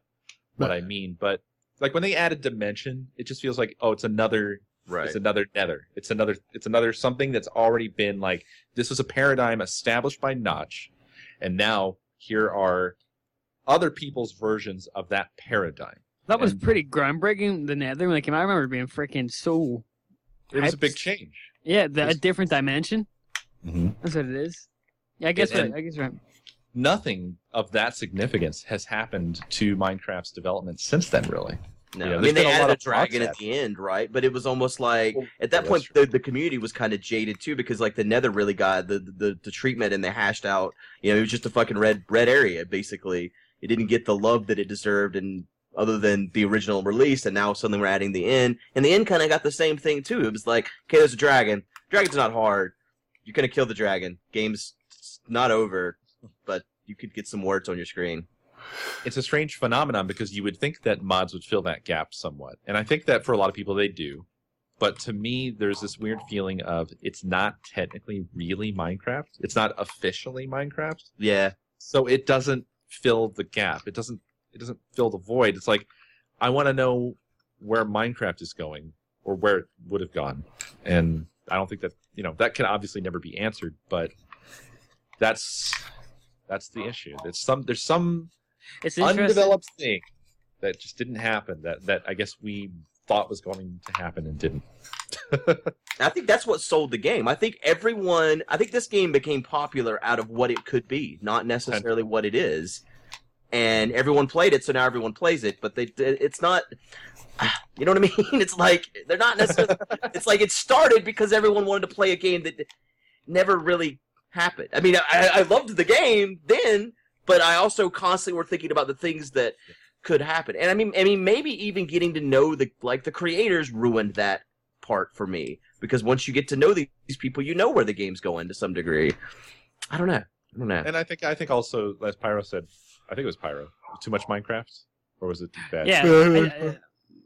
what i mean. But like when they added dimension it just feels like oh it's another Right. it's another nether. It's another it's another something that's already been like this was a paradigm established by Notch, and now here are other people's versions of that paradigm. That was And- pretty groundbreaking. The Nether, like I remember being freaking so. It was a big change. Yeah, the, a different dimension. Mm-hmm. That's what it is. Yeah, I guess. And- right, I guess right. Nothing of that significance has happened to Minecraft's development since then, really. No, Yeah, I mean they been a a of dragon at the end, right? But it was almost like Well, at that yeah, point the, the community was kind of jaded too because like the Nether really got the, the the treatment and they hashed out. You know, it was just a fucking red red area basically. It didn't get the love that it deserved, and other than the original release, and now suddenly we're adding the end, and the end kind of got the same thing too. It was like, okay, there's a dragon. Dragon's not hard. You're gonna kill the dragon. Game's not over, but you could get some words on your screen. It's a strange phenomenon because you would think that mods would fill that gap somewhat. And I think that for a lot of people they do. But to me, there's this weird feeling of it's not technically really Minecraft. It's not officially Minecraft. Yeah, so it doesn't fill the gap it doesn't it doesn't fill the void. It's like i want to know where minecraft is going or where it would have gone. And i don't think that you know that can obviously never be answered but that's that's the issue. There's some there's some It's undeveloped thing that just didn't happen that that i guess we thought was going to happen and didn't. I think that's what sold the game. I think everyone, I think this game became popular out of what it could be, not necessarily what it is. And everyone played it, so now everyone plays it. But they, it's not, you know what I mean? It's like they're not necessarily. it's like it started because everyone wanted to play a game that never really happened. I mean, I, I loved the game then, but I also constantly were thinking about the things that could happen. And I mean, I mean, maybe even getting to know the like the creators ruined that part for me because once you get to know these people, you know where the game's going to some degree. I don't know. I don't know. and i think i think also as pyro said i think it was pyro too much minecraft or was it too bad Yeah. I, I,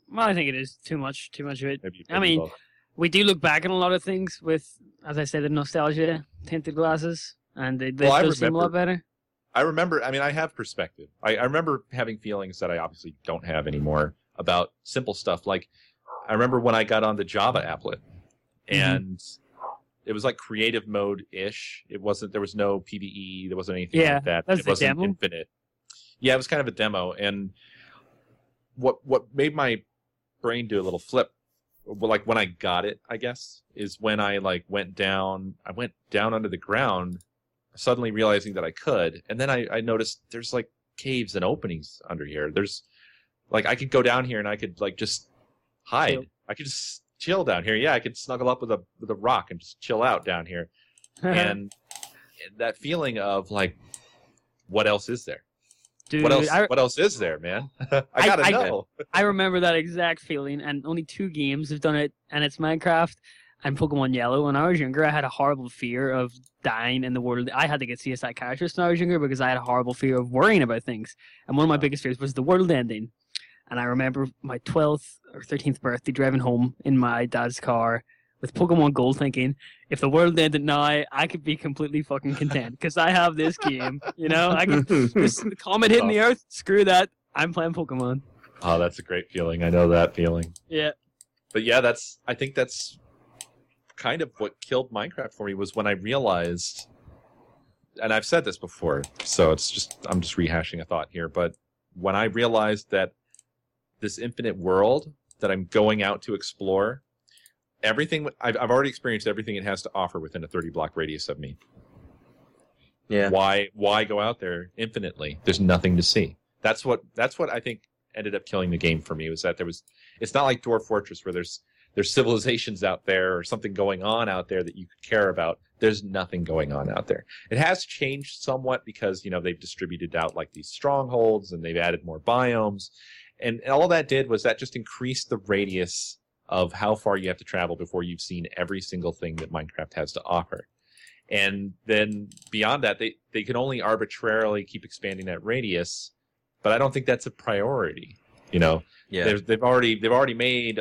well, I think it is too much. Too much of it. maybe, I mean, both. we do look back on a lot of things with, as I said, the nostalgia tinted glasses, and they, they Well, I does seem a lot better. I remember. I mean, I have perspective. I, I remember having feelings that I obviously don't have anymore about simple stuff. Like, I remember when I got on the Java applet, mm-hmm. and it was like creative mode ish. It wasn't. There was no PVE. There wasn't anything Yeah, like that. that's it the wasn't demo? infinite. Yeah, it was kind of a demo, and what what made my brain do a little flip like when I got it, I guess, is when I like went down. I went down under the ground, suddenly realizing that I could, and then I, I noticed there's like caves and openings under here. There's like I could go down here and I could like just hide. Chill. I could just chill down here. Yeah, I could snuggle up with a with a rock and just chill out down here. and that feeling of like, what else is there? Dude, what else? I, what else is there, man? I I- gotta I- know. I remember that exact feeling, and only two games have done it, and it's Minecraft and Pokemon Yellow. When I was younger, I had a horrible fear of dying in the world. I had to get CSI characters when I was younger because I had a horrible fear of worrying about things. And one of my biggest fears was the world ending. And I remember my 12th or 13th birthday driving home in my dad's car with Pokemon Gold thinking, if the world ended now, I could be completely fucking content because I have this game. You know, I could, this comet hitting the earth, screw that. I'm playing Pokemon. Oh, that's a great feeling. I know that feeling. Yeah. But yeah, that's I think that's kind of what killed Minecraft for me was when I realized and I've said this before, so it's just I'm just rehashing a thought here. But when I realized that this infinite world that I'm going out to explore, everything I've, I've already experienced everything it has to offer within a 30 block radius of me. Yeah. Why why go out there infinitely? There's nothing to see. That's what that's what I think ended up killing the game for me was that there was it's not like Dwarf Fortress where there's there's civilizations out there or something going on out there that you could care about. There's nothing going on out there. It has changed somewhat because, you know, they've distributed out like these strongholds and they've added more biomes. And all that did was that just increased the radius of how far you have to travel before you've seen every single thing that Minecraft has to offer. And then beyond that, they, they can only arbitrarily keep expanding that radius, but I don't think that's a priority. You know, Yeah. They've, they've already they've already made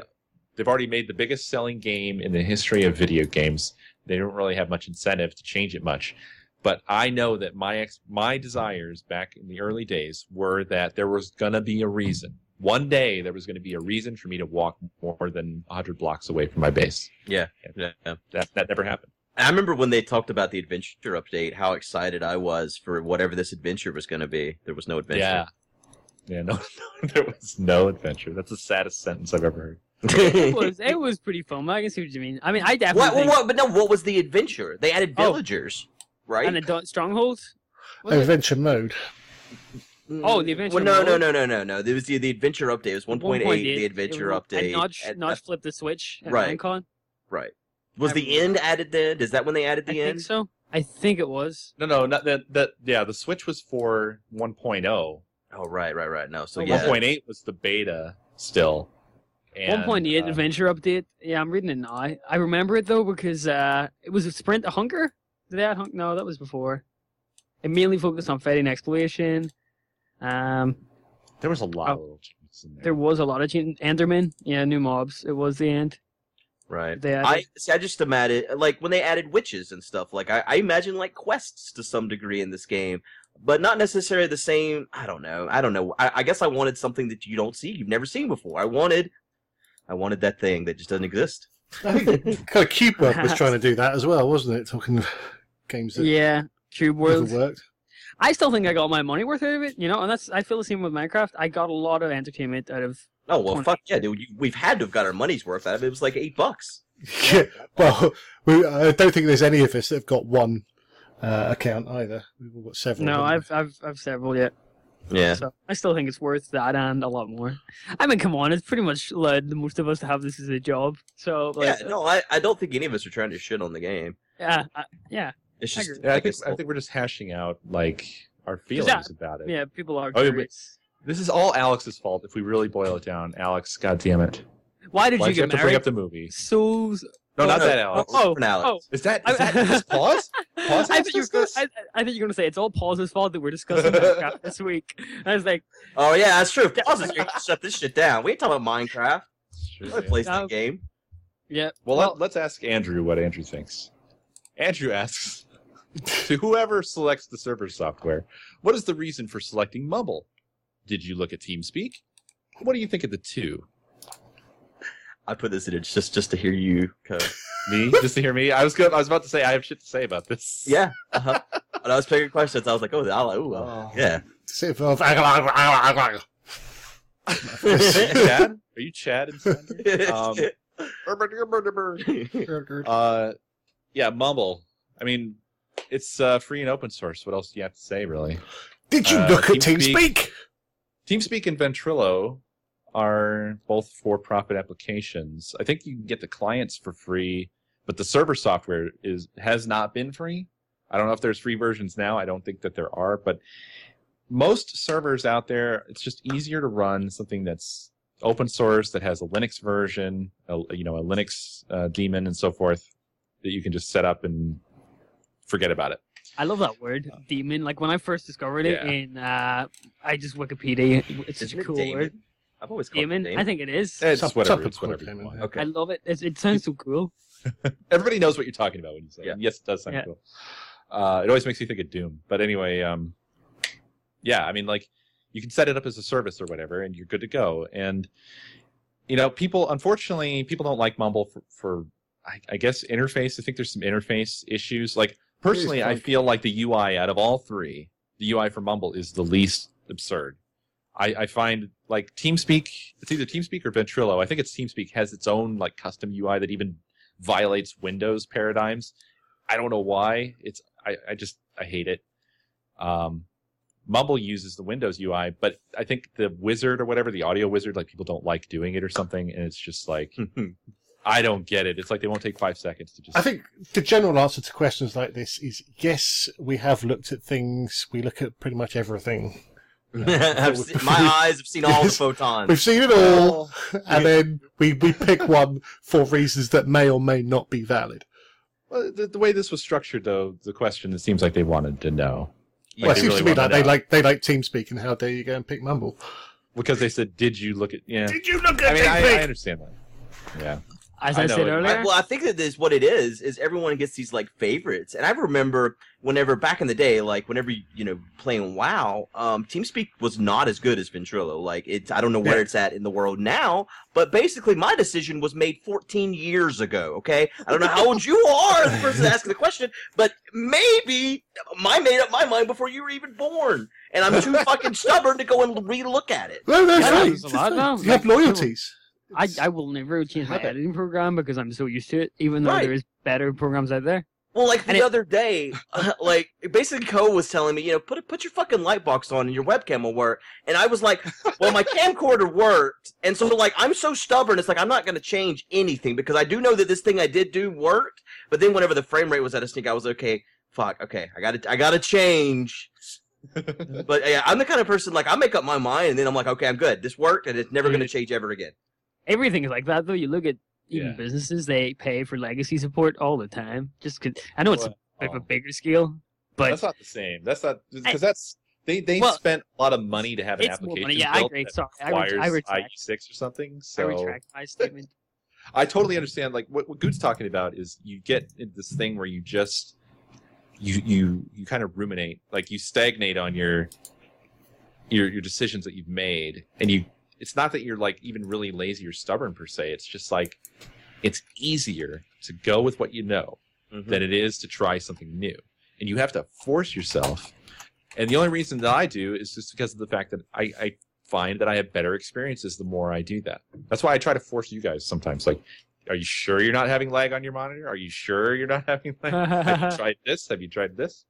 they've already made the biggest selling game in the history of video games. They don't really have much incentive to change it much. But I know that my ex, my desires back in the early days were that there was gonna be a reason. One day there was gonna be a reason for me to walk more than 100 blocks away from my base. Yeah. Yeah. That that never happened. I remember when they talked about the adventure update, how excited I was for whatever this adventure was going to be. There was no adventure. Yeah. Yeah, no, no, there was no adventure. That's the saddest sentence I've ever heard. it was it was pretty fun. I can see what you mean. I mean, I definitely what, think, what, but no, what was the adventure? They added Oh. villagers, right? and the do- strongholds. Was it? Adventure mode. Oh, the adventure Well, no, no, mode? no, no, no, no. There was the, the adventure update. It was 1.8, the adventure and update. Notch, At- Notch at- flipped the switch at Right. Minecon. right. Was I the remember. end added then? Is that when they added I the think end? so. I think it was. No, no, not that. That yeah, the Switch was for 1.0. Oh, right, right, right. No, so Oh, yeah. 1.8 was the beta still. And, 1.8 uh, adventure update. Yeah, I'm reading it now. I, I remember it though because uh, it was a sprint to hunger. Did they add hunger? No, that was before. It mainly focused on fighting exploration. Um, there was a lot Oh. of little changes in there. there was a lot of change. Enderman, yeah, new mobs. It was the end. Right. They added. I see. I just imagine like when they added witches and stuff. Like I, I imagine like quests to some degree in this game, but not necessarily the same. I don't know. I don't know. I, I guess I wanted something that you don't see, you've never seen before. I wanted, I wanted that thing that just doesn't exist. I think kind of Cube World was trying to do that as well, wasn't it? Talking of games that yeah, Cube never World. worked. I still think I got my money worth out of it. You know, and that's I feel the same with Minecraft. I got a lot of entertainment out of. Oh well, 20. fuck yeah, dude. You, we've had to have got our money's worth out of it. It was like eight bucks. Yeah. Well, we, I don't think there's any of us that have got one uh, account either. We've all got several. No, I've I've I've several yet. Yeah. So I still think it's worth that and a lot more. I mean, come on, it's pretty much led the most of us to have this as a job. So like, yeah. No, I, I don't think any of us are trying to shit on the game. yeah, I, yeah, It's I just. agree. Yeah, I think I think we're just hashing out like our feelings Yeah. about it. yeah. People are Oh, yeah, curious. This is all Alex's fault if we really boil it down. Alex, god damn it. Why did Why you did you get have to bring up the movie? So No, oh, not no, that Alex. oh, different Alex. Oh. Is that I- is that just pause? Pause I think, you're were, this? I, I thought you were going to say it's all Paul's fault that we're discussing Minecraft this week. I was like, Oh yeah, that's true. Pause is here. Shut this shit down. We ain't talking about Minecraft. Sure, I yeah. play No. that game. yeah. Well, let, let's ask Andrew what Andrew thinks. Andrew asks to whoever selects the server software, what is the reason for selecting Mumble? Did you look at TeamSpeak? What do you think of the two? I put this in it just just to hear you. Me, just to hear me. I was good. I was about to say I have shit to say about this. yeah. Uh-huh. when I was picking questions, I was like, oh, I'll, ooh, uh, yeah. See if I've- Chad, are you Chad inside here? Um, uh, yeah, Mumble. I mean, it's uh, free and open source. What else do you have to say, really? Did you uh, look at TeamSpeak? TeamSpeak? And Ventrilo are both for-profit applications. I think you can get the clients for free, but the server software is has not been free. I don't know if there's free versions now. I don't think that there are, but most servers out there, it's just easier to run something that's open source that has a Linux version, a, you know, a Linux uh, daemon and so forth that you can just set up and forget about it. I love that word, demon. Like when I first discovered it Yeah. in, uh, I just Wikipedia. It's such a cool Damon? word. I've always called Demon. it I think it is. It's Some- whatever. It's whatever call it you Damon. Okay. I love it. It, it sounds so cool. Everybody knows what you're talking about when you say Yeah. it. Yes, it does sound Yeah. cool. Uh, it always makes me think of Doom. But anyway, um, yeah, I mean, like, you can set it up as a service or whatever, and you're good to go. And, you know, people, unfortunately, people don't like Mumble for, for I, I guess, interface. I think there's some interface issues. Like, personally, I feel like the UI out of all three, the UI for Mumble is the least absurd. I, I find like TeamSpeak, it's either TeamSpeak or Ventrilo. I think it's TeamSpeak has its own like custom UI that even violates Windows paradigms. I don't know why. It's I, I just I hate it. Um, Mumble uses the Windows UI, but I think the wizard or whatever, the audio wizard, like people don't like doing it or something, and it's just like I don't get it. It's like they won't take five seconds to just I think the general answer to questions like this is yes, we have looked at things. We look at pretty much everything. I've seen, my eyes have seen all the photons. We've seen it all, oh. and then we, we pick one for reasons that may or may not be valid. Well, the, the way this was structured, though, the question it seems like they wanted to know Yeah, well, it seems really to me wanna like they like they like TeamSpeak, and how dare you go and pick Mumble? because they said, "Did you look at?" Yeah, Did you look I at mean, I, I understand that. Yeah, As I I, said earlier, I, well, I think that is what it is. Is everyone gets these like favorites, and I remember whenever back in the day, like whenever you know playing WoW, um, TeamSpeak was not as good as Ventrilo. Like it's, I don't know where Yeah. it's at in the world now, but basically my decision was made 14 years ago. Okay, I don't know how old you are, the person asking the question, but maybe I made up my mind before you were even born, and I'm too fucking stubborn to go and relook at it. No, no, Yeah, fine. there's a lot now. You have Like, loyalties. I, I will never change my editing program because I'm so used to it, even though Right. there is better programs out there. Well, like the And it- other day, like basically, Coe was telling me, you know, put put your fucking light box on and your webcam will work. And I was like, well, my camcorder worked, and so like I'm so stubborn. It's like I'm not going to change anything because I do know that this thing I did do worked. But then whenever the frame rate was at a sneak, I was okay. Fuck. Okay, I got to I got to change. But yeah, I'm the kind of person like I make up my mind and then I'm like, okay, I'm good. This worked, and it's never going to change ever again. Everything is like that, though. You look at even Yeah. businesses; they pay for legacy support all the time. Just because I know it's oh. a bit of a Oh, bigger scale, but that's not the same. That's not because that's they they Well, spent a lot of money to have an application. Yeah, I built agree. that Sorry, I, ret- requires I retract. IE6 or something. I So retract my statement. I totally understand. Like what, what Guude's talking about is you get this thing where you just you you you kind of ruminate, like you stagnate on your your your decisions that you've made, and you. It's not that you're like even really lazy or stubborn per se. It's just like it's easier to go with what you know Mhm. than it is to try something new, and you have to force yourself. And the only reason that I do is just because of the fact that I, I find that I have better experiences the more I do that. That's why I try to force you guys sometimes. Like, are you sure you're not having lag on your monitor? Are you sure you're not having lag? Have you tried this? Have you tried this?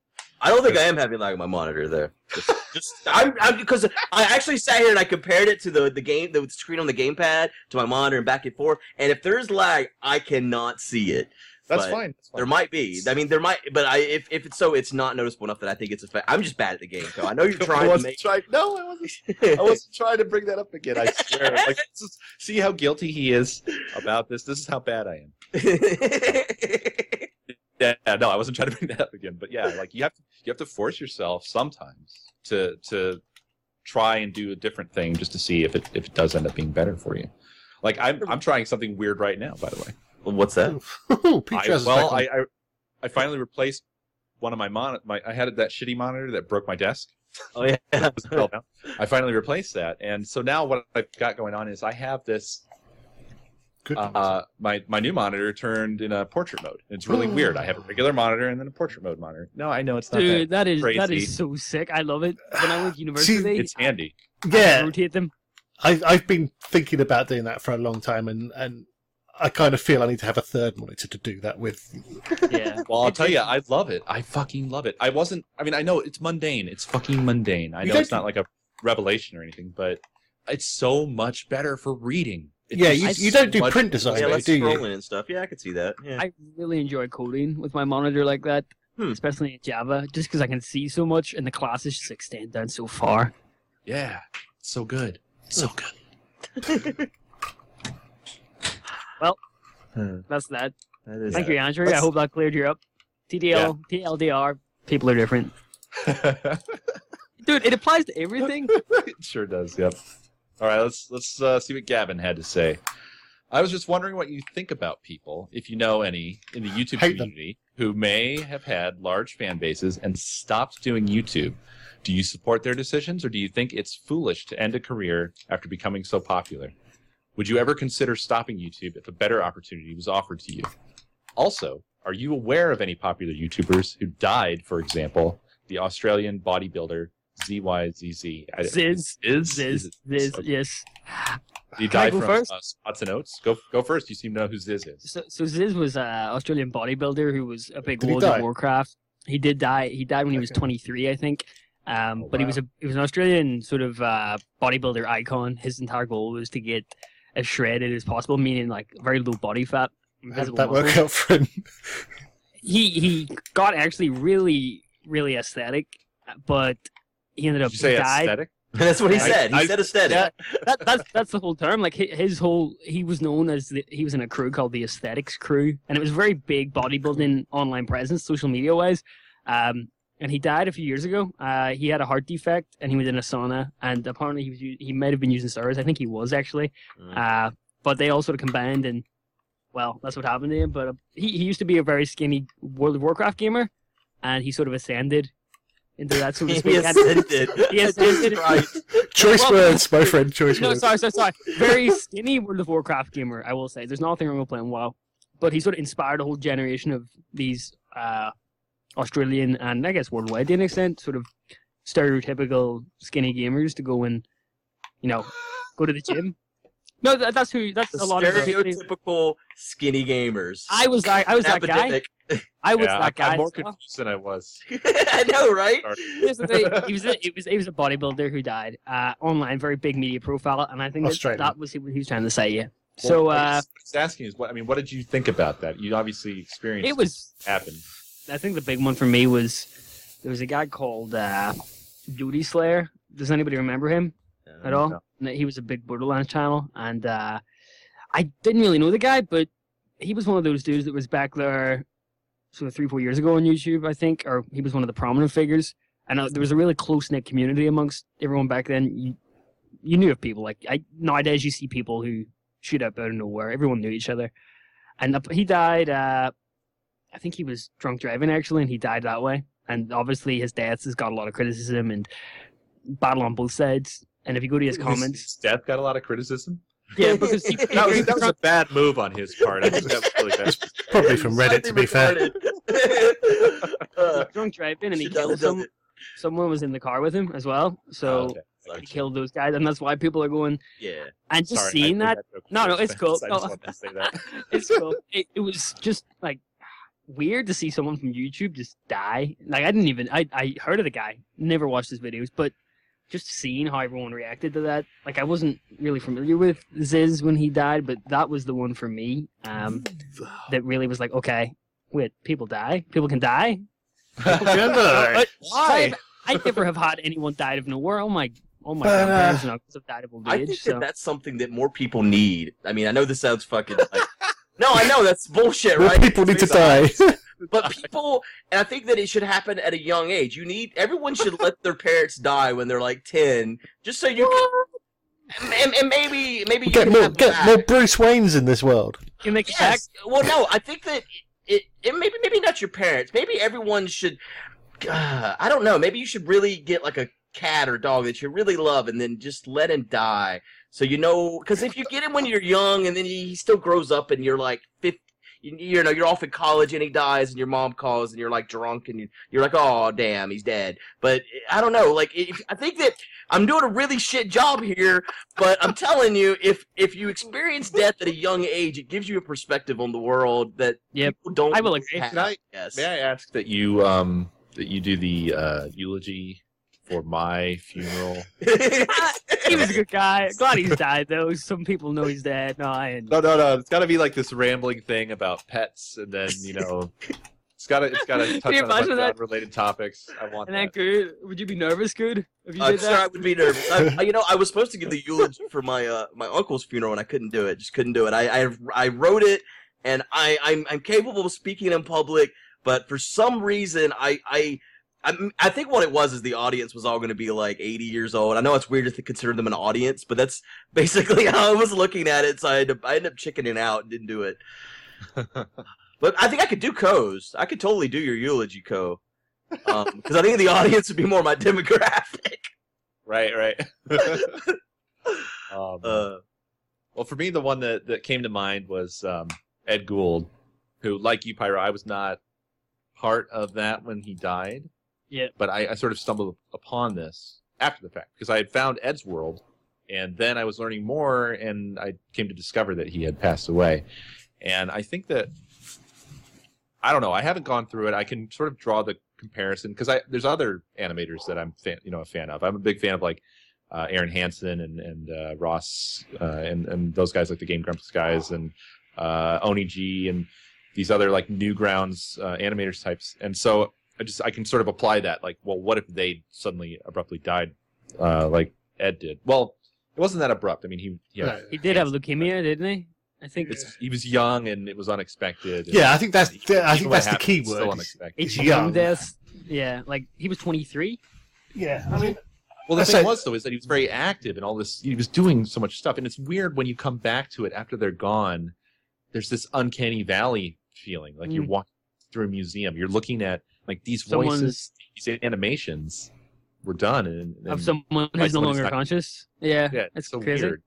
I don't think I am having lag on my monitor there. Just, just I'm, because I actually sat here and I compared it to the the game the screen on the gamepad to my monitor and back and forth. And if there's lag, I cannot see it. That's fine. That's fine. There might be. I mean, there might, but I if, if it's so, it's not noticeable enough that I think it's a fact. I'm just bad at the game, so I know you're trying to make. trying. No, I wasn't. I wasn't trying to bring that up again. I swear. Like, is- see how guilty he is about this. This is how bad I am. Yeah, no, I wasn't trying to bring that up again, but yeah, like you have to you have to force yourself sometimes to to try and do a different thing just to see if it if it does end up being better for you. Like I'm I'm trying something weird right now, by the way. What's that? Ooh, I, well. I, I I finally replaced one of my mon my I had that shitty monitor that broke my desk. Oh yeah. It was fell down. I finally replaced that, and so now what I've got going on is I have this Good. Uh, my my new monitor turned in a portrait mode. It's really weird. I have a regular monitor and then a portrait mode monitor. No, I know it's not Dude, that is that crazy. is so sick. I love it. When I went to university, that. It's handy. I yeah, rotate them. I, I've been thinking about doing that for a long time, and, and I kind of feel I need to have a third monitor to do that with. Yeah. Well, I'll It's- tell you, I love it. I fucking love it. I wasn't. I mean, I know it's mundane. It's fucking mundane. I know it's not like a revelation or anything, but it's so much better for reading. It's Yeah, you, you don't do much- print design, yeah, though, do you? scrolling and stuff. Yeah, I could see that. Yeah. I really enjoy coding with my monitor like that, Hmm. especially in Java, just because I can see so much and the classes just extend down so far. Yeah, so good. So good. Well that's that. That is- Thank you, Andrew. I Let's- hope that cleared you up. TDL, TLDR, people are different. Dude, it applies to everything. it sure does. Yep. All right, let's let's uh, see what Gavin had to say. I was just wondering what you think about people, if you know any in the YouTube Hate them. community who may have had large fan bases and stopped doing YouTube. Do you support their decisions, or do you think it's foolish to end a career after becoming so popular? Would you ever consider stopping YouTube if a better opportunity was offered to you? Also, are you aware of any popular YouTubers who died? For example, the Australian bodybuilder ZYZZ. I- Zyzz. Zyzz, Zyzz, Okay. yes. He Can I died go from first? Uh, spots and oats. Go go first. You seem to know who Zyzz is. So, so Zyzz was an Australian bodybuilder who was a big Did World of? Warcraft. He did die. He died when he was 23, I think. Um, Oh, but he was a he was an Australian sort of uh, bodybuilder icon. His entire goal was to get as shredded as possible, meaning like very low body fat. How did that work out for him? He he got actually really really aesthetic, but he ended Did up you say he died. aesthetic? That's what he I- said. He I- said aesthetic. Yeah, that, that's that's the whole term. Like his whole, he was known as the, he was in a crew called the Aesthetics Crew, and it was very big bodybuilding online presence, social media wise. Um, and he died a few years ago. Uh, he had a heart defect, and he was in a sauna, and apparently he was he might have been using steroids. I think he was actually. Mm. Uh, but they all sort of combined, and well, that's what happened to him. But uh, he he used to be a very skinny World of Warcraft gamer, and he sort of ascended into that so to He speak. And- ascended. He ascended. Christ. Choice Well, words, my friend. Choice No, words. sorry, sorry, sorry. Very skinny World of Warcraft gamer, I will say. There's nothing wrong with playing WoW. But he sort of inspired a whole generation of these uh, Australian and I guess worldwide to an extent, sort of stereotypical skinny gamers to go and, you know, go to the gym. No, that, that's who. That's The a lot of stereotypical skinny gamers. I was that. I was that guy. Epidemic. I was yeah, that guy. I'm more as well. confused than I was. I know, right? Here's the thing. He was a, he was he was a bodybuilder who died uh, online, very big media profile, and I think that, that was what he was trying to say. Yeah. So Well, uh, what I was asking is what I mean. What did you think about that? You obviously experienced it was happened. I think the big one for me was there was a guy called uh, Duty Slayer. Does anybody remember him at all? No. He was a big Borderlands channel, and uh, I didn't really know the guy, but he was one of those dudes that was back there, sort of three, four years ago on YouTube, I think, or he was one of the prominent figures. And uh, there was a really close knit community amongst everyone back then. You, you knew of people like I nowadays you see people who shoot up out of nowhere. Everyone knew each other, and uh, he died. Uh, I think he was drunk driving actually, and he died that way. And obviously, his death has got a lot of criticism and battle on both sides. And if you go to his comments, His death got a lot of criticism. yeah, because he, That was, that was a bad move on his part. I think that was really bad. Probably from Reddit, to be fair. uh, drunk driving and he killed it, done some, someone was in the car with him as well. So Oh, okay. he killed those guys, and that's why people are going Yeah. and just Sorry, seeing made that. joke No, no, it's cool. I No. just to say that. it's cool. It, it was just like weird to see someone from YouTube just die. Like I didn't even I I heard of the guy, never watched his videos, but just seeing how everyone reacted to that. Like I wasn't really familiar with Zyzz when he died, but that was the one for me. Um, that really was like, okay, wait, people die, people can die. Gender. Why? I never have had anyone died of nowhere. Oh my, oh my But, uh, grandparents and uncles have died of old I think So that that's something that more people need. I mean, I know this sounds fucking like. No, I know that's bullshit, More right? people need to die. But people, and I think that it should happen at a young age. You need everyone should let their parents die when they're like ten, just so you can, and, and maybe maybe you get more, get that. more Bruce Waynes in this world. can make it back. Yes. Well, no, I think that it, it maybe maybe not your parents. Maybe everyone should. Uh, I don't know. Maybe you should really get like a cat or dog that you really love, and then just let him die. So you know, because if you get him when you're young, and then he, he still grows up, and you're like fifty. You, you know, you're off in college and he dies, and your mom calls, and you're like drunk, and you, you're like, "Oh, damn, he's dead." But I don't know. Like, if, I think that I'm doing a really shit job here, but I'm telling you, if if you experience death at a young age, it gives you a perspective on the world that Yep. people don't. I will agree. have. Can I- Yes. May I ask that you um that you do the uh, eulogy for my funeral? he was a good guy. Glad he's died though. Some people know he's dead. No, I No, no, no. It's got to be like this rambling thing about pets, and then you know, it's got to it's got to touch you on a bunch of that? unrelated topics. I want And then that. good. Would you be nervous, good? If you I'm did sorry, I would be nervous. I, I- you know, I was supposed to give the eulogy for my uh, my uncle's funeral, and I couldn't do it. Just couldn't do it. I I, I wrote it, and I I'm, I'm capable of speaking in public, but for some reason, I I. I, I think what it was is the audience was all going to be like 80 years old. I know it's weird to consider them an audience, but that's basically how I was looking at it. So I, had to, I ended up chickening out and didn't do it. But I think I could do Coe's. I could totally do your eulogy, Coe. Because I think the audience would be more my demographic. right, right. um, Uh, well, for me, the one that, that came to mind was um, Ed Gould, who, like you, Pyro, I was not part of that when he died. Yeah. But I, I sort of stumbled upon this after the fact because I had found Eddsworld, and then I was learning more, and I came to discover that he had passed away. And I think that I don't know. I haven't gone through it. I can sort of draw the comparison because I there's other animators that I'm fan, you know a fan of. I'm a big fan of like uh, Arin Hanson and and uh, Ross uh, and and those guys like the Game Grumps guys and uh, Oni G and these other like Newgrounds uh, animators types. And so I just I can sort of apply that like, well, what if they suddenly abruptly died, uh, like Ed did? Well, it wasn't that abrupt. I mean, he he, had- He did have leukemia, didn't he? I think it's, he was young and it was unexpected. Yeah, I think that's the, I think that's the key happened, it's word. Still unexpected. He's young young. death. Yeah, like he was 23. Yeah, I mean, Well, the I thing said- was though is that he was very active and all this. He was doing so much stuff, and it's weird when you come back to it after they're gone. There's this uncanny valley feeling, like you're Mm. walking through a museum. You're looking at like these Someone's- voices, these animations were done, and, and of someone who's no longer not- conscious. Yeah, yeah, it's it's so crazy. weird,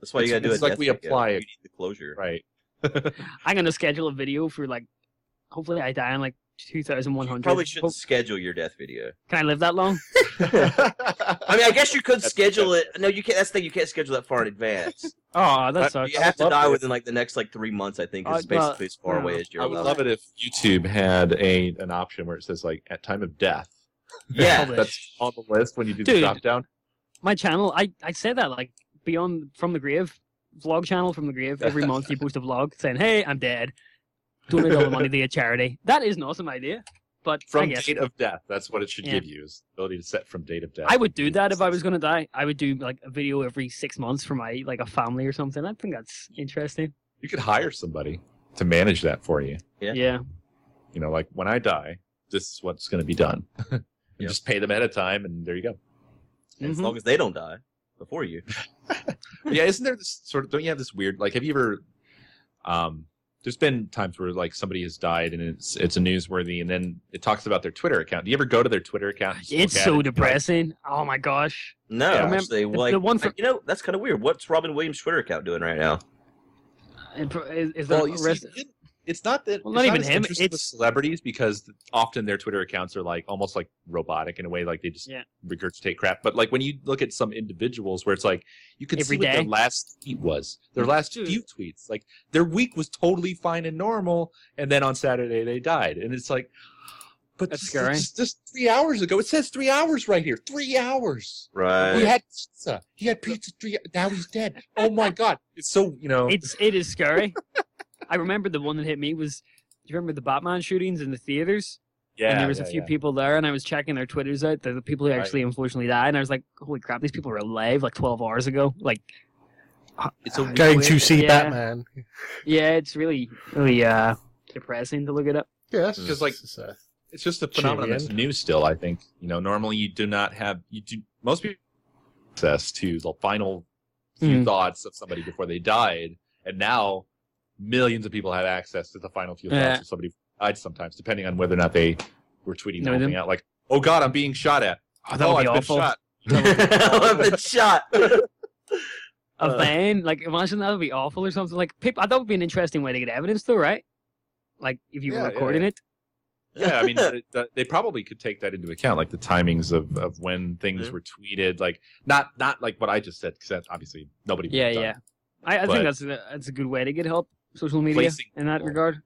That's why you It's- gotta do it's like we apply You it. need the closure. right? I'm gonna schedule a video for like. Hopefully, I die in like 2100. You probably should Hope- schedule your death video. Can I live that long? I mean, I guess you could That's- schedule it. No, you can't. That's the thing. You can't schedule that far in advance. Oh, that I- sucks. You have to die it. within like the next like three months. I think Uh, is but- basically as far yeah. away as you're I would love it if YouTube had a an option where it says like at time of death. Yeah. that's on the list when you do the Dude. drop down. My channel, I I said that like beyond from the grave vlog channel from the grave. Every month you post a vlog saying, "Hey, I'm dead. Donate all the money to a charity." That is an awesome idea. But I From guess date of death, that's what it should Yeah. give you is the ability to set from date of death. I would do that if I was gonna die. I would do like a video every six months for my like a family or something. I think that's interesting. You could hire somebody to manage that for you. Yeah. Yeah. You know, like when I die, this is what's going to be done. and Yep. just pay them ahead of time, and there you go. As Mhm. long as they don't die before you. yeah, isn't there this sort of? Don't you have this weird? Like, have you ever? Um, there's been times where like somebody has died and it's it's a newsworthy, and then it talks about their Twitter account. Do you ever go to their Twitter account? It's so it and be like, depressing. Oh my gosh. No, Yeah. Remember- actually, the- like the one for- you know that's kind of weird. What's Robin Williams' Twitter account doing right now? Is, is there Well, you see, rest- it- it's not that. Well, it's not even as him, interesting with it's- celebrities because often their Twitter accounts are like almost like robotic in a way, like they just Yeah. regurgitate crap. But like when you look at some individuals, where it's like you can Every see what their last tweet was, their mm. last Dude. few tweets, like their week was totally fine and normal, and then on Saturday they died, and it's like. But That's just, scary. just, just three hours ago, it says three hours right here. Three hours. Right. We had pizza. He had pizza three. Now he's dead. Oh my god! It's so you know. it's it is scary. I remember the one that hit me was. Do you remember the Batman shootings in the theaters? yeah, and there was yeah, a few yeah. people there, and I was checking their twitters out. The, the people who Right. actually unfortunately died, and I was like, "Holy crap! These people were alive like 12 hours ago." Like, It's a going weird- to see yeah. Batman. yeah, it's really really uh depressing to look it up. Yeah, that's Because, like, it's, uh, it's just a phenomenon that's new still i think you know normally you do not have you do most people have access to the final few Mhm. thoughts of somebody before they died and now millions of people have access to the final few Yeah. of somebody who died sometimes depending on whether or not they were tweeting Know something them? out like oh god i'm being shot at Oh, that oh would be i've awful. been shot I've been shot. A Uh. van, like imagine that would be awful or something. Like, people, I thought it would be an interesting way to get evidence, though, right? Like, if you Yeah, were yeah, recording it. yeah i mean th- th- they probably could take that into account like the timings of, of when things Mhm. were tweeted like not not like what i just said because obviously nobody Yeah, yeah. I, I But- think that's a, that's a good way to get help. Social media in that people. regard.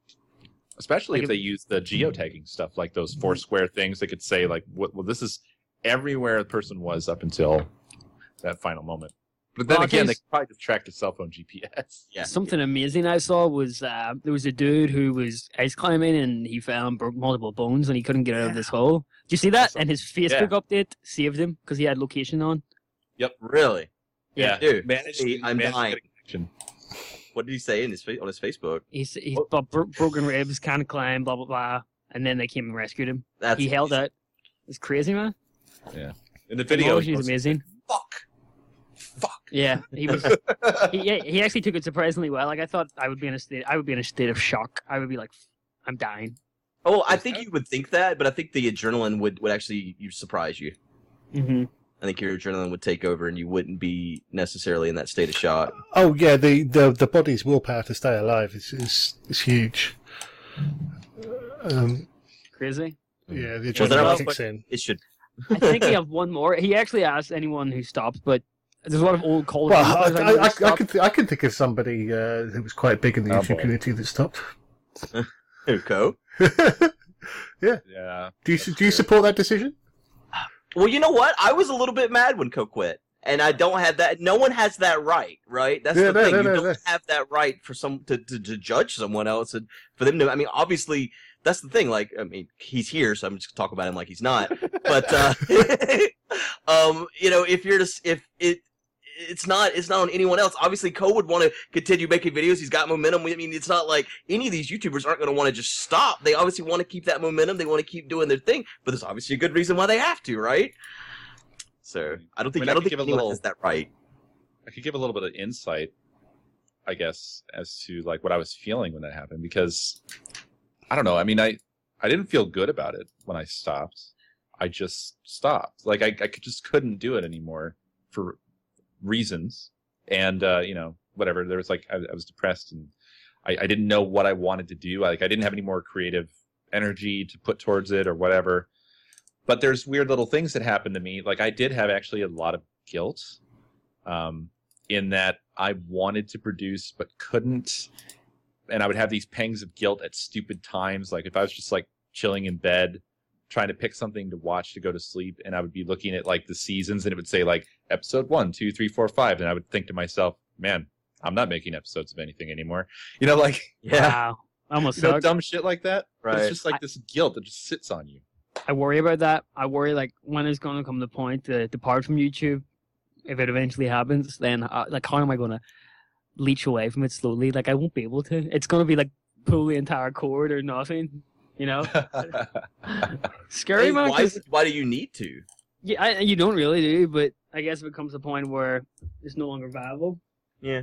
especially Like if if- they use the geotagging stuff like those foursquare things they could say like well this is everywhere the person was up until that final moment but then Well, again they could probably just track the cell phone gps Yeah. Something amazing I saw was uh, there was a dude who was ice climbing and he found broke multiple bones and he couldn't get out of this hole. Did you see that? Awesome. And his Facebook update saved him because he had location on. Yep. Really? Yeah. Dude, managed see, I'm managed dying. Get a connection. What did he say in his on his Facebook? He's he's Oh. bro- broken ribs, can't climb, blah blah blah. And then they came and rescued him. That's he held out. It's crazy, man. Yeah. In the video Technology he is goes, amazing. fuck fuck Yeah, he was. he, yeah, he actually took it surprisingly well. Like I thought, I would be in a state. I would be in a state of shock. I would be like, I'm dying. Oh, I think you would think that, but I think the adrenaline would, would actually surprise you. Mm-hmm. I think your adrenaline would take over, and you wouldn't be necessarily in that state of shock. oh yeah, the, the the body's willpower to stay alive is is, is huge. Um, Crazy. yeah, the adrenaline else? kicks in. It should. I think we have one more. He actually asked anyone who stopped, but there's a lot of old Call Well, I, players I know I, I, I, can th- I can think of somebody uh, who was quite big in the Oh, YouTube boy. community that stopped. Coe. Yeah. do you do you support that decision? Well, you know what? I was a little bit mad when Coe quit, and I don't have that. No one has that right, right? That's Yeah, the no, thing. no, you no, don't no. have that right for some to, to, to judge someone else and for them to. I mean, obviously, that's the thing. Like, I mean, he's here, so I'm just gonna talk about him like he's not. But uh, um, you know, if you're just if it. It's not. It's not on anyone else. Obviously, Coe would want to continue making videos. He's got momentum. I mean, it's not like any of these YouTubers aren't going to want to just stop. They obviously want to keep that momentum. They want to keep doing their thing. But there's obviously a good reason why they have to, right? So I don't think I mean, I I don't could think give a anyone little- has that right. I could give a little bit of insight, I guess, as to like what I was feeling when that happened because I don't know. I mean, I I didn't feel good about it when I stopped. I just stopped. Like I I just couldn't do it anymore for reasons, and uh, you know whatever. There was like I, I was depressed and I, I didn't know what I wanted to do. Like I didn't have any more creative energy to put towards it or whatever. But there's weird little things that happened to me. Like I did have actually a lot of guilt. Um, in that I wanted to produce but couldn't. And I would have these pangs of guilt at stupid times. Like if I was just like chilling in bed, trying to pick something to watch to go to sleep, and I would be looking at like the seasons and it would say like episode one, two, three, four, five. And I would think to myself, man, I'm not making episodes of anything anymore. You know, like, Yeah, Wow. Almost you know, dumb shit like that. But right. It's just like this guilt that just sits on you. I worry about that. I worry like when is going to come the point to depart from YouTube. If it eventually happens, then uh, like how am I going to leech away from it slowly? Like I won't be able to. It's going to be like pull the entire cord or nothing. You know, scary Hey, why, 'cause- why do you need to? Yeah, I, you don't really do, but I guess if it comes to a point where it's no longer viable. Yeah.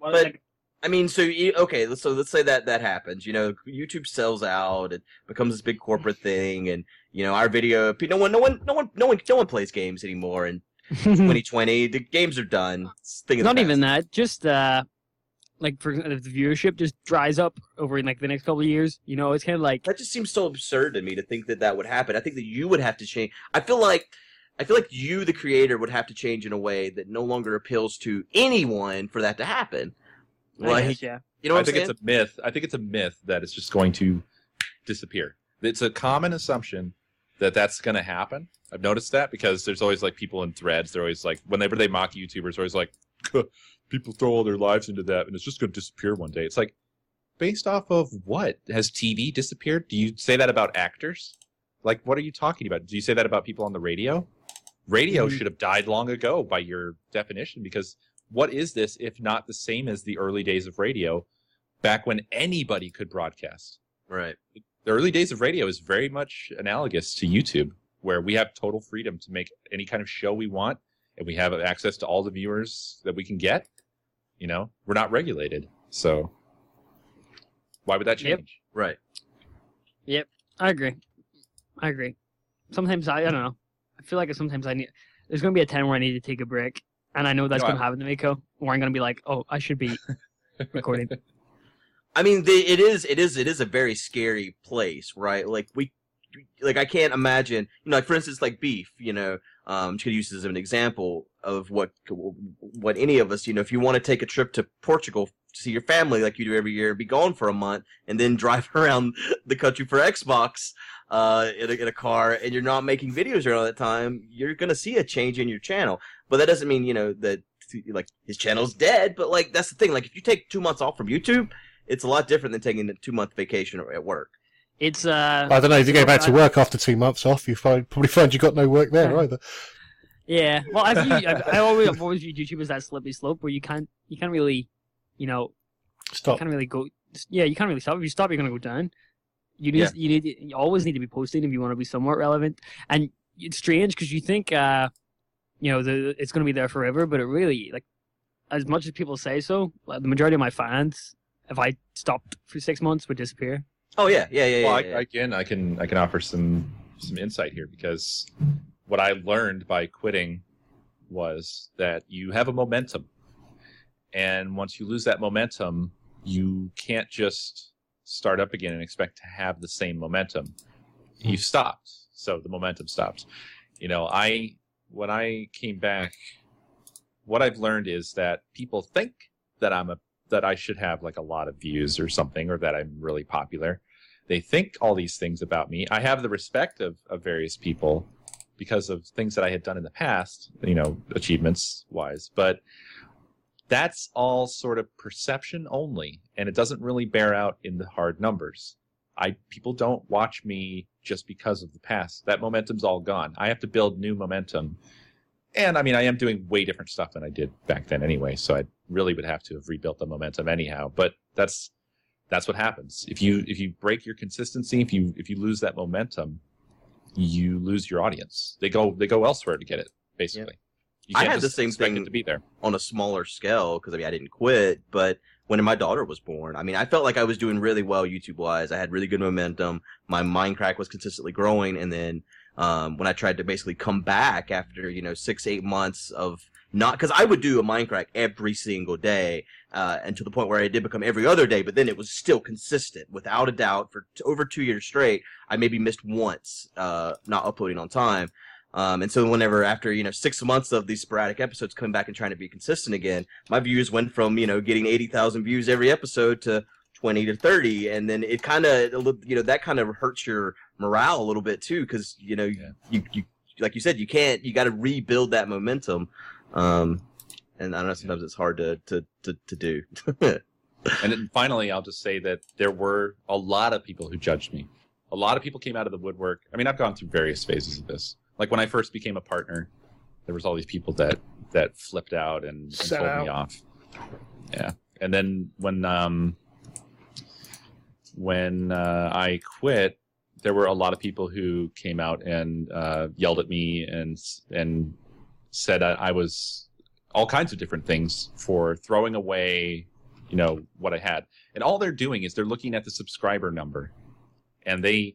Well, But- like, I mean, so you, okay, so let's say that that happens. You know, YouTube sells out, it becomes this big corporate thing, and you know, our video, no one, no one, no one, no one, no one plays games anymore. In 2020, the games are done. Not even that. Just uh, like for if the viewership just dries up over in like the next couple of years. You know, it's kind of like That just seems so absurd to me to think that that would happen. I think that you would have to change. I feel like, I feel like you, the creator, would have to change in a way that no longer appeals to anyone for that to happen. I Like, guess, yeah. you know I I'm think saying? it's a myth. I think it's a myth that it's just going to disappear. It's a common assumption that that's going to happen. I've noticed that because there's always like people in threads. They're always like, whenever they mock YouTubers, they're always like, people throw all their lives into that and it's just going to disappear one day. It's like, based off of what? Has TV disappeared? Do you say that about actors? Like, what are you talking about? Do you say that about people on the radio? Radio Mhm. should have died long ago by your definition because what is this if not the same as the early days of radio back when anybody could broadcast? right. The early days of radio is very much analogous to YouTube, where we have total freedom to make any kind of show we want and we have access to all the viewers that we can get. You know, we're not regulated. So why would that Yep. change? Right. Yep. I agree. I agree. Sometimes I, I don't know. I feel like sometimes I need. There's gonna be a time where I need to take a break, and I know that's No, gonna I- happen to me, Coe. Where I'm gonna be like, oh, I should be recording. I mean, the, it is, it is, it is a very scary place, right? Like we, like I can't imagine, you know, like for instance, like beef, you know, um, just gonna use this as an example of what, what any of us, you know, if you want to take a trip to Portugal to see your family like you do every year, be gone for a month, and then drive around the country for Xbox, uh, in a, in a car, and you're not making videos around that time, you're gonna see a change in your channel. But that doesn't mean, you know, that like his channel's dead. But like that's the thing, like if you take two months off from YouTube it's a lot different than taking a two month vacation at work. It's uh, I don't know. If you go back to work after two months off, you find, probably find you got no work there either. yeah. Well, I've, I've I always I've always viewed YouTube as that slippery slope where you can't you can't really, you know, stop. you can't really go. Yeah, you can't really stop. If you stop, you're gonna go down. You need Yeah. you need you always need to be posting if you want to be somewhat relevant. And it's strange because you think uh, you know, the it's gonna be there forever, but it really like as much as people say so, like, the majority of my fans, if I stopped for six months, would disappear. Oh yeah, yeah, yeah, yeah. well, yeah. I, again, I can I can offer some some insight here because what I learned by quitting was that you have a momentum, and once you lose that momentum, you can't just start up again and expect to have the same momentum, you hmm. stopped. So the momentum stopped. You know, I when I came back, what I've learned is that people think that I'm a that I should have like a lot of views or something, or that I'm really popular. They think all these things about me. I have the respect of, of various people because of things that I had done in the past, you know, achievements wise. But that's all sort of perception only, and it doesn't really bear out in the hard numbers. I people don't watch me just because of the past. That momentum's all gone. I have to build new momentum. And I mean, I am doing way different stuff than I did back then anyway, so I really would have to have rebuilt the momentum anyhow. But that's that's what happens. If you if you break your consistency, if you if you lose that momentum, you lose your audience. They go they go elsewhere to get it, basically. You I had the same thing to be there. on a smaller scale because I mean I didn't quit, but when my daughter was born, I mean I felt like I was doing really well YouTube wise. I had really good momentum. My Minecraft was consistently growing, and then um, when I tried to basically come back after you know six eight months of not because I would do a Minecraft every single day, uh, and to the point where I did become every other day, but then it was still consistent without a doubt for t- over two years straight. I maybe missed once, uh, not uploading on time. Um, and so whenever after, you know, six months of these sporadic episodes coming back and trying to be consistent again, my views went from, you know, getting 80,000 views every episode to 20 to 30. And then it kind of, you know, that kind of hurts your morale a little bit too. Cause, you know, Yeah. you, you, like you said, you can't, you got to rebuild that momentum. Um, and I don't know sometimes it's hard to, to, to, to do. And then finally, I'll just say that there were a lot of people who judged me. A lot of people came out of the woodwork. I mean, I've gone through various phases of this. Like when I first became a partner, there was all these people that that flipped out and, and Set told me off. Yeah, and then when um when uh, I quit, there were a lot of people who came out and uh, yelled at me and and said I, I was all kinds of different things for throwing away, you know, what I had. And all they're doing is they're looking at the subscriber number, and they,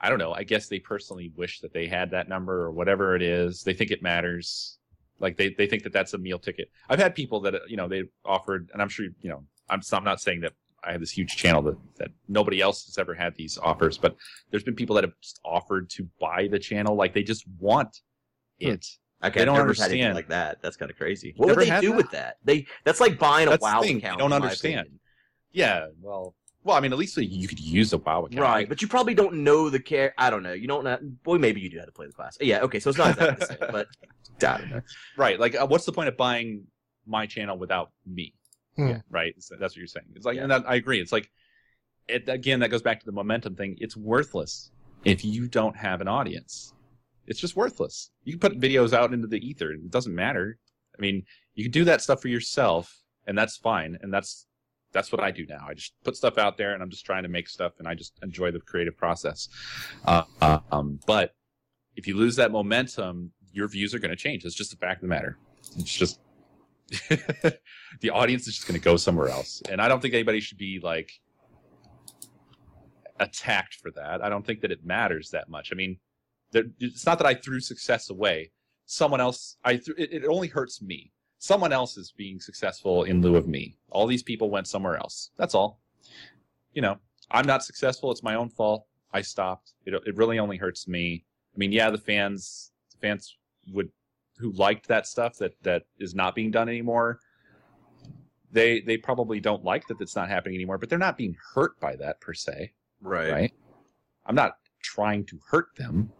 I don't know, I guess they personally wish that they had that number or whatever it is. They think it matters. Like they, they think that that's a meal ticket. I've had people that you know they offered, and I'm sure you know I'm I'm not saying that I have this huge channel that that nobody else has ever had these offers, but there's been people that have just offered to buy the channel, like they just want it. I They can't don't never had understand. like that. That's kind of crazy. What Never would they do that? with that? They that's like buying a That's the WoW thing, they account. don't understand. Yeah, well, well, I mean, at least you could use a WoW account. Right, but you probably don't know the care. I don't know. You don't know. Boy, maybe you do how to play the class. Yeah, okay, so it's not exactly the same, but I don't know. Right. Like, uh, what's the point of buying my channel without me? Yeah. Right. So that's what you're saying. It's like, Yeah. and that, I agree. It's like, it, again, that goes back to the momentum thing. It's worthless if you don't have an audience. It's just worthless. You can put videos out into the ether. It doesn't matter. I mean, you can do that stuff for yourself, and that's fine. And that's that's what I do now. I just put stuff out there, and I'm just trying to make stuff, and I just enjoy the creative process. Uh, uh, um, but if you lose that momentum, your views are going to change. It's just a fact of the matter. It's just the audience is just going to go somewhere else, and I don't think anybody should be like attacked for that. I don't think that it matters that much. I mean, there, it's not that I threw success away. Someone else, I threw, it, it only hurts me. Someone else is being successful in lieu of me. All these people went somewhere else. That's all. You know, I'm not successful. It's my own fault. I stopped. It, it really only hurts me. I mean, yeah, the fans, the fans would, who liked that stuff that, that is not being done anymore. They, they probably don't like that it's not happening anymore, but they're not being hurt by that per se Right. right? I'm not trying to hurt them.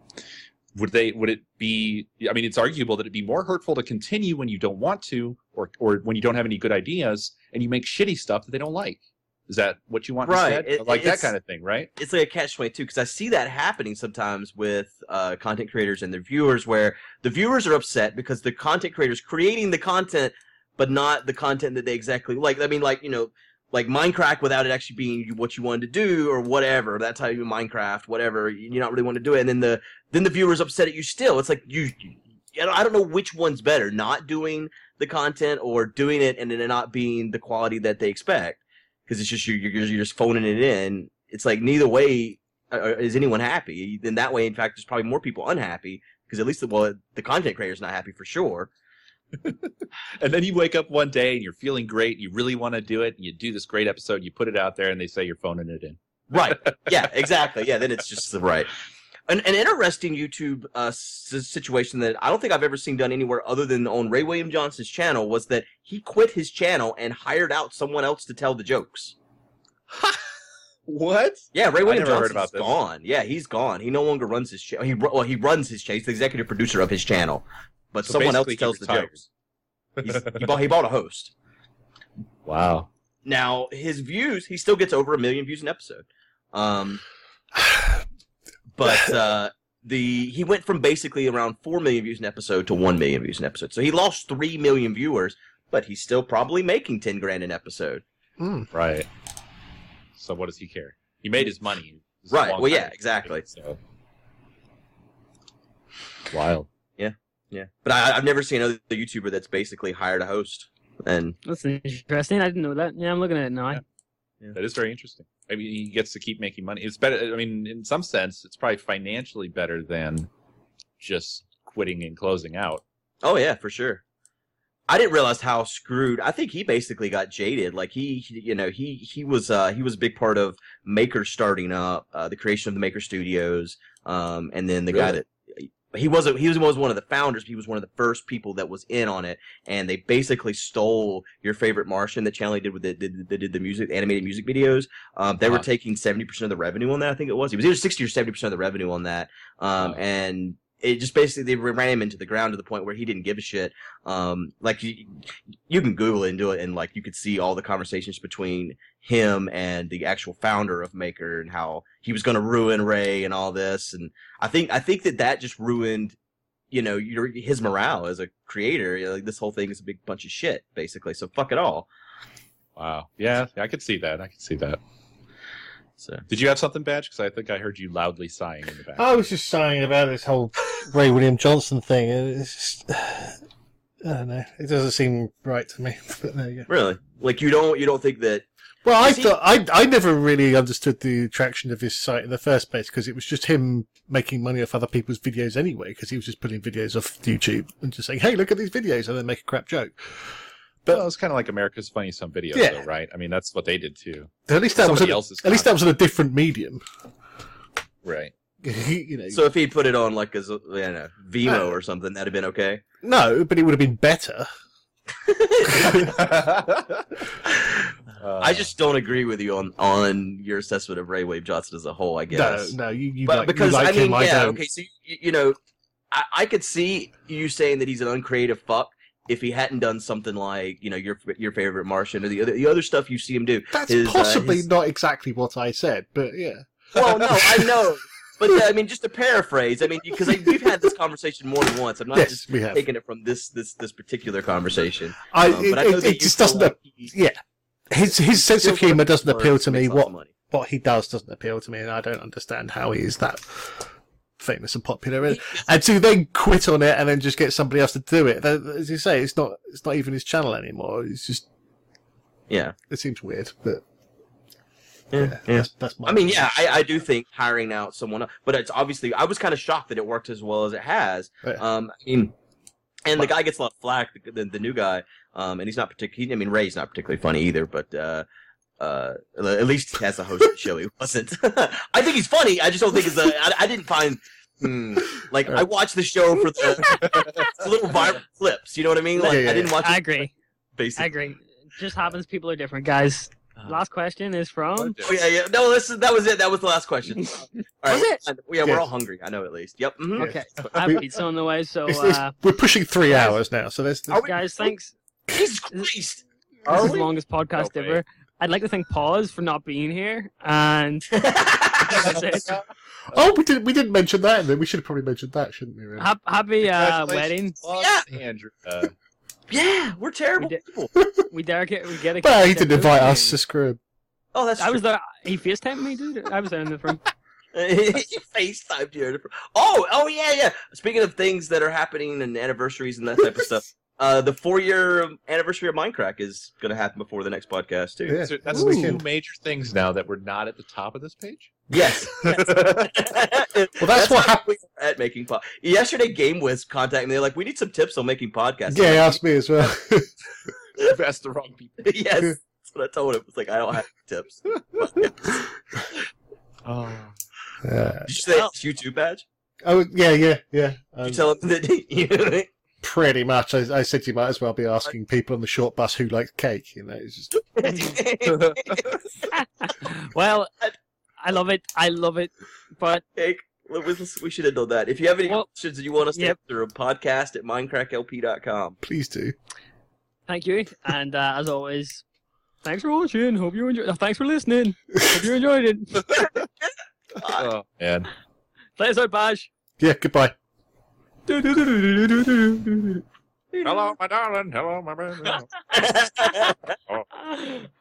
Would they? Would it be? I mean, it's arguable that it'd be more hurtful to continue when you don't want to, or or when you don't have any good ideas and you make shitty stuff that they don't like. Is that what you want? Right. It- like that kind of thing, right? It's like a catch twenty two because I see that happening sometimes with uh, content creators and their viewers, where the viewers are upset because the content creators creating the content, but not the content that they exactly like. I mean, like you know, like Minecraft without it actually being what you wanted to do or whatever. That's how you Minecraft, whatever. You not really want to do it, and then the then the viewers upset at you still. It's like you. you I don't- I don't know which one's better, not doing the content or doing it and then it not being the quality that they expect. Because it's just you, you're, you're just phoning it in. It's like neither way uh, is anyone happy. Then that way, in fact, there's probably more people unhappy because at least the well, the content creator's not happy for sure. and then you wake up one day and you're feeling great. You really want to do it. And you do this great episode. You put it out there, and they say you're phoning it in. Right. Yeah, exactly. Yeah, then it's just the right. An, an interesting YouTube uh, s- situation that I don't think I've ever seen done anywhere other than on Ray William Johnson's channel was that he quit his channel and hired out someone else to tell the jokes. What? Yeah, Ray William never heard Johnson's about gone. Yeah, he's gone. He no longer runs his channel. He well, he runs his channel. He's the executive producer of his channel, but So someone else tells the jokes. He, bought, he bought a host. Wow. Now his views, he still gets over a million views an episode. Um, but uh, the he went from basically around four million views an episode to one million views an episode. So he lost three million viewers, but he's still probably making ten grand an episode. Mm. Right. So what does he care? He made his money. This is a Right, well, yeah, ago, exactly. So. Wild. Yeah, yeah. but I, I've never seen another YouTuber that's basically hired a host. And That's interesting. I didn't know that. Yeah, I'm looking at it now. Yeah. That is very interesting. I mean, he gets to keep making money. It's better. I mean, in some sense, it's probably financially better than just quitting and closing out. oh yeah, for sure. I didn't realize how screwed. I think he basically got jaded. Like he, you know, he he was uh, he was a big part of Maker starting up, uh, the creation of the Maker Studios, um, and then the guy Really? that he wasn't. He was one of the founders. But he was one of the first people that was in on it, and they basically stole your favorite Martian that Channel did with the did, did, did the music animated music videos. Um, they were Uh-huh. taking seventy percent of the revenue on that. I think it was. It was either sixty or seventy percent of the revenue on that. Um, Wow. and it just basically they ran him into the ground to the point where he didn't give a shit. Um, like you, you can Google it and do it, and like you could see all the conversations between him and the actual founder of Maker and how he was going to ruin Ray and all this. And I think I think that that just ruined, you know, your his morale as a creator. You know, like this whole thing is a big bunch of shit, basically. So fuck it all. Wow. Yeah, I could see that. I could see that. So Did you have something, Baj? Because I think I heard you loudly sighing in the back. I was just sighing about this whole Ray William Johnson thing. and It's just, I don't know. It doesn't seem right to me. But there you go. really, like you don't you don't think that Well, I See- thought I I never really understood the attraction of his site in the first place because it was just him making money off other people's videos anyway. Because he was just putting videos off YouTube and just saying, "Hey, look at these videos," and then make a crap joke. But well, it's kind of like America's Funniest Home Videos, Yeah. though, right? I mean, that's what they did too. At least that was a, at least that was in a different medium. Right. you know, so if he'd put it on like as a, I don't know Vimeo or something, that'd have been okay. no, but it would have been better. Uh, I just don't agree with you on on your assessment of Ray Wave Johnson as a whole. I guess. No, no, you, you but like, because you like I mean, him, yeah, don't. okay. So you, you know, I, I could see you saying that he's an uncreative fuck if he hadn't done something like you know your your favorite Martian or the other the other stuff you see him do. That's his, uh, possibly his- not exactly what I said, but yeah. Well, no, I know. But uh, I mean, just to paraphrase, I mean, because we've had this conversation more than once. I'm not Yes, just taking it from this this this particular conversation. I, Um, it, but I know it, it just doesn't. like he- yeah, his his sense of humour doesn't appeal to me. What what he does doesn't appeal to me, and I don't understand how he is that famous and popular. And, and to then quit on it and then just get somebody else to do it, that, as you say, it's not it's not even his channel anymore. It's just Yeah, it seems weird, but yeah, yeah, yeah. That's, that's my. I mean, yeah, I, I do think hiring out someone, but it's obviously I was kind of shocked that it worked as well as it has. Yeah. Um, I mean, and the guy gets a lot of flack, the, the, the new guy, um, and he's not particularly. I mean, Ray's not particularly funny either, but uh, uh, at least as a host show, he wasn't. I think he's funny. I just don't think it's a. I, I didn't find. Hmm, like I watched the show for the, the little viral clips. You know what I mean? Like Yeah, yeah, I didn't watch. I it agree. I agree. Just happens people are different, guys. Last question is from. Oh yeah, yeah. No, this is, that was it. That was the last question. All right. Was it? Yeah, we're Yes. all hungry. I know at least. Yep. mhm. Okay, I have pizza on the way, so It's- it's- uh, we're pushing three hours now, so there's, Are we- guys, thanks. Jesus Christ. This is the longest podcast No way. ever. I'd like to thank Pause for not being here, and oh, we didn't we didn't mention that, and then we should have probably mentioned that, shouldn't we? Really? Hap- happy uh, wedding. Congratulations, Yeah. Andrew. Uh, yeah, we're terrible We did- people. We dare get we get a. Well, he didn't invite us to screw him. Oh, that's I was there. He FaceTimed me, dude. I was there in the front. he FaceTimed you. Oh, oh yeah, yeah. Speaking of things that are happening and anniversaries and that type of stuff. Uh, the four-year anniversary of Minecraft is going to happen before the next podcast too. Yeah. So that's Ooh. two major things now that we're not at the top of this page. Yes. well, that's what hap- at making pod. Yesterday, Game was contacting me. They're like, "We need some tips on making podcasts." Yeah, he asked me as well. You've asked the wrong people. yes, that's what I told him. It's like I don't have tips. Did Oh. Yeah. you say it's YouTube Baj? Oh, yeah, yeah, yeah. Did Um, you tell him that you? Pretty much. I, I said you might as well be asking people on the short bus who likes cake. You know, it's just well, I love it. I love it. But Cake. We we should have done that. If you have any Well, questions that you want us to yep. answer, podcast at mindcracklp.com. please do. thank you. And uh, as always, thanks for watching. Hope you enjoyed. Thanks for listening. Hope you enjoyed it. oh man. Play us out, Baj. Yeah, goodbye. Hello, my darling. Hello, my man. Ah.